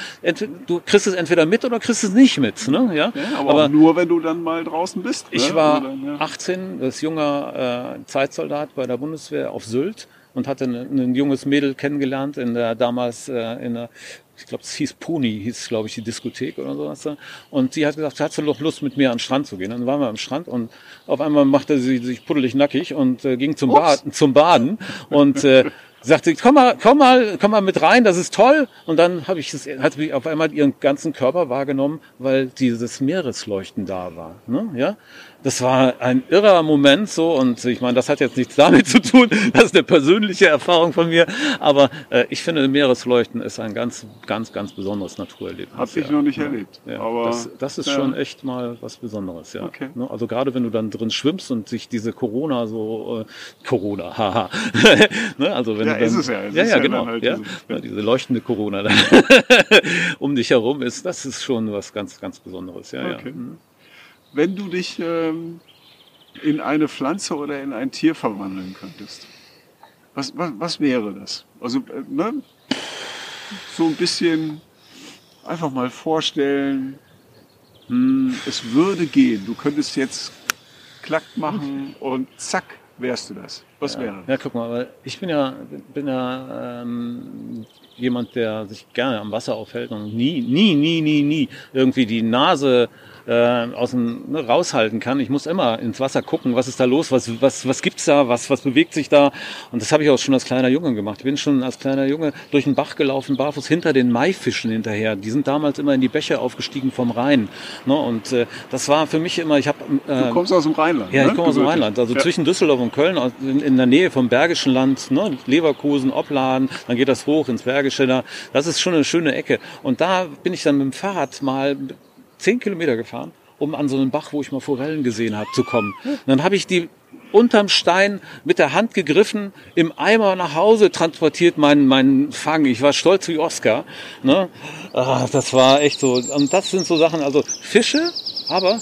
du kriegst es entweder mit oder kriegst es nicht mit. Ne? Ja? Ja, aber, auch nur, wenn du dann mal draußen bist. Ich ne? war dann, ja. 18, als junger äh, Zeitsoldat bei der Bundeswehr auf Sylt und hatte ein, ein junges Mädel kennengelernt in der damals äh, in der ich glaube, es hieß Puni, hieß glaube ich die Diskothek oder sowas. da. Und sie hat gesagt, hast du doch Lust mit mir an den Strand zu gehen? Dann waren wir am Strand und auf einmal machte sie sich puddelig nackig und äh, ging zum, Ups. Bad, zum Baden und äh, sagte, komm mal, komm mal, komm mal mit rein, das ist toll. Und dann habe ich, es- hat sie auf einmal ihren ganzen Körper wahrgenommen, weil dieses Meeresleuchten da war. Ne? Ja, das war ein irrer Moment so und ich meine, das hat jetzt nichts damit zu tun. Das ist eine persönliche Erfahrung von mir, aber äh, ich finde, Meeresleuchten ist ein ganz, ganz, ganz besonderes Naturerlebnis. Hab ich ja. noch nicht erlebt. Ja, aber das, das ist ja. schon echt mal was Besonderes, ja. Okay. Ne, Also gerade wenn du dann drin schwimmst und sich diese Corona so äh, Corona, haha. ne, also wenn Ja, dann, ist es ja. Es ja, ja, genau. halt ja, diese- ja, diese leuchtende Corona dann um dich herum ist, das ist schon was ganz, ganz Besonderes, ja, Okay. ja. Mhm. Wenn du dich ähm, in eine Pflanze oder in ein Tier verwandeln könntest, was, was, was wäre das? Also, äh, ne? So ein bisschen einfach mal vorstellen, hm, es würde gehen. Du könntest jetzt klack machen und zack, wärst du das. Was wäre das? Ja, guck mal, weil ich bin ja, bin ja ähm, jemand, der sich gerne am Wasser aufhält und nie, nie, nie, nie, nie irgendwie die Nase äh, aus dem ne, raushalten kann. Ich muss immer ins Wasser gucken, was ist da los, was, was, was gibt's da, was, was bewegt sich da. Und das habe ich auch schon als kleiner Junge gemacht. Ich bin schon als kleiner Junge durch den Bach gelaufen, barfuß hinter den Maifischen hinterher. Die sind damals immer in die Bäche aufgestiegen vom Rhein. Ne? Und äh, das war für mich immer, ich habe äh, Du kommst aus dem Rheinland. ja, ne? ich komme aus dem. Rheinland, also ja. zwischen Düsseldorf und Köln, in, in der Nähe vom Bergischen Land, ne, Leverkusen, Opladen, dann geht das hoch ins Bergische da. Das ist schon eine schöne Ecke. Und da bin ich dann mit dem Fahrrad mal zehn Kilometer gefahren, um an so einen Bach, wo ich mal Forellen gesehen habe, zu kommen. Und dann habe ich die unterm Stein mit der Hand gegriffen, im Eimer nach Hause transportiert, meinen meinen Fang. Ich war stolz wie Oscar. Ne? Ah, das war echt so. Und das sind so Sachen, also Fische, aber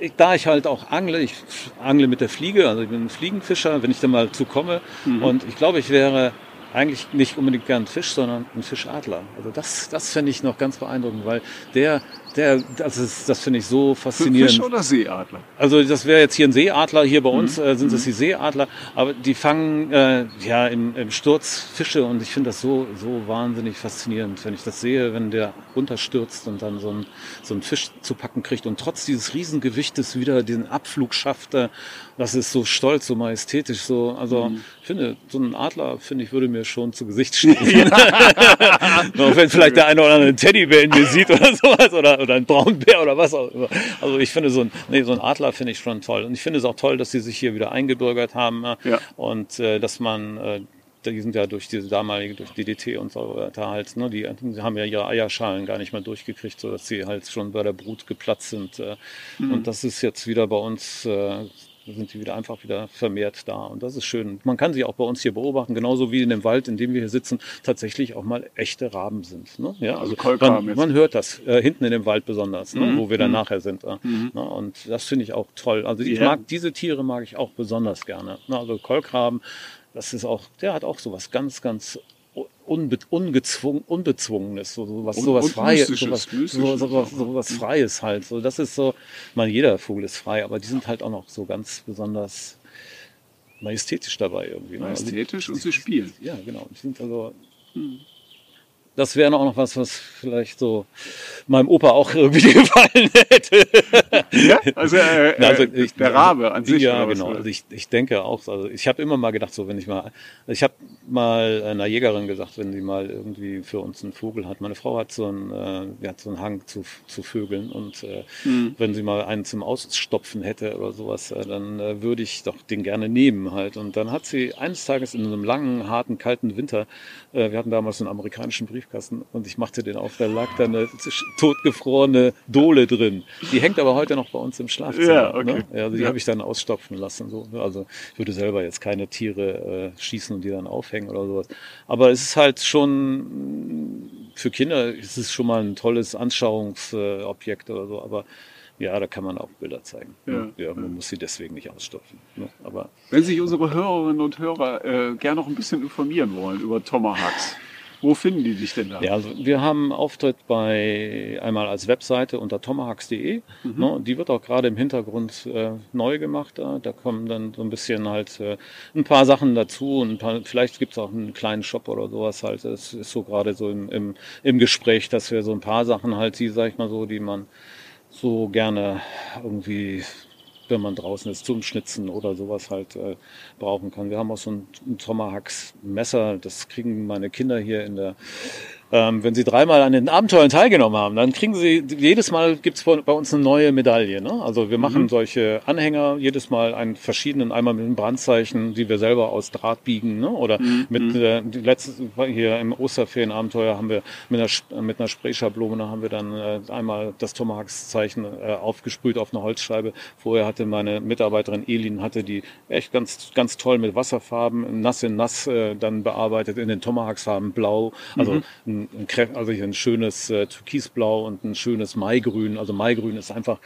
ich, da ich halt auch angle, ich angle mit der Fliege, also ich bin ein Fliegenfischer, wenn ich da mal zu komme. Und ich glaube, ich wäre eigentlich nicht unbedingt gern ein Fisch, sondern ein Fischadler. Also das, das fände ich noch ganz beeindruckend, weil der, der, das ist, das finde ich so faszinierend. Fisch oder Seeadler? Also das wäre jetzt hier ein Seeadler, hier bei uns äh, sind es die Seeadler, aber die fangen äh, ja im, im Sturz Fische. Und ich finde das so, so wahnsinnig faszinierend, wenn ich das sehe, wenn der runterstürzt und dann so ein, so ein Fisch zu packen kriegt. Und trotz dieses Riesengewichtes wieder den Abflug schafft, äh, das ist so stolz, so majestätisch, so, also ich finde, so ein Adler, finde ich, würde mir schon zu Gesicht stehen. Auch wenn vielleicht der eine oder andere Teddybär in mir sieht oder sowas oder, oder ein Braunbär oder was auch immer. Also ich finde so ein, nee, so ein Adler finde ich schon toll. Und ich finde es auch toll, dass sie sich hier wieder eingebürgert haben äh, Ja. und äh, dass man äh, die sind ja durch diese damalige, durch DDT und so weiter halt, ne, die, die haben ja ihre Eierschalen gar nicht mehr durchgekriegt, so dass sie halt schon bei der Brut geplatzt sind. Äh, Und das ist jetzt wieder bei uns, äh, sind die wieder einfach wieder vermehrt da. Und das ist schön. Man kann sie auch bei uns hier beobachten, genauso wie in dem Wald, in dem wir hier sitzen, tatsächlich auch mal echte Raben sind. Ne? Ja, Also Kolkraben man, man hört das äh, hinten in dem Wald besonders, ne, Mhm. wo wir dann nachher sind. Äh, ne? Und das finde ich auch toll. Also ich Ja. mag diese Tiere mag ich auch besonders gerne. Ne? Also Kolkraben, das ist auch, der hat auch sowas ganz, ganz unbe ungezwungen, unbezwungenes, so, so was, Und- sowas und Freies, sowas, sowas, noch. sowas Freies halt. So, das ist so, man jeder Vogel ist frei, aber die sind halt auch noch so ganz besonders majestätisch dabei irgendwie. Ne? Also, Majestätisch und sie spielen. ja, genau. Die sind also das wäre auch noch was, was vielleicht so meinem Opa auch irgendwie gefallen hätte. Ja, also, äh, also äh, ich, der Rabe an sich. Ja, genau. Also ich, ich denke auch, also ich habe immer mal gedacht, so wenn ich mal, ich habe mal einer Jägerin gesagt, wenn sie mal irgendwie für uns einen Vogel hat. Meine Frau hat so einen, äh, hat so einen Hang zu, zu Vögeln und äh, mhm. wenn sie mal einen zum Ausstopfen hätte oder sowas, äh, dann äh, würde ich doch den gerne nehmen halt. Und dann hat sie eines Tages in einem langen, harten, kalten Winter, äh, wir hatten damals einen amerikanischen Briefkasten und ich machte den auf, da lag da eine totgefrorene Dole drin. Die hängt aber heute noch bei uns im Schlafzimmer. Ja, okay. ne? ja, also die ja. habe ich dann ausstopfen lassen. So. Ne? Also ich würde selber jetzt keine Tiere äh, schießen und die dann aufhängen oder sowas. Aber es ist halt schon für Kinder ist es schon mal ein tolles Anschauungsobjekt oder so. Aber ja, da kann man auch Bilder zeigen. Ne? Ja, ja man muss sie deswegen nicht ausstopfen. Ne? Aber Wenn sich unsere Hörerinnen und Hörer äh, gerne noch ein bisschen informieren wollen über Tomahawks, wo finden die dich denn da? Ja, also wir haben Auftritt bei einmal als Webseite unter tomahawks.de. Mhm. Ne, die wird auch gerade im Hintergrund äh, neu gemacht. Da. da kommen dann so ein bisschen halt äh, ein paar Sachen dazu und ein paar, vielleicht gibt es auch einen kleinen Shop oder sowas halt. Es ist so gerade so im, im, im Gespräch, dass wir so ein paar Sachen halt, die, sag ich mal so, die man so gerne irgendwie wenn man draußen ist, zum Schnitzen oder sowas halt äh, brauchen kann. Wir haben auch so ein, ein Tomahawks Messer, das kriegen meine Kinder hier in der ähm, wenn sie dreimal an den Abenteuern teilgenommen haben, dann kriegen sie, jedes Mal gibt's bei uns eine neue Medaille. Ne? Also wir machen mhm. solche Anhänger, jedes Mal einen verschiedenen, einmal mit einem Brandzeichen, die wir selber aus Draht biegen, ne? oder mhm. mit mhm. äh, die letzte, hier im Osterferienabenteuer haben wir mit einer, mit einer Sprayschablone haben wir dann äh, einmal das Tomahawks-Zeichen äh, aufgesprüht auf eine Holzscheibe. Vorher hatte meine Mitarbeiterin Elin, hatte die echt ganz, ganz toll mit Wasserfarben, nass in nass äh, dann bearbeitet, in den Tomahawks-Farben blau, also mhm ein, also ein schönes äh, Türkisblau und ein schönes Maigrün. Also Maigrün ist einfach.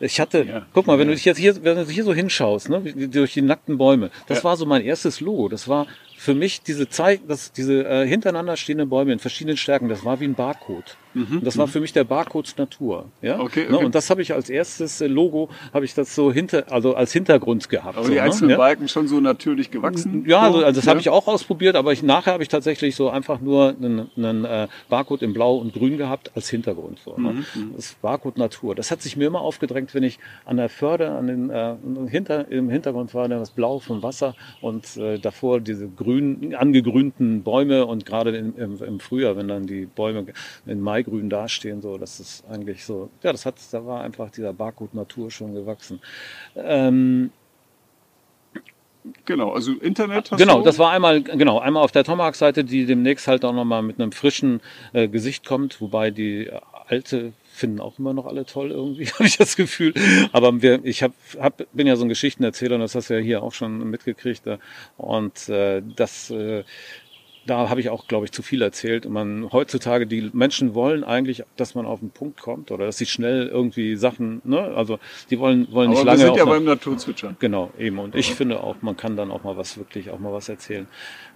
Ich hatte, ja. guck mal, wenn du dich jetzt hier, wenn du hier so hinschaust, ne, durch die nackten Bäume, das war so mein erstes Logo. Das war für mich diese Zeit, dass diese äh, hintereinander stehenden Bäume in verschiedenen Stärken, das war wie ein Barcode. Mhm, das war für mich der Barcode Natur. Ja? Okay, ne, okay. Und das habe ich als erstes äh, Logo, habe ich das so hinter, also als Hintergrund gehabt. Aber so, die einzelnen ne? Balken schon so natürlich gewachsen? Ja, also, also das ja. habe ich auch ausprobiert, aber ich, nachher habe ich tatsächlich so einfach nur einen, einen äh, Barcode in Blau und Grün gehabt als Hintergrund. So, ne? Mhm, mhm. Das Barcode Natur. Das hat sich mir immer aufgedrängt, wenn ich an der Förde, an den äh, hinter, im Hintergrund war das Blau vom Wasser und äh, davor diese grün, angegrünten Bäume und gerade im, im Frühjahr, wenn dann die Bäume in Mai grün dastehen. So, das ist eigentlich so, ja, das hat, da war einfach dieser Barcode Natur schon gewachsen. Ähm, Genau, also Internet hast Genau, du? das war einmal, genau, einmal auf der Tomahawk-Seite, die demnächst halt auch nochmal mit einem frischen äh, Gesicht kommt, wobei die alte finden auch immer noch alle toll irgendwie, habe ich das Gefühl. Aber wir, ich hab, hab, bin ja so ein Geschichtenerzähler und das hast du ja hier auch schon mitgekriegt. Äh, und äh, das äh, da habe ich auch, glaube ich, zu viel erzählt. Und man heutzutage, die Menschen wollen eigentlich, dass man auf den Punkt kommt oder dass sie schnell irgendwie Sachen, ne, also die wollen, wollen nicht Aber lange. Wir sind ja beim Naturzwitschern. Genau, eben. Und ich finde auch, man kann dann auch mal was wirklich, auch mal was erzählen.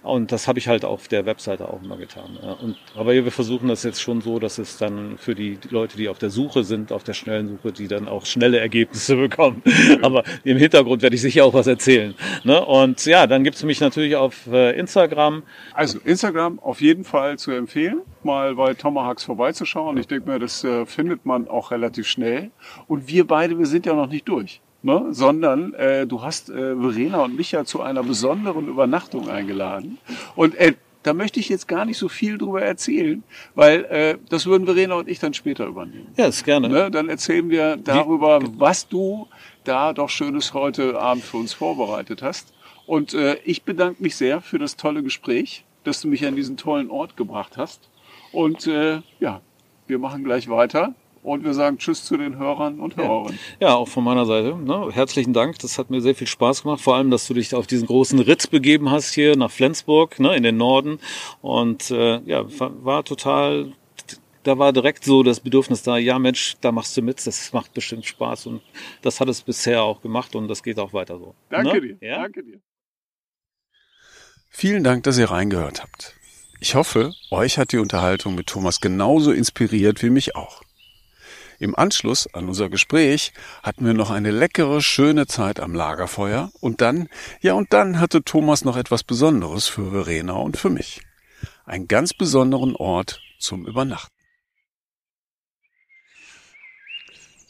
Und das habe ich halt auf der Webseite auch immer getan. Und, aber wir versuchen das jetzt schon so, dass es dann für die Leute, die auf der Suche sind, auf der schnellen Suche, die dann auch schnelle Ergebnisse bekommen. aber im Hintergrund werde ich sicher auch was erzählen. Ne? Und ja, dann gibt es mich natürlich auf äh, Instagram. Also Instagram auf jeden Fall zu empfehlen, mal bei Tomahawks vorbeizuschauen. Ich denke mir, das äh, findet man auch relativ schnell. Und wir beide, wir sind ja noch nicht durch. Ne? sondern äh, du hast äh, Verena und mich ja zu einer besonderen Übernachtung eingeladen. Und äh, da möchte ich jetzt gar nicht so viel drüber erzählen, weil äh, das würden Verena und ich dann später übernehmen. Ja, ist gerne. Ne? Dann erzählen wir darüber, was du da doch Schönes heute Abend für uns vorbereitet hast. Und äh, ich bedanke mich sehr für das tolle Gespräch dass du mich an diesen tollen Ort gebracht hast. Und äh, ja, wir machen gleich weiter. Und wir sagen Tschüss zu den Hörern und Hörerinnen. Ja, ja auch von meiner Seite. Ne? Herzlichen Dank. Das hat mir sehr viel Spaß gemacht. Vor allem, dass du dich auf diesen großen Ritt begeben hast hier nach Flensburg, ne, in den Norden. Und äh, ja, war, war total da war direkt so das Bedürfnis da, ja Mensch, da machst du mit, das macht bestimmt Spaß und das hat es bisher auch gemacht und das geht auch weiter so. Danke ne? dir. Ja? Danke dir. Vielen Dank, dass ihr reingehört habt. Ich hoffe, euch hat die Unterhaltung mit Thomas genauso inspiriert wie mich auch. Im Anschluss an unser Gespräch hatten wir noch eine leckere, schöne Zeit am Lagerfeuer und dann, ja und dann hatte Thomas noch etwas Besonderes für Verena und für mich. Einen ganz besonderen Ort zum Übernachten.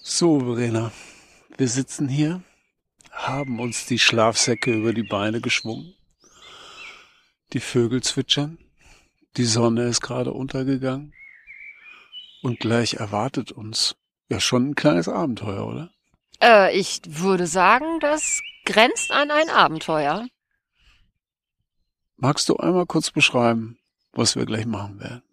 So, Verena, wir sitzen hier, haben uns die Schlafsäcke über die Beine geschwungen. Die Vögel zwitschern, die Sonne ist gerade untergegangen und gleich erwartet uns ja schon ein kleines Abenteuer, oder? Äh, ich würde sagen, das grenzt an ein Abenteuer. Magst du einmal kurz beschreiben, was wir gleich machen werden?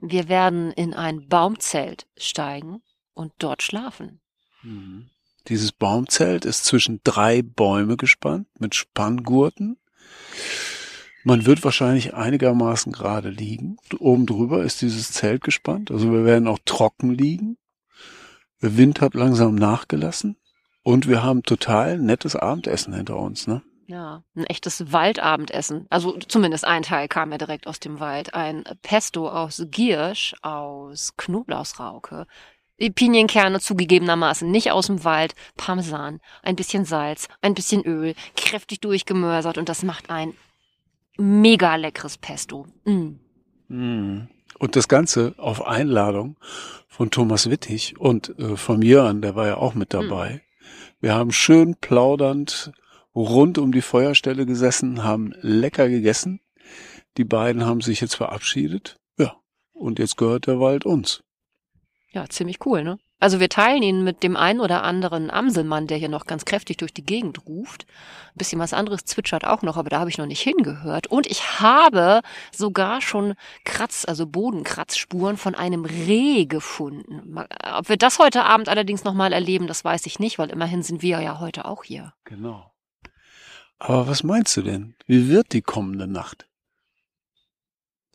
Wir werden in ein Baumzelt steigen und dort schlafen. Mhm. Dieses Baumzelt ist zwischen drei Bäume gespannt mit Spanngurten. Man wird wahrscheinlich einigermaßen gerade liegen. Oben drüber ist dieses Zelt gespannt. Also wir werden auch trocken liegen. Der Wind hat langsam nachgelassen. Und wir haben total nettes Abendessen hinter uns, ne? Ja, ein echtes Waldabendessen. Also zumindest ein Teil kam ja direkt aus dem Wald. Ein Pesto aus Giersch, aus Knoblauchsrauke, Pinienkerne zugegebenermaßen nicht aus dem Wald, Parmesan, ein bisschen Salz, ein bisschen Öl, kräftig durchgemörsert und das macht ein mega leckeres Pesto. Mm. Mm. Und das Ganze auf Einladung von Thomas Wittig und äh, von Jörn, der war ja auch mit dabei. Mm. Wir haben schön plaudernd rund um die Feuerstelle gesessen, haben lecker gegessen. Die beiden haben sich jetzt verabschiedet. Ja, und jetzt gehört der Wald uns. Ja, ziemlich cool, ne? Also wir teilen ihn mit dem einen oder anderen Amselmann, der hier noch ganz kräftig durch die Gegend ruft. Ein bisschen was anderes zwitschert auch noch, aber da habe ich noch nicht hingehört. Und ich habe sogar schon Kratz, also Bodenkratzspuren von einem Reh gefunden. Ob wir das heute Abend allerdings nochmal erleben, das weiß ich nicht, weil immerhin sind wir ja heute auch hier. Genau. Aber was meinst du denn? Wie wird die kommende Nacht?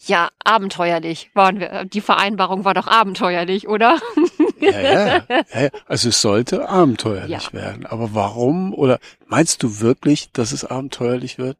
Ja, abenteuerlich waren wir. Die Vereinbarung war doch abenteuerlich, oder? Ja, ja, ja. Also es sollte abenteuerlich ja. werden. Aber warum? Oder meinst du wirklich, dass es abenteuerlich wird?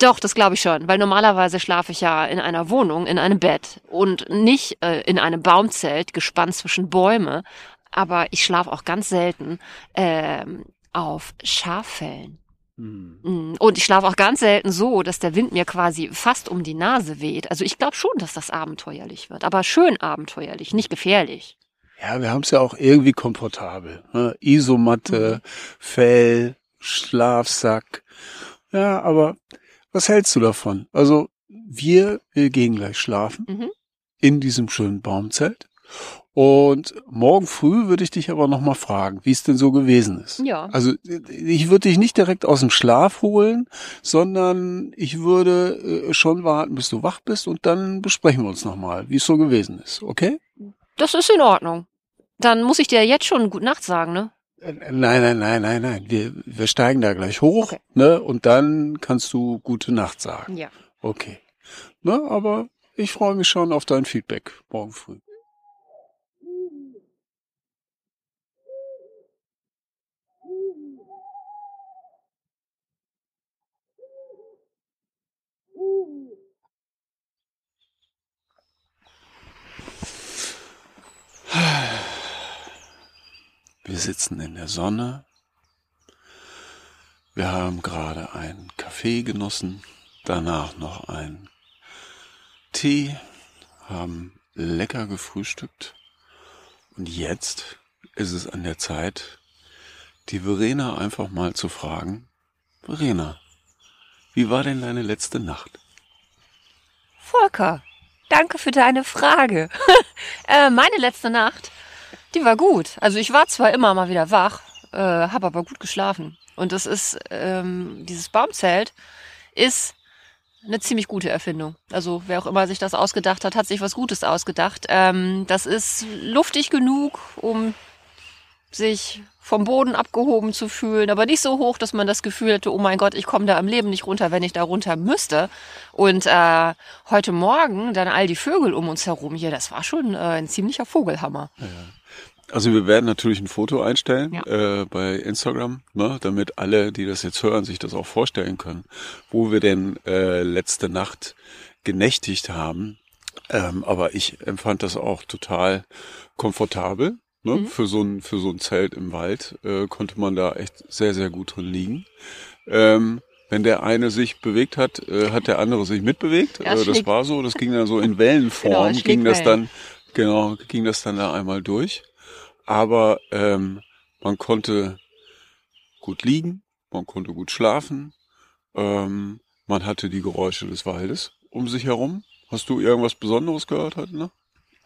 Doch, das glaube ich schon, weil normalerweise schlafe ich ja in einer Wohnung, in einem Bett und nicht äh, in einem Baumzelt, gespannt zwischen Bäume. Aber ich schlafe auch ganz selten ähm, auf Schaffellen. Hm. Mm, und ich schlafe auch ganz selten so, dass der Wind mir quasi fast um die Nase weht. Also ich glaube schon, dass das abenteuerlich wird, aber schön abenteuerlich, nicht gefährlich. Ja, wir haben es ja auch irgendwie komfortabel. Ne? Isomatte, mhm. Fell, Schlafsack. Ja, aber was hältst du davon? Also wir, wir gehen gleich schlafen mhm. in diesem schönen Baumzelt. Und morgen früh würde ich dich aber nochmal fragen, wie es denn so gewesen ist. Ja. Also ich würde dich nicht direkt aus dem Schlaf holen, sondern ich würde äh, schon warten, bis du wach bist und dann besprechen wir uns nochmal, wie es so gewesen ist, okay? Das ist in Ordnung. Dann muss ich dir jetzt schon Gute Nacht sagen, ne? Äh, nein, nein, nein, nein, nein. Wir, wir steigen da gleich hoch, okay. ne? Und dann kannst du gute Nacht sagen. Ja. Okay. Ne, aber ich freue mich schon auf dein Feedback morgen früh. Wir sitzen in der Sonne. Wir haben gerade einen Kaffee genossen, danach noch einen Tee, haben lecker gefrühstückt. Und jetzt ist es an der Zeit, die Verena einfach mal zu fragen, Verena, wie war denn deine letzte Nacht? Volker, danke für deine Frage. äh, meine letzte Nacht die war gut. Also ich war zwar immer mal wieder wach, äh, habe aber gut geschlafen. Und das ist, ähm, dieses Baumzelt ist eine ziemlich gute Erfindung. Also wer auch immer sich das ausgedacht hat, hat sich was Gutes ausgedacht. Ähm, das ist luftig genug, um sich vom Boden abgehoben zu fühlen, aber nicht so hoch, dass man das Gefühl hätte, oh mein Gott, ich komme da im Leben nicht runter, wenn ich da runter müsste. Und äh, heute Morgen dann all die Vögel um uns herum hier, das war schon äh, ein ziemlicher Vogelhammer. Ja. Also wir werden natürlich ein Foto einstellen ja. äh, bei Instagram, ne, damit alle, die das jetzt hören, sich das auch vorstellen können, wo wir denn äh, letzte Nacht genächtigt haben. Ähm, aber ich empfand das auch total komfortabel. Ne? Mhm. Für, so ein, für so ein Zelt im Wald äh, konnte man da echt sehr, sehr gut drin liegen. Ähm, wenn der eine sich bewegt hat, äh, hat der andere sich mitbewegt. Ja, äh, das war so, das ging dann so in Wellenform, genau, ging das dann, genau, ging das dann da einmal durch. Aber ähm, man konnte gut liegen, man konnte gut schlafen, ähm, man hatte die Geräusche des Waldes um sich herum. Hast du irgendwas Besonderes gehört heute Nacht?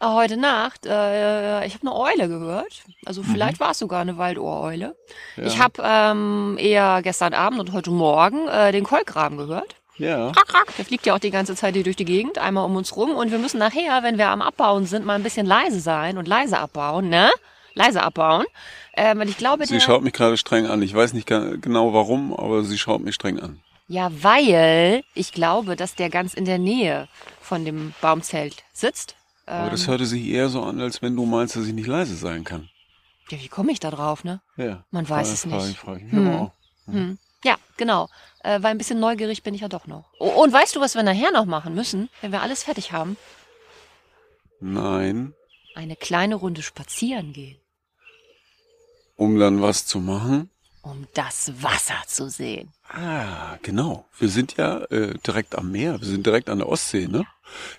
Ah, heute Nacht, äh, ich habe eine Eule gehört. Also mhm. vielleicht mhm. war es sogar eine Waldohreule. Ja. Ich habe ähm, eher gestern Abend und heute Morgen äh, den Kolkraben gehört. Ja. Der fliegt ja auch die ganze Zeit hier durch die Gegend, einmal um uns rum. Und wir müssen nachher, wenn wir am Abbauen sind, mal ein bisschen leise sein und leise abbauen, ne? Leise abbauen. Ähm, weil ich glaube, sie schaut mich gerade streng an. Ich weiß nicht genau warum, aber sie schaut mich streng an. Ja, weil ich glaube, dass der ganz in der Nähe von dem Baumzelt sitzt. Aber das ähm, hörte sich eher so an, als wenn du meinst, dass ich nicht leise sein kann. Ja, wie komme ich da drauf, ne? Ja. Man weiß frage, es nicht. Frage, frage. Hm. Ja, hm. ja, genau. Äh, weil ein bisschen neugierig bin ich ja doch noch. Und weißt du, was wir nachher noch machen müssen, wenn wir alles fertig haben? Nein. Eine kleine Runde spazieren gehen. Um dann was zu machen? Um das Wasser zu sehen. Ah, genau. Wir sind ja äh, direkt am Meer. Wir sind direkt an der Ostsee, ne?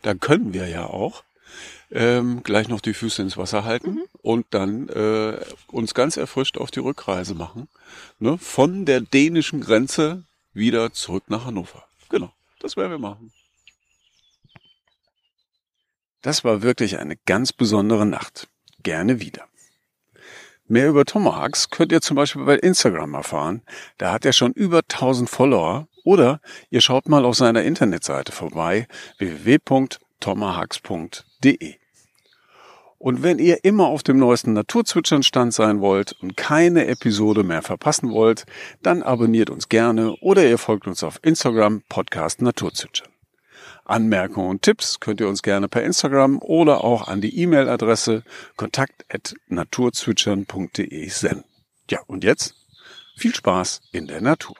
Da können wir ja auch ähm, gleich noch die Füße ins Wasser halten mhm. und dann äh, uns ganz erfrischt auf die Rückreise machen. Ne? Von der dänischen Grenze wieder zurück nach Hannover. Genau, das werden wir machen. Das war wirklich eine ganz besondere Nacht. Gerne wieder. Mehr über Tomahawks könnt ihr zum Beispiel bei Instagram erfahren. Da hat er schon über 1000 Follower. Oder ihr schaut mal auf seiner Internetseite vorbei www.tomahawks.de. Und wenn ihr immer auf dem neuesten Naturzwitschern-Stand sein wollt und keine Episode mehr verpassen wollt, dann abonniert uns gerne oder ihr folgt uns auf Instagram Podcast Naturzwitschern. Anmerkungen und Tipps könnt ihr uns gerne per Instagram oder auch an die E-Mail-Adresse kontakt.naturzwitschern.de senden. Ja, und jetzt viel Spaß in der Natur.